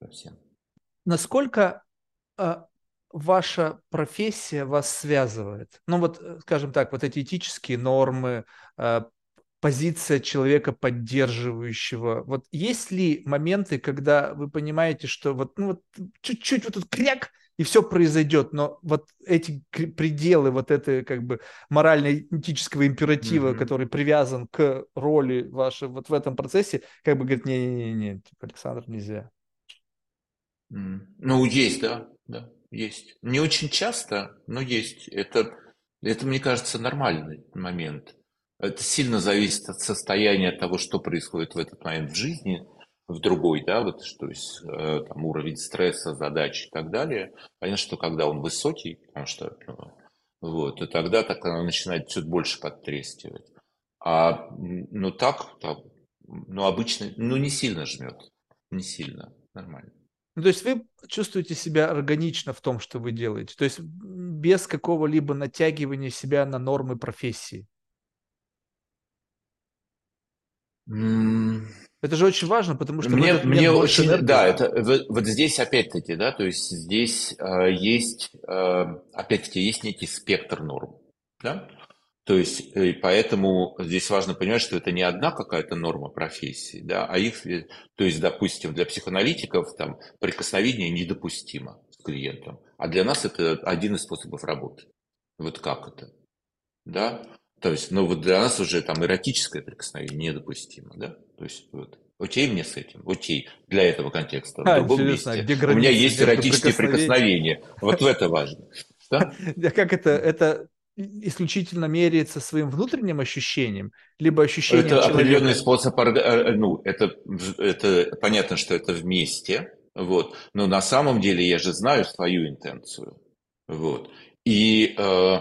совсем. Насколько э, ваша профессия вас связывает? Ну вот, э, скажем так, вот эти этические нормы, э, позиция человека поддерживающего. Вот есть ли моменты, когда вы понимаете, что вот, ну вот чуть-чуть вот тут кряк, и все произойдет, но вот эти пределы вот этой как бы морально-этического императива, mm-hmm. который привязан к роли вашей вот в этом процессе, как бы говорит, не-не-не, типа, Александр, нельзя. Ну, есть, да, да, есть. Не очень часто, но есть. Это, это, мне кажется, нормальный момент. Это сильно зависит от состояния того, что происходит в этот момент в жизни, в другой, да, вот, то есть э, там уровень стресса, задач и так далее. Понятно, что когда он высокий, потому что, ну, вот, и тогда так оно начинает чуть больше подтрескивать. А, ну так, так, ну обычно, ну не сильно жмет, не сильно, нормально. Ну, то есть вы чувствуете себя органично в том, что вы делаете, то есть без какого-либо натягивания себя на нормы профессии. Это же очень важно, потому что мне, мне очень, энергии. да, это вот здесь опять-таки, да, то есть здесь э, есть, э, опять-таки, есть некий спектр норм, да, то есть, и э, поэтому здесь важно понимать, что это не одна какая-то норма профессии, да, а их, э, то есть, допустим, для психоаналитиков там прикосновение недопустимо с клиентом, а для нас это один из способов работы. Вот как это, да? То есть, ну вот для нас уже там эротическое прикосновение недопустимо, да? То есть, вот. Окей мне с этим? Окей. Для этого контекста. А, в другом месте. Где У меня есть эротические прикосновения. Вот в это важно. Да? Как это? Это исключительно меряется своим внутренним ощущением, либо ощущением Это человека? определенный способ, э, э, ну, это, это понятно, что это вместе, вот, но на самом деле я же знаю свою интенцию, вот, и э,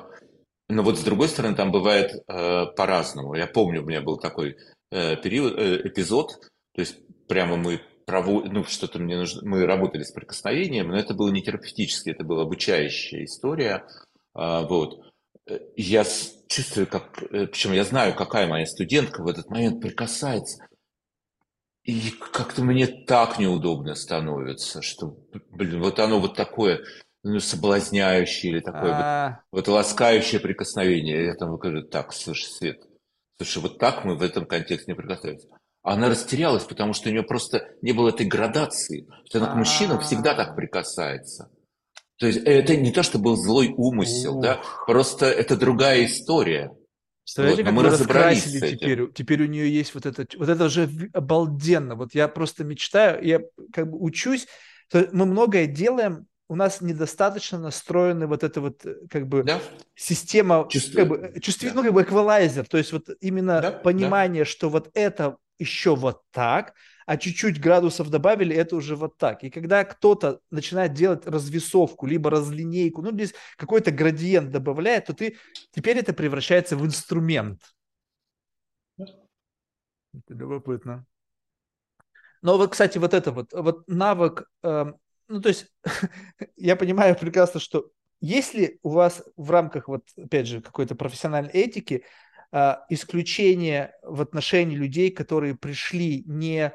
но вот с другой стороны, там бывает э, по-разному. Я помню, у меня был такой период, э, эпизод, то есть прямо мы прово... ну, что-то мне нужно, мы работали с прикосновением, но это было не терапевтически, это была обучающая история, э, вот. Я чувствую, как, э, причем я знаю, какая моя студентка в этот момент прикасается, и как-то мне так неудобно становится, что, блин, вот оно вот такое, ну, соблазняющее или такое вот, вот ласкающее прикосновение. Я там говорю, так, слушай, Свет, слушай, вот так мы в этом контексте не прикасаемся. Она растерялась, потому что у нее просто не было этой градации. Что она к мужчинам всегда так прикасается. То есть это не то, что был злой умысел, Ух. да, просто это другая история. Представляете, вот, как мы разобрались теперь. Теперь у нее есть вот это, вот это уже обалденно. Вот я просто мечтаю, я как бы учусь, мы многое делаем у нас недостаточно настроены вот эта вот э, как бы да. система, Чувствую. как бы, чувствительный, да. ну, как бы эквалайзер, то есть вот именно да. понимание, да. что вот это еще вот так, а чуть-чуть градусов добавили, это уже вот так. И когда кто-то начинает делать развесовку, либо разлинейку, ну, здесь какой-то градиент добавляет, то ты теперь это превращается в инструмент. Это любопытно. Но вот, кстати, вот это вот, вот навык э, ну, то есть, я понимаю прекрасно, что если у вас в рамках, вот, опять же, какой-то профессиональной этики, э, исключение в отношении людей, которые пришли не,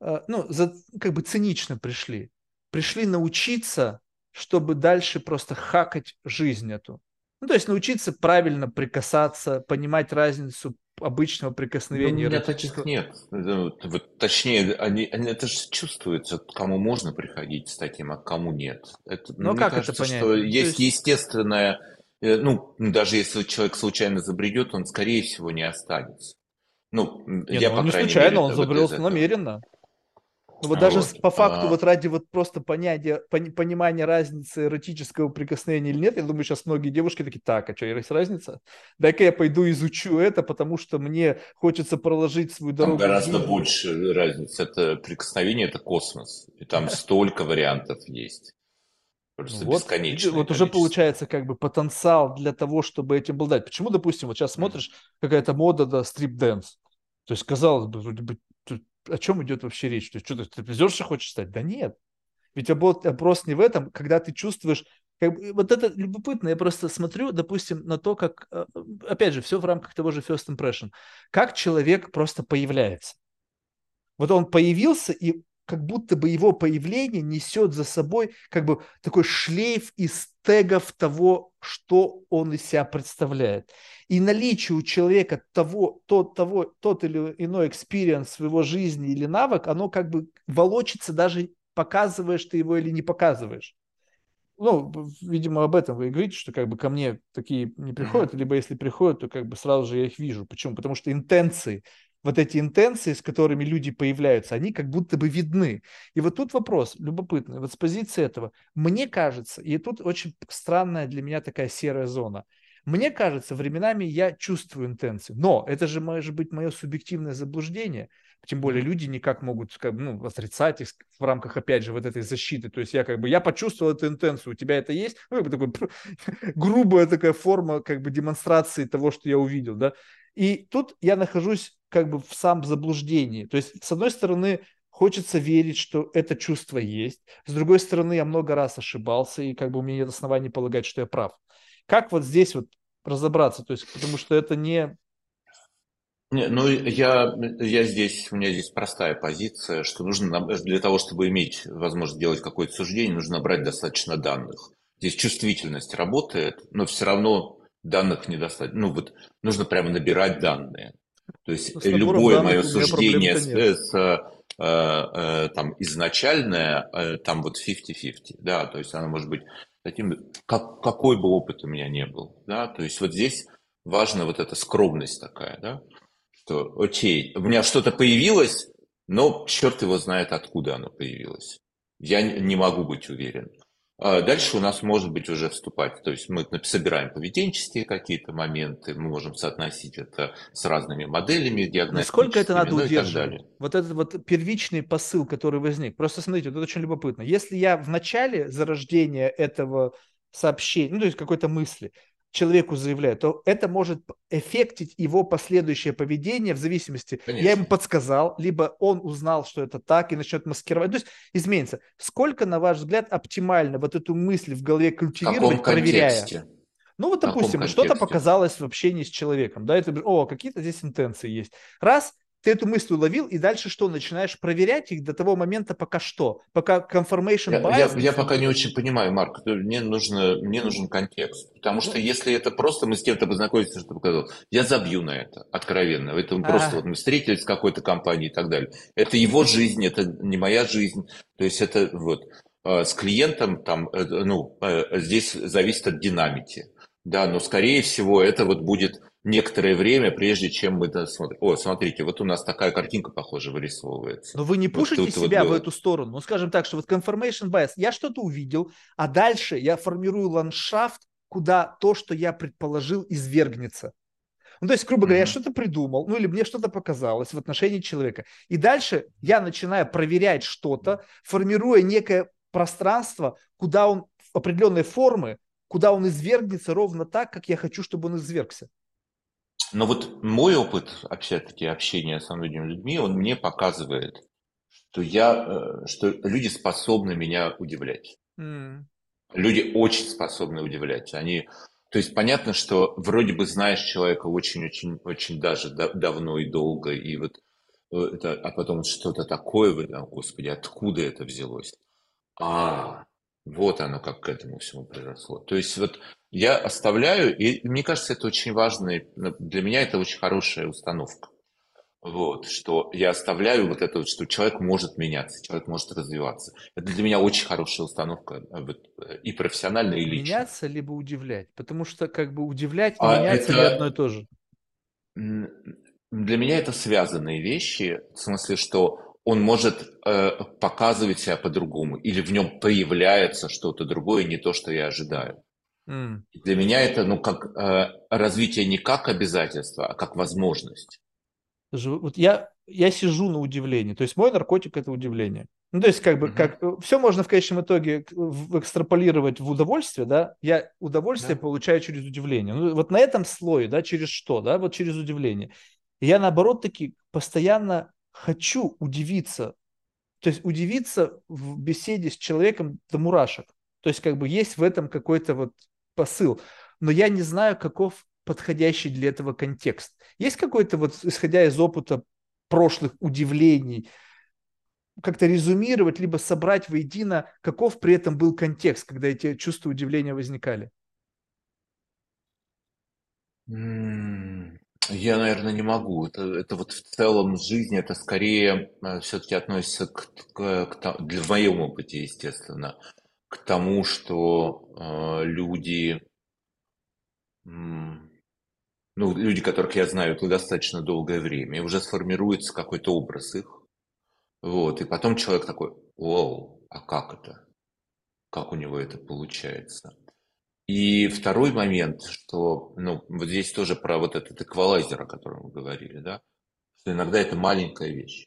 э, ну, за, как бы цинично пришли, пришли научиться, чтобы дальше просто хакать жизнь эту. Ну, то есть научиться правильно прикасаться, понимать разницу обычного прикосновения. Ну, у меня таких нет. Вот, точнее, они, они, это же чувствуется, кому можно приходить с таким, а кому нет. Это, ну, как кажется, это понять? что есть, есть естественное, э, ну, даже если человек случайно забредет, он, скорее всего, не останется. Ну, не, я, ну, по он не случайно, мере, он забрел намеренно. Ну, вот даже вот. по факту, а... вот ради вот просто понятия, пони, понимания разницы эротического прикосновения или нет, я думаю, сейчас многие девушки такие, так, а что, есть разница? Дай-ка я пойду изучу это, потому что мне хочется проложить свою дорогу. Там гораздо больше разницы. Это прикосновение, это космос. И там столько вариантов есть. Просто вот, вот уже получается как бы потенциал для того, чтобы этим обладать. Почему, допустим, вот сейчас смотришь какая-то мода, да, strip dance. То есть, казалось бы, вроде бы о чем идет вообще речь? То есть, что ты стриптизерша хочешь стать? Да нет. Ведь вопрос не в этом, когда ты чувствуешь, как бы, вот это любопытно, я просто смотрю, допустим, на то, как, э, опять же, все в рамках того же first impression, как человек просто появляется. Вот он появился, и как будто бы его появление несет за собой как бы такой шлейф из тегов того, что он из себя представляет. И наличие у человека того, тот, того, тот или иной experience в его жизни или навык, оно как бы волочится даже показываешь ты его или не показываешь. Ну, видимо, об этом вы и говорите, что как бы ко мне такие не приходят, либо если приходят, то как бы сразу же я их вижу. Почему? Потому что интенции, вот эти интенции, с которыми люди появляются, они как будто бы видны. И вот тут вопрос любопытный, вот с позиции этого. Мне кажется, и тут очень странная для меня такая серая зона. Мне кажется, временами я чувствую интенции, но это же может быть мое субъективное заблуждение. Тем более люди никак могут как ну, отрицать их в рамках, опять же, вот этой защиты. То есть я как бы, я почувствовал эту интенцию, у тебя это есть? Ну, как бы такой грубая такая форма как бы демонстрации того, что я увидел, да? И тут я нахожусь как бы в самом заблуждении. То есть, с одной стороны, хочется верить, что это чувство есть. С другой стороны, я много раз ошибался, и как бы у меня нет оснований полагать, что я прав. Как вот здесь вот разобраться? То есть, потому что это не не, ну, я, я здесь, у меня здесь простая позиция, что нужно для того, чтобы иметь возможность делать какое-то суждение, нужно набрать достаточно данных. Здесь чувствительность работает, но все равно данных недостаточно. Ну, вот нужно прямо набирать данные. То есть ну, любое мое суждение с, с, э, э, там изначальное, э, там вот 50-50, да, то есть оно может быть таким, как, какой бы опыт у меня не был, да, то есть вот здесь важна вот эта скромность такая, да, что, окей, у меня что-то появилось, но черт его знает, откуда оно появилось. Я не могу быть уверен. А дальше у нас может быть уже вступать, то есть мы собираем поведенческие какие-то моменты, мы можем соотносить это с разными моделями диагностическими. Насколько это надо ну, удерживать? Вот этот вот первичный посыл, который возник. Просто смотрите, вот это очень любопытно. Если я в начале зарождения этого сообщения, ну то есть какой-то мысли, человеку заявляю, то это может эффектить его последующее поведение в зависимости. Конечно. Я ему подсказал, либо он узнал, что это так, и начнет маскировать. То есть изменится. Сколько, на ваш взгляд, оптимально вот эту мысль в голове культивировать, проверяя? Ну вот, допустим, что-то показалось в общении с человеком, да, это, о, какие-то здесь интенции есть. Раз, ты эту мысль уловил, и дальше что, начинаешь проверять их до того момента, пока что? Пока confirmation bias? Я, я, я пока не очень понимаю, Марк, мне, нужно, мне нужен контекст. Потому что если это просто мы с кем-то познакомились, что показал, я забью на это, откровенно. Это а. просто вот мы встретились с какой-то компанией и так далее. Это его жизнь, это не моя жизнь. То есть это вот э, с клиентом там, э, ну, э, здесь зависит от динамики. Да, но скорее всего это вот будет некоторое время, прежде чем мы досмотрим. О, смотрите, вот у нас такая картинка, похоже, вырисовывается. Но вы не пушите вот себя вот... в эту сторону. Ну, скажем так, что вот confirmation bias, я что-то увидел, а дальше я формирую ландшафт, куда то, что я предположил, извергнется. Ну, то есть, грубо говоря, mm-hmm. я что-то придумал, ну, или мне что-то показалось в отношении человека. И дальше я начинаю проверять что-то, формируя некое пространство, куда он в определенной формы, куда он извергнется ровно так, как я хочу, чтобы он извергся. Но вот мой опыт, опять-таки, общения с многими людьми, он мне показывает, что, я, э, что люди способны меня удивлять. Mm. Люди очень способны удивлять. Они, то есть понятно, что вроде бы знаешь человека очень-очень очень даже давно и долго, и вот э, это, а потом что-то такое, вы, господи, откуда это взялось? А, вот оно как к этому всему произошло. То есть вот я оставляю, и мне кажется, это очень важно, для меня это очень хорошая установка. Вот, что я оставляю вот это что человек может меняться, человек может развиваться. Это для меня очень хорошая установка э, и профессиональная, и личная. Меняться либо удивлять, потому что как бы удивлять а меняться это... одно и то же. Для меня это связанные вещи, в смысле, что он может э, показывать себя по-другому, или в нем появляется что-то другое, не то, что я ожидаю. Mm. Для меня это ну, как э, развитие не как обязательство, а как возможность. Вот я, я сижу на удивлении. То есть мой наркотик это удивление. Ну, то есть, как бы, mm-hmm. как все можно в конечном итоге экстраполировать в удовольствие, да. Я удовольствие yeah. получаю через удивление. Ну, вот на этом слое, да, через что, да, вот через удивление. И я наоборот таки постоянно хочу удивиться. То есть удивиться в беседе с человеком до мурашек. То есть как бы есть в этом какой-то вот посыл. Но я не знаю, каков подходящий для этого контекст. Есть какой-то вот, исходя из опыта прошлых удивлений, как-то резюмировать, либо собрать воедино, каков при этом был контекст, когда эти чувства удивления возникали? Я, наверное, не могу. Это, это вот в целом жизни, это скорее э, все-таки относится к, к, к, для в моем опыте, естественно, к тому, что э, люди, ну, люди, которых я знаю достаточно долгое время, уже сформируется какой-то образ их. Вот, и потом человек такой, вау, а как это? Как у него это получается? И второй момент, что, ну, вот здесь тоже про вот этот эквалайзер, о котором мы говорили, да, что иногда это маленькая вещь.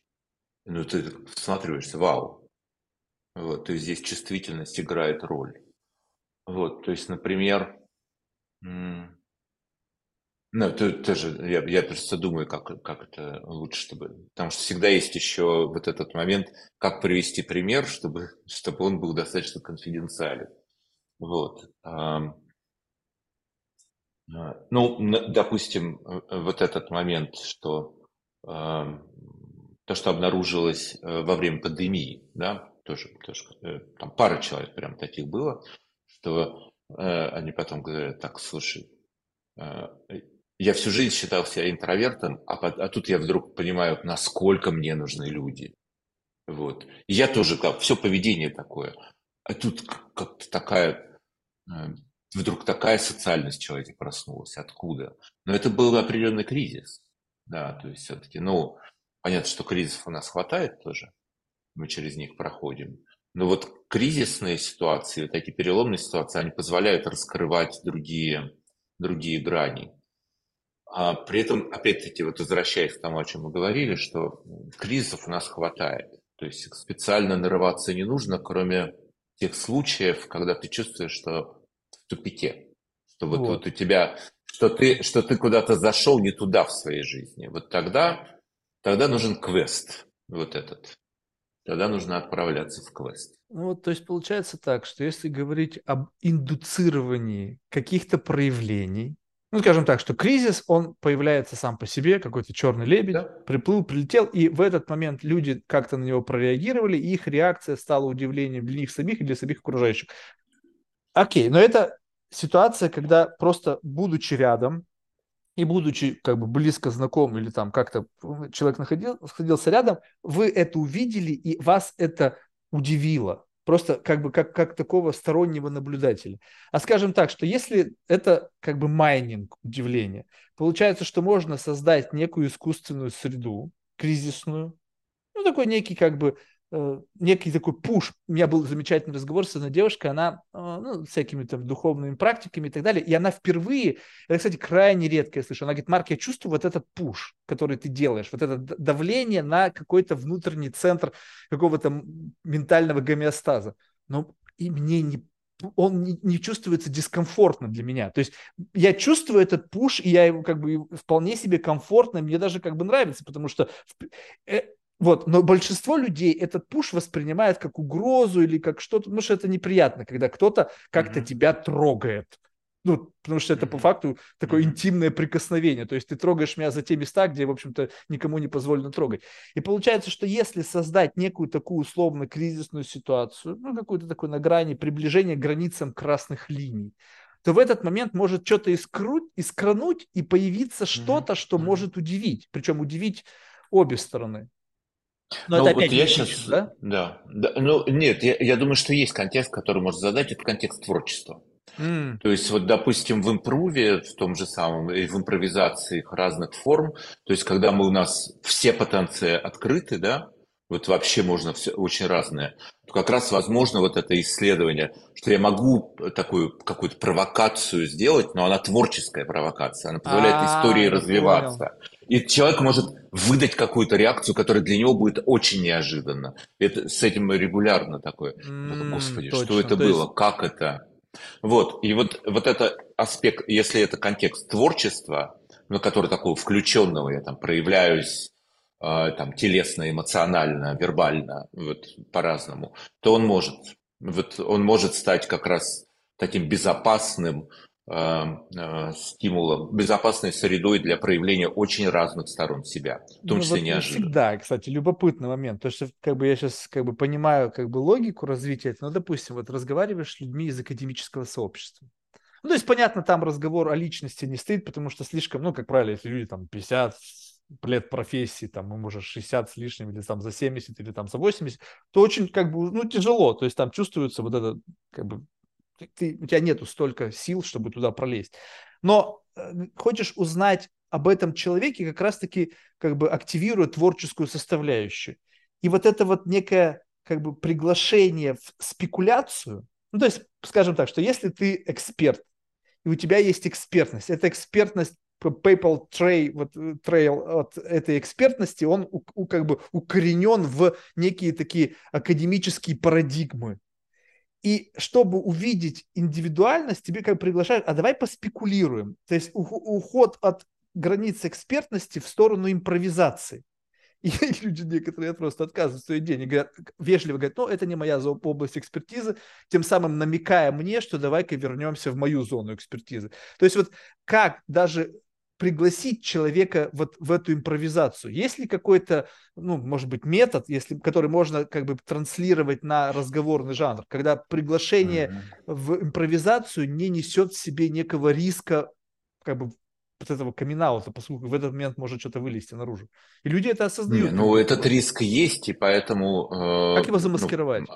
Ну, ты всматриваешься, вау. Вот, то есть здесь чувствительность играет роль. Вот, то есть, например, Ну, ты же, я, я просто думаю, как, как это лучше, чтобы... Потому что всегда есть еще вот этот момент, как привести пример, чтобы, чтобы он был достаточно конфиденциален. Вот. А, ну, допустим, э, вот этот момент, что то, что обнаружилось э, во время пандемии, да, тоже, тоже э, там пара человек прям таких было, что они потом говорят, так, слушай, я всю жизнь считал себя интровертом, а, а тут я вдруг понимаю, насколько мне нужны люди. Вот. И я тоже, как, все поведение такое. А тут как-то такая, э, вдруг такая социальность человека проснулась. Откуда? Но это был определенный кризис. Да, то есть все-таки, ну, понятно, что кризисов у нас хватает тоже. Мы через них проходим. Но вот кризисные ситуации, вот такие переломные ситуации, они позволяют раскрывать другие, другие грани. А при этом, опять-таки, вот возвращаясь к тому, о чем мы говорили, что кризисов у нас хватает. То есть специально нарываться не нужно, кроме тех случаев, когда ты чувствуешь, что в тупике. Что вот, вот. вот у тебя, что ты, что ты куда-то зашел не туда в своей жизни. Вот тогда, тогда нужен квест. Вот этот. Тогда нужно отправляться в квест. Ну вот, то есть получается так, что если говорить об индуцировании каких-то проявлений, ну, скажем так, что кризис, он появляется сам по себе, какой-то черный лебедь, да. приплыл, прилетел, и в этот момент люди как-то на него прореагировали, и их реакция стала удивлением для них самих и для самих окружающих. Окей, но это ситуация, когда просто будучи рядом, и будучи как бы близко знаком или там как-то человек находил, находился рядом, вы это увидели, и вас это удивило. Просто как бы как, как такого стороннего наблюдателя. А скажем так, что если это как бы майнинг, удивление, получается, что можно создать некую искусственную среду, кризисную, ну такой некий как бы Э, некий такой пуш. У меня был замечательный разговор с одной девушкой, она э, ну, всякими там духовными практиками и так далее, и она впервые, это, кстати, крайне редко я слышу, она говорит, Марк, я чувствую вот этот пуш, который ты делаешь, вот это давление на какой-то внутренний центр какого-то ментального гомеостаза. Но и мне не он не, не чувствуется дискомфортно для меня. То есть я чувствую этот пуш, и я его как бы вполне себе комфортно, мне даже как бы нравится, потому что э, вот, но большинство людей этот пуш воспринимает как угрозу или как что-то, потому что это неприятно, когда кто-то как-то mm-hmm. тебя трогает. Ну, потому что это по факту такое интимное прикосновение. То есть ты трогаешь меня за те места, где, в общем-то, никому не позволено трогать. И получается, что если создать некую такую условно кризисную ситуацию, ну, какую-то такую на грани приближения к границам красных линий, то в этот момент может что-то искруть, искрануть и появиться что-то, что может удивить. Причем удивить обе стороны. Но ну, это опять вот я сейчас, да? да? Да, ну нет, я, я думаю, что есть контекст, который можно задать, это контекст творчества. Mm. То есть, вот, допустим, в импруве, в том же самом, и в импровизации разных форм, то есть, когда мы у нас все потенции открыты, да, вот вообще можно все очень разное, то как раз возможно вот это исследование, что я могу такую какую-то провокацию сделать, но она творческая провокация, она позволяет А-а-а, истории развиваться. Понял. И человек может выдать какую-то реакцию, которая для него будет очень неожиданна. Это, с этим регулярно такое. Mm, Господи, точно. что это То было? Есть... Как это? Вот. И вот, вот это аспект, если это контекст творчества, на который такого включенного я там проявляюсь, э, там, телесно, эмоционально, вербально, вот по-разному, то он может. Вот он может стать как раз таким безопасным, стимулом, безопасной средой для проявления очень разных сторон себя, в том ну, числе вот неожиданно. Всегда, кстати, любопытный момент. То, что как бы я сейчас как бы понимаю как бы логику развития, но, допустим, вот разговариваешь с людьми из академического сообщества. Ну, то есть, понятно, там разговор о личности не стоит, потому что слишком, ну, как правило, если люди там 50 лет профессии, там, ему уже 60 с лишним, или там за 70, или там за 80, то очень, как бы, ну, тяжело. То есть там чувствуется вот это, как бы, ты, у тебя нету столько сил, чтобы туда пролезть. Но э, хочешь узнать об этом человеке, как раз-таки как бы активирует творческую составляющую. И вот это вот некое как бы приглашение в спекуляцию, ну, то есть, скажем так, что если ты эксперт, и у тебя есть экспертность, эта экспертность PayPal Trail, вот, э, trail от этой экспертности, он у, у, как бы укоренен в некие такие академические парадигмы. И чтобы увидеть индивидуальность, тебе как приглашают, а давай поспекулируем. То есть уход от границы экспертности в сторону импровизации. И люди некоторые просто отказывают свой день и говорят, вежливо говорят, ну, это не моя область экспертизы, тем самым намекая мне, что давай-ка вернемся в мою зону экспертизы. То есть вот как даже пригласить человека вот в эту импровизацию? Есть ли какой-то, ну, может быть, метод, если, который можно как бы транслировать на разговорный жанр, когда приглашение mm-hmm. в импровизацию не несет в себе некого риска как бы вот этого камин поскольку в этот момент может что-то вылезти наружу. И люди это осознают. Не, ну, этот риск есть, и поэтому... Э, как его замаскировать? Ну,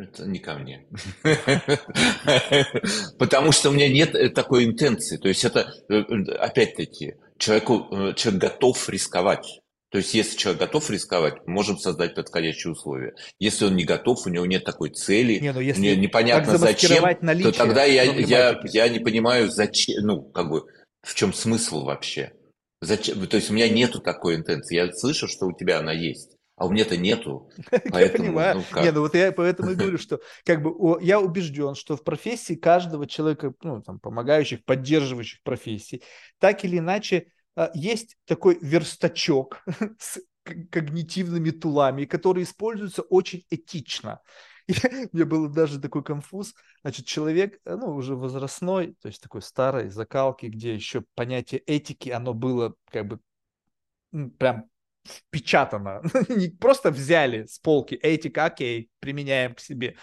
это не ко мне. Потому что у меня нет э, такой интенции. То есть это, э, опять-таки, человеку, человек готов рисковать. То есть, если человек готов рисковать, можем создать подходящие условия. Если он не готов, у него нет такой цели, не, ну если не, непонятно зачем, то тогда я, я, я не понимаю, зачем, ну, как бы, в чем смысл вообще. Зачем? То есть, у меня нету такой интенции. Я слышу, что у тебя она есть. А у меня-то нету. Поэтому, я понимаю. Ну, как? Не, ну вот я поэтому и говорю, что как бы я убежден, что в профессии каждого человека, ну, там, помогающих, поддерживающих профессии, так или иначе а, есть такой верстачок с когнитивными тулами, который используется очень этично. И мне был даже такой конфуз. Значит, человек, э, ну, уже возрастной, то есть такой старой закалки, где еще понятие этики, оно было как бы прям впечатано. Не просто взяли с полки этика, окей, применяем к себе.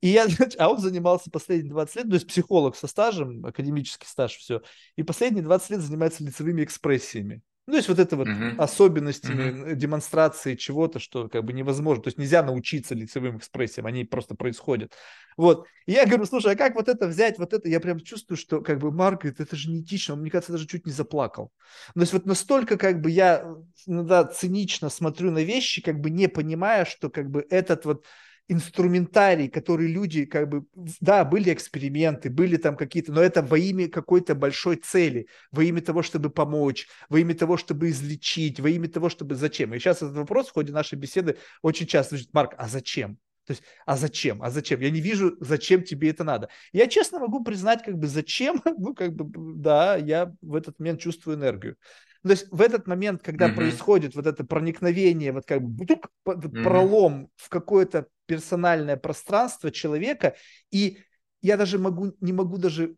И я, а он занимался последние 20 лет, то есть психолог со стажем, академический стаж, все. И последние 20 лет занимается лицевыми экспрессиями. Ну, то есть вот это вот uh-huh. особенностями uh-huh. демонстрации чего-то, что как бы невозможно. То есть нельзя научиться лицевым экспрессиям, они просто происходят. Вот. И я говорю, слушай, а как вот это взять, вот это? Я прям чувствую, что как бы Марк говорит, это же не этично. Он, мне кажется, даже чуть не заплакал. То есть вот настолько как бы я иногда цинично смотрю на вещи, как бы не понимая, что как бы этот вот инструментарий, который люди как бы, да, были эксперименты, были там какие-то, но это во имя какой-то большой цели, во имя того, чтобы помочь, во имя того, чтобы излечить, во имя того, чтобы зачем. И сейчас этот вопрос в ходе нашей беседы очень часто звучит, Марк, а зачем? То есть, а зачем? А зачем? Я не вижу, зачем тебе это надо. Я честно могу признать, как бы, зачем, ну, как бы, да, я в этот момент чувствую энергию. То есть в этот момент, когда mm-hmm. происходит вот это проникновение, вот как бы тук, пролом в какое-то персональное пространство человека, и я даже могу, не могу даже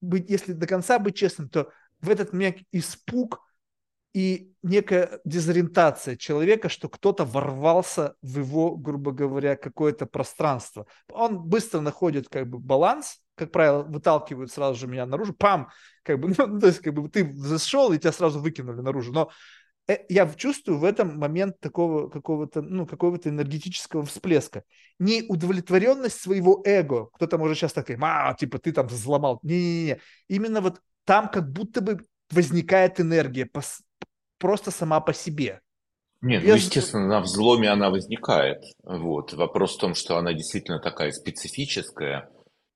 быть, если до конца быть честным, то в этот момент испуг и некая дезориентация человека, что кто-то ворвался в его, грубо говоря, какое-то пространство. Он быстро находит как бы баланс, как правило, выталкивают сразу же меня наружу, пам, как бы, ну, то есть, как бы ты зашел, и тебя сразу выкинули наружу. Но э, я чувствую в этом момент такого какого-то, ну, какого-то энергетического всплеска. Не удовлетворенность своего эго. Кто-то может сейчас так, а, типа, ты там взломал. Не-не-не. Именно вот там как будто бы возникает энергия просто сама по себе. Нет, Без... ну, естественно, на взломе она возникает. Вот. Вопрос в том, что она действительно такая специфическая,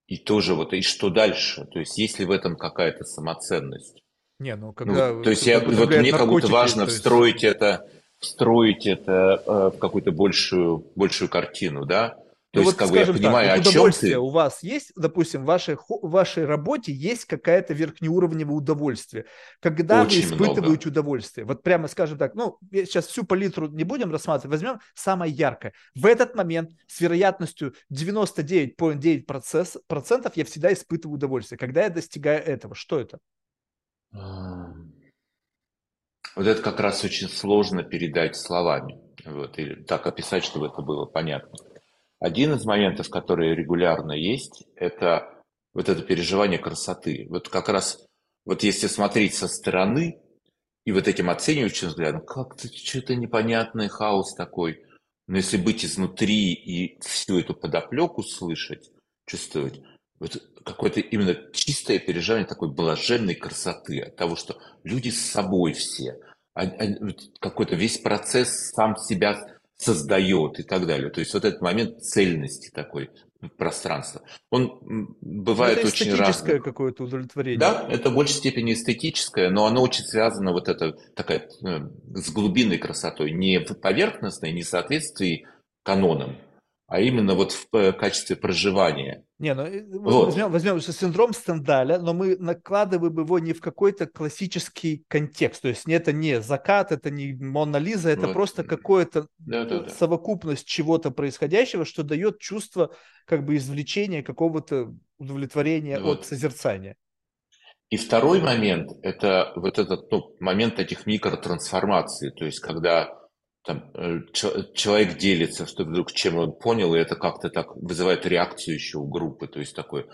и тоже вот, и что дальше? То есть есть ли в этом какая-то самоценность? Не, ну когда... Ну, то есть я, вот мне как будто важно есть... встроить это, встроить это э, в какую-то большую, большую картину, да? То ну, есть, вот, как бы я понимаю, так, о чем ты... у вас есть, допустим, в вашей, в вашей работе есть какая-то верхнеуровневое удовольствие. Когда Очень вы испытываете много. удовольствие. Вот прямо скажем так, ну, сейчас всю палитру не будем рассматривать, возьмем самое яркое. В этот момент с вероятностью 99,9% я всегда испытываю удовольствие. Когда я достигаю этого, что это? Вот это как раз очень сложно передать словами. Вот, или так описать, чтобы это было понятно. Один из моментов, которые регулярно есть, это вот это переживание красоты. Вот как раз, вот если смотреть со стороны и вот этим оценивающим взглядом, как-то что-то непонятный хаос такой. Но если быть изнутри и всю эту подоплеку слышать, чувствовать, вот какое-то именно чистое переживание такой блаженной красоты от того, что люди с собой все, а, а, какой-то весь процесс сам себя создает и так далее. То есть вот этот момент цельности такой пространства. Он бывает это очень эстетическое какое-то удовлетворение. Да, это в большей степени эстетическое, но оно очень связано вот это такая э, с глубинной красотой, не поверхностной, не в соответствии канонам, а именно вот в э, качестве проживания. Не, ну э, вот. возьмем, возьмем синдром Стендаля, но мы накладываем его не в какой-то классический контекст. То есть это не закат, это не Мона Лиза, это вот. просто какое-то да, да, да. совокупность чего-то происходящего, что дает чувство как бы извлечения какого-то удовлетворения вот. от созерцания. И второй момент – это вот этот ну, момент этих микротрансформаций, то есть когда там, э, человек делится, что вдруг чем он понял, и это как-то так вызывает реакцию еще у группы, то есть такой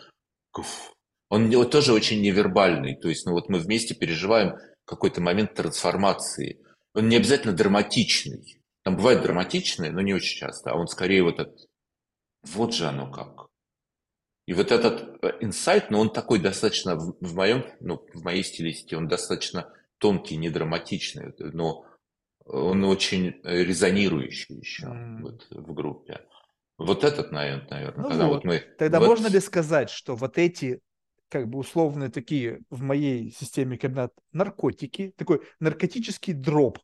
гуф. Он тоже очень невербальный, то есть ну вот мы вместе переживаем какой-то момент трансформации. Он не обязательно драматичный. Там бывает драматичный, но не очень часто, а он скорее вот этот, вот же оно как. И вот этот э, инсайт, но он такой достаточно, в моем, ну, в моей стилистике, он достаточно тонкий, не драматичный, но он очень резонирующий еще mm. вот, в группе. Вот этот, наверное, наверное ну когда вот. вот мы... Тогда вот... можно ли сказать, что вот эти как бы условные такие в моей системе координат наркотики, такой наркотический дроп,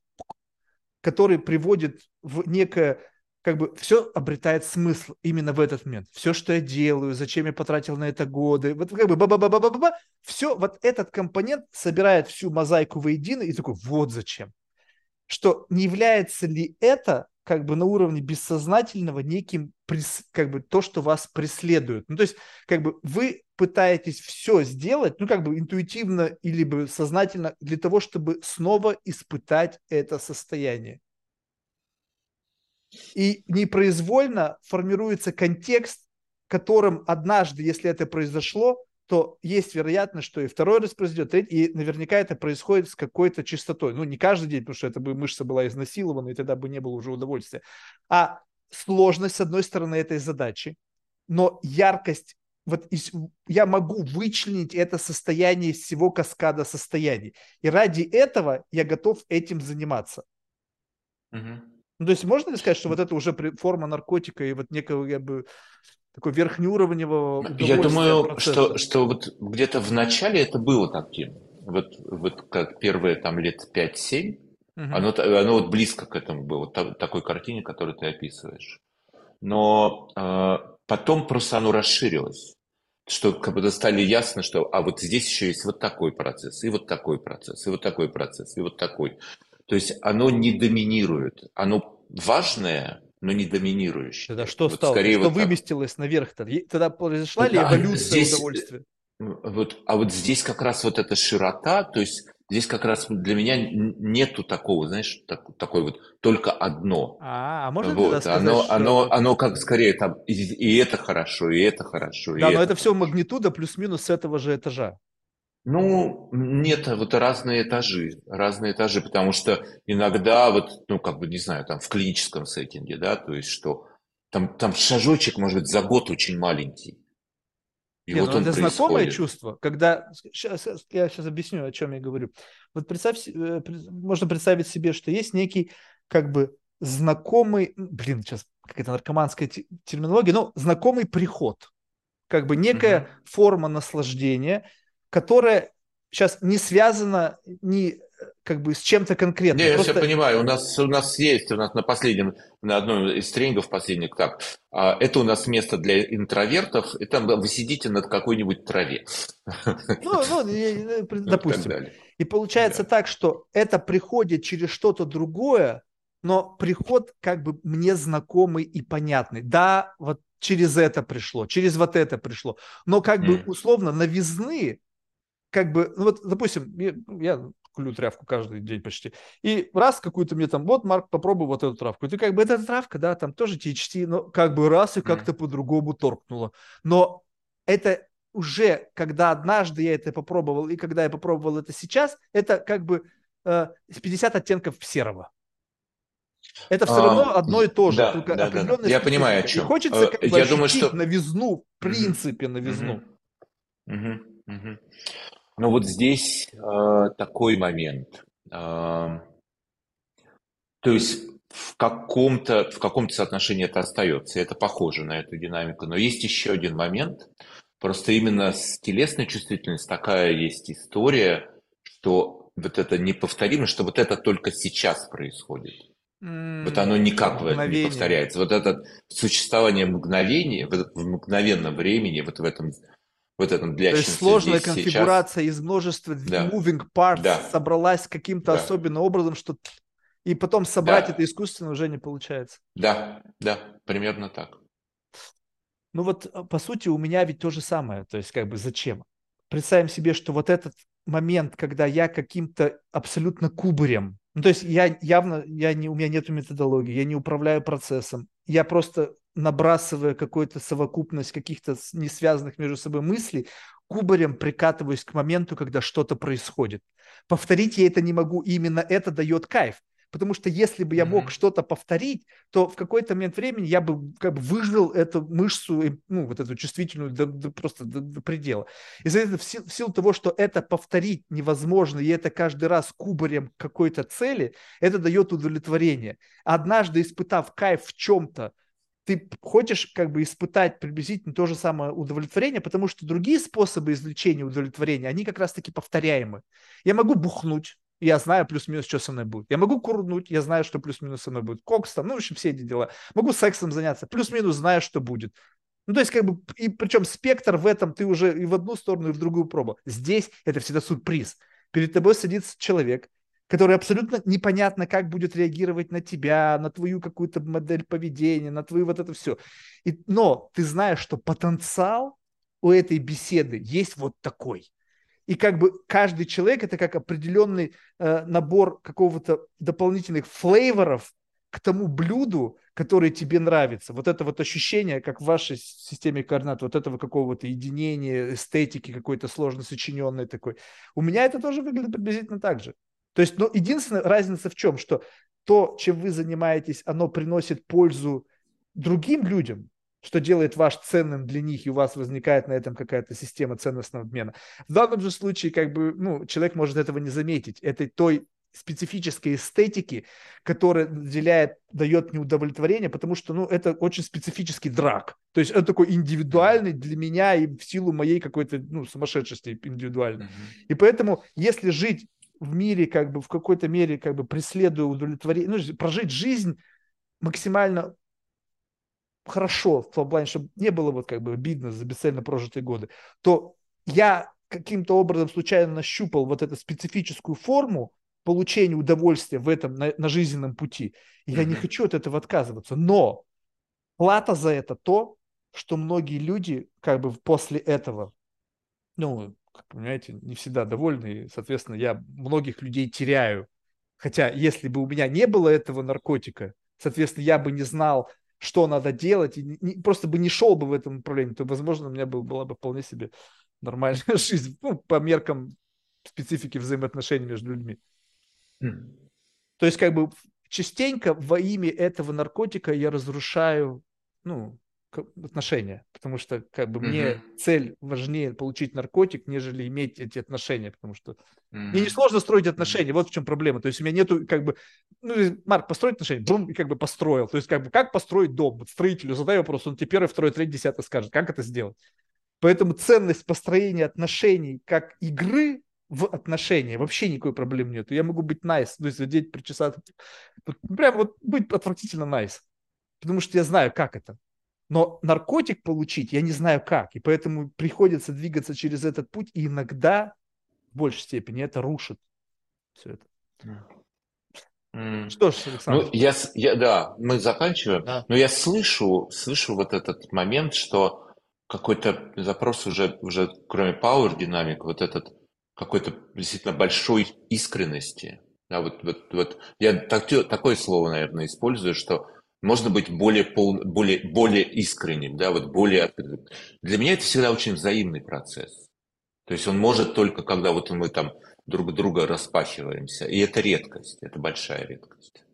который приводит в некое как бы все обретает смысл именно в этот момент. Все, что я делаю, зачем я потратил на это годы, вот как бы ба ба ба ба ба ба все, вот этот компонент собирает всю мозаику воедино и такой, вот зачем. Что не является ли это как бы на уровне бессознательного неким, как бы то, что вас преследует. Ну, то есть, как бы вы пытаетесь все сделать, ну, как бы интуитивно или бы сознательно для того, чтобы снова испытать это состояние. И непроизвольно формируется контекст, которым однажды, если это произошло, то есть вероятность, что и второй раз произойдет, и наверняка это происходит с какой-то частотой. Ну, не каждый день, потому что это бы мышца была изнасилована, и тогда бы не было уже удовольствия. А сложность, с одной стороны, этой задачи, но яркость, вот я могу вычленить это состояние из всего каскада состояний. И ради этого я готов этим заниматься. Угу. Ну, то есть можно ли сказать, что вот это уже форма наркотика и вот некого как бы такой верхнеуровневого Я думаю, что, что вот где-то в начале это было таким. Вот, вот как первые там лет 5-7, угу. оно, оно вот близко к этому было, так, такой картине, которую ты описываешь. Но э, потом просто оно расширилось что как бы стали ясно, что а вот здесь еще есть вот такой процесс, и вот такой процесс, и вот такой процесс, и вот такой. То есть оно не доминирует, оно важное, но не доминирующее. Тогда что вот стало? Скорее что вот выместилось так... наверх-то? Тогда произошла ли эволюция здесь, удовольствия? Вот, а вот здесь как раз вот эта широта, то есть здесь как раз для меня нету такого, знаешь, так, такой вот только одно. А, а можно вот, сказать, оно, что... оно, оно как скорее там и, и это хорошо, и это хорошо. Да, но это, это все магнитуда плюс-минус с этого же этажа. Ну, нет, вот разные этажи, разные этажи, потому что иногда вот, ну, как бы, не знаю, там в клиническом сеттинге, да, то есть что там, там шажочек, может быть, за год очень маленький. И Нет, вот ну, он это происходит. знакомое чувство, когда, сейчас, я сейчас объясню, о чем я говорю. Вот представь, э, можно представить себе, что есть некий, как бы, знакомый, блин, сейчас какая-то наркоманская терминология, но знакомый приход, как бы некая угу. форма наслаждения, которая сейчас не связана ни как бы с чем-то конкретным. Не, Просто... я все понимаю. У нас, у нас есть, у нас на последнем, на одном из тренингов последних, так, а, это у нас место для интровертов, и там вы сидите над какой-нибудь траве. Ну, ну допустим. И получается да. так, что это приходит через что-то другое, но приход как бы мне знакомый и понятный. Да, вот через это пришло, через вот это пришло. Но как mm. бы условно новизны как бы, ну вот, допустим, я, я кулю травку каждый день почти, и раз какую-то мне там, вот, Марк, попробуй вот эту травку, и ты как бы, эта травка, да, там тоже THC, но как бы раз и как-то mm. по-другому торкнуло. Но это уже, когда однажды я это попробовал, и когда я попробовал это сейчас, это как бы э, 50 оттенков серого. Это все равно а, одно и то же, да, только да, да, да. Я понимаю, о чем. И хочется как бы я думаю, что... новизну, в принципе, новизну. Угу. Угу. Ну вот здесь э, такой момент. Э, то есть в каком-то в каком-то соотношении это остается, это похоже на эту динамику. Но есть еще один момент. Просто именно с телесной чувствительностью такая есть история, что вот это неповторимо, что вот это только сейчас происходит. Вот оно никак этом не повторяется. Вот это существование мгновения в мгновенном времени, вот в этом вот этом То есть сложная конфигурация сейчас. из множества да. moving parts да. собралась каким-то да. особенным образом, что и потом собрать да. это искусственно уже не получается. Да, да, примерно так. Ну вот, э, по сути, у меня ведь то же самое. То есть, как бы, зачем? Представим себе, что вот этот момент, когда я каким-то абсолютно кубарем, ну, то есть я явно, я не, у меня нет методологии, я не управляю процессом, я просто набрасывая какую-то совокупность каких-то не связанных между собой мыслей, кубарем прикатываюсь к моменту, когда что-то происходит. Повторить я это не могу, именно это дает кайф. Потому что если бы я мог mm-hmm. что-то повторить, то в какой-то момент времени я бы как бы выжил эту мышцу, ну, вот эту чувствительную до, до, просто до, до предела. И за это в, сил, в силу того, что это повторить невозможно, и это каждый раз кубарем какой-то цели, это дает удовлетворение. Однажды испытав кайф в чем-то, ты хочешь как бы испытать приблизительно то же самое удовлетворение, потому что другие способы извлечения удовлетворения, они как раз-таки повторяемы. Я могу бухнуть, я знаю плюс-минус, что со мной будет. Я могу курнуть, я знаю, что плюс-минус со мной будет. Кокс там, ну, в общем, все эти дела. Могу сексом заняться, плюс-минус знаю, что будет. Ну, то есть, как бы, и причем спектр в этом ты уже и в одну сторону, и в другую пробовал. Здесь это всегда сюрприз. Перед тобой садится человек, который абсолютно непонятно, как будет реагировать на тебя, на твою какую-то модель поведения, на твою вот это все. И, но ты знаешь, что потенциал у этой беседы есть вот такой. И как бы каждый человек это как определенный э, набор какого-то дополнительных флейворов к тому блюду, которое тебе нравится. Вот это вот ощущение, как в вашей системе координат, вот этого какого-то единения, эстетики какой-то сложно сочиненной такой. У меня это тоже выглядит приблизительно так же. То есть, ну, единственная разница в чем, что то, чем вы занимаетесь, оно приносит пользу другим людям, что делает ваш ценным для них, и у вас возникает на этом какая-то система ценностного обмена. В данном же случае, как бы, ну, человек может этого не заметить. Это той специфической эстетики, которая наделяет, дает неудовлетворение, потому что, ну, это очень специфический драк. То есть это такой индивидуальный для меня и в силу моей какой-то, ну, сумасшедшести индивидуальной. Mm-hmm. И поэтому, если жить в мире, как бы в какой-то мере, как бы преследуя удовлетворение, ну, прожить жизнь максимально хорошо, в том плане, чтобы не было вот как бы обидно за бесцельно прожитые годы, то я каким-то образом случайно нащупал вот эту специфическую форму получения удовольствия в этом на, на жизненном пути. И я не хочу от этого отказываться. Но плата за это то, что многие люди как бы после этого, ну, как понимаете, не всегда довольны, и, соответственно, я многих людей теряю. Хотя, если бы у меня не было этого наркотика, соответственно, я бы не знал, что надо делать, и не, просто бы не шел бы в этом направлении, то, возможно, у меня был, была бы вполне себе нормальная жизнь ну, по меркам специфики взаимоотношений между людьми. Mm. То есть, как бы частенько во имя этого наркотика я разрушаю, ну, отношения, потому что как бы mm-hmm. мне цель важнее получить наркотик, нежели иметь эти отношения, потому что mm-hmm. мне несложно строить отношения, вот в чем проблема, то есть у меня нету как бы, ну, Марк, построить отношения, бум, и как бы построил, то есть как бы как построить дом, вот строителю задай вопрос, он тебе первый, второй, третий, десятый скажет, как это сделать. Поэтому ценность построения отношений как игры в отношения. Вообще никакой проблемы нет. Я могу быть nice, то есть сидеть, причесаться. Прям вот быть отвратительно nice. Потому что я знаю, как это. Но наркотик получить я не знаю как, и поэтому приходится двигаться через этот путь, и иногда в большей степени это рушит все это. Mm. Что ж, Александр. Ну, я, я, да, мы заканчиваем. Да. Но я слышу, слышу вот этот момент, что какой-то запрос уже, уже кроме Power Dynamic, вот этот какой-то действительно большой искренности. Да, вот, вот, вот я так, такое слово, наверное, использую, что можно быть более, пол, более, более искренним, да, вот более открытым. Для меня это всегда очень взаимный процесс. То есть он может только, когда вот мы там друг друга распахиваемся. И это редкость, это большая редкость.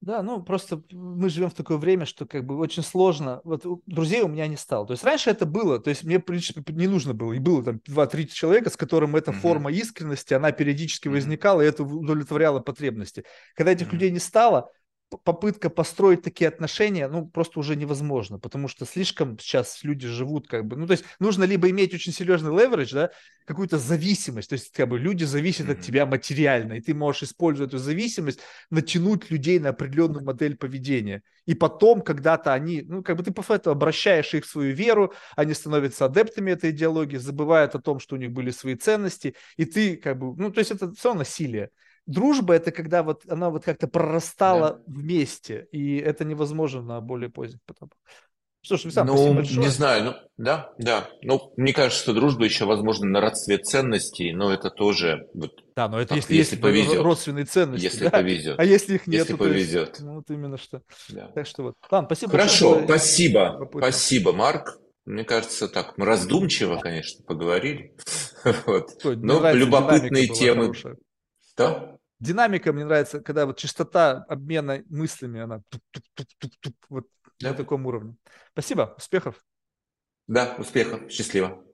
Да, ну просто мы живем в такое время, что как бы очень сложно. Вот друзей у меня не стало. То есть раньше это было, то есть мне, в принципе, не нужно было. И было там 2-3 человека, с которым эта mm-hmm. форма искренности, она периодически mm-hmm. возникала, и это удовлетворяло потребности. Когда этих mm-hmm. людей не стало, попытка построить такие отношения, ну, просто уже невозможно, потому что слишком сейчас люди живут как бы, ну, то есть нужно либо иметь очень серьезный леверидж, да, какую-то зависимость, то есть как бы люди зависят от тебя материально, и ты можешь, используя эту зависимость, натянуть людей на определенную модель поведения. И потом, когда-то они, ну, как бы ты по факту обращаешь их в свою веру, они становятся адептами этой идеологии, забывают о том, что у них были свои ценности, и ты как бы, ну, то есть это все насилие дружба это когда вот она вот как-то прорастала да. вместе, и это невозможно на более поздних этапах. Что ж, Висам, ну, спасибо большое. Не знаю, ну, да, да. Ну, мне кажется, что дружба еще возможно на родстве ценностей, но это тоже... Вот, да, но это если, если повезет. родственные ценности. Если да? повезет. А если их нет, если повезет. Есть, ну, вот именно что. Да. Так что вот. Ладно, спасибо Хорошо, большое. спасибо. Спасибо, Марк. Мне кажется, так, мы раздумчиво, конечно, поговорили. вот. Но любопытные темы. Хорошая. Что? Динамика мне нравится, когда вот частота обмена мыслями, она вот да. на таком уровне. Спасибо, успехов. Да, успехов, счастливо.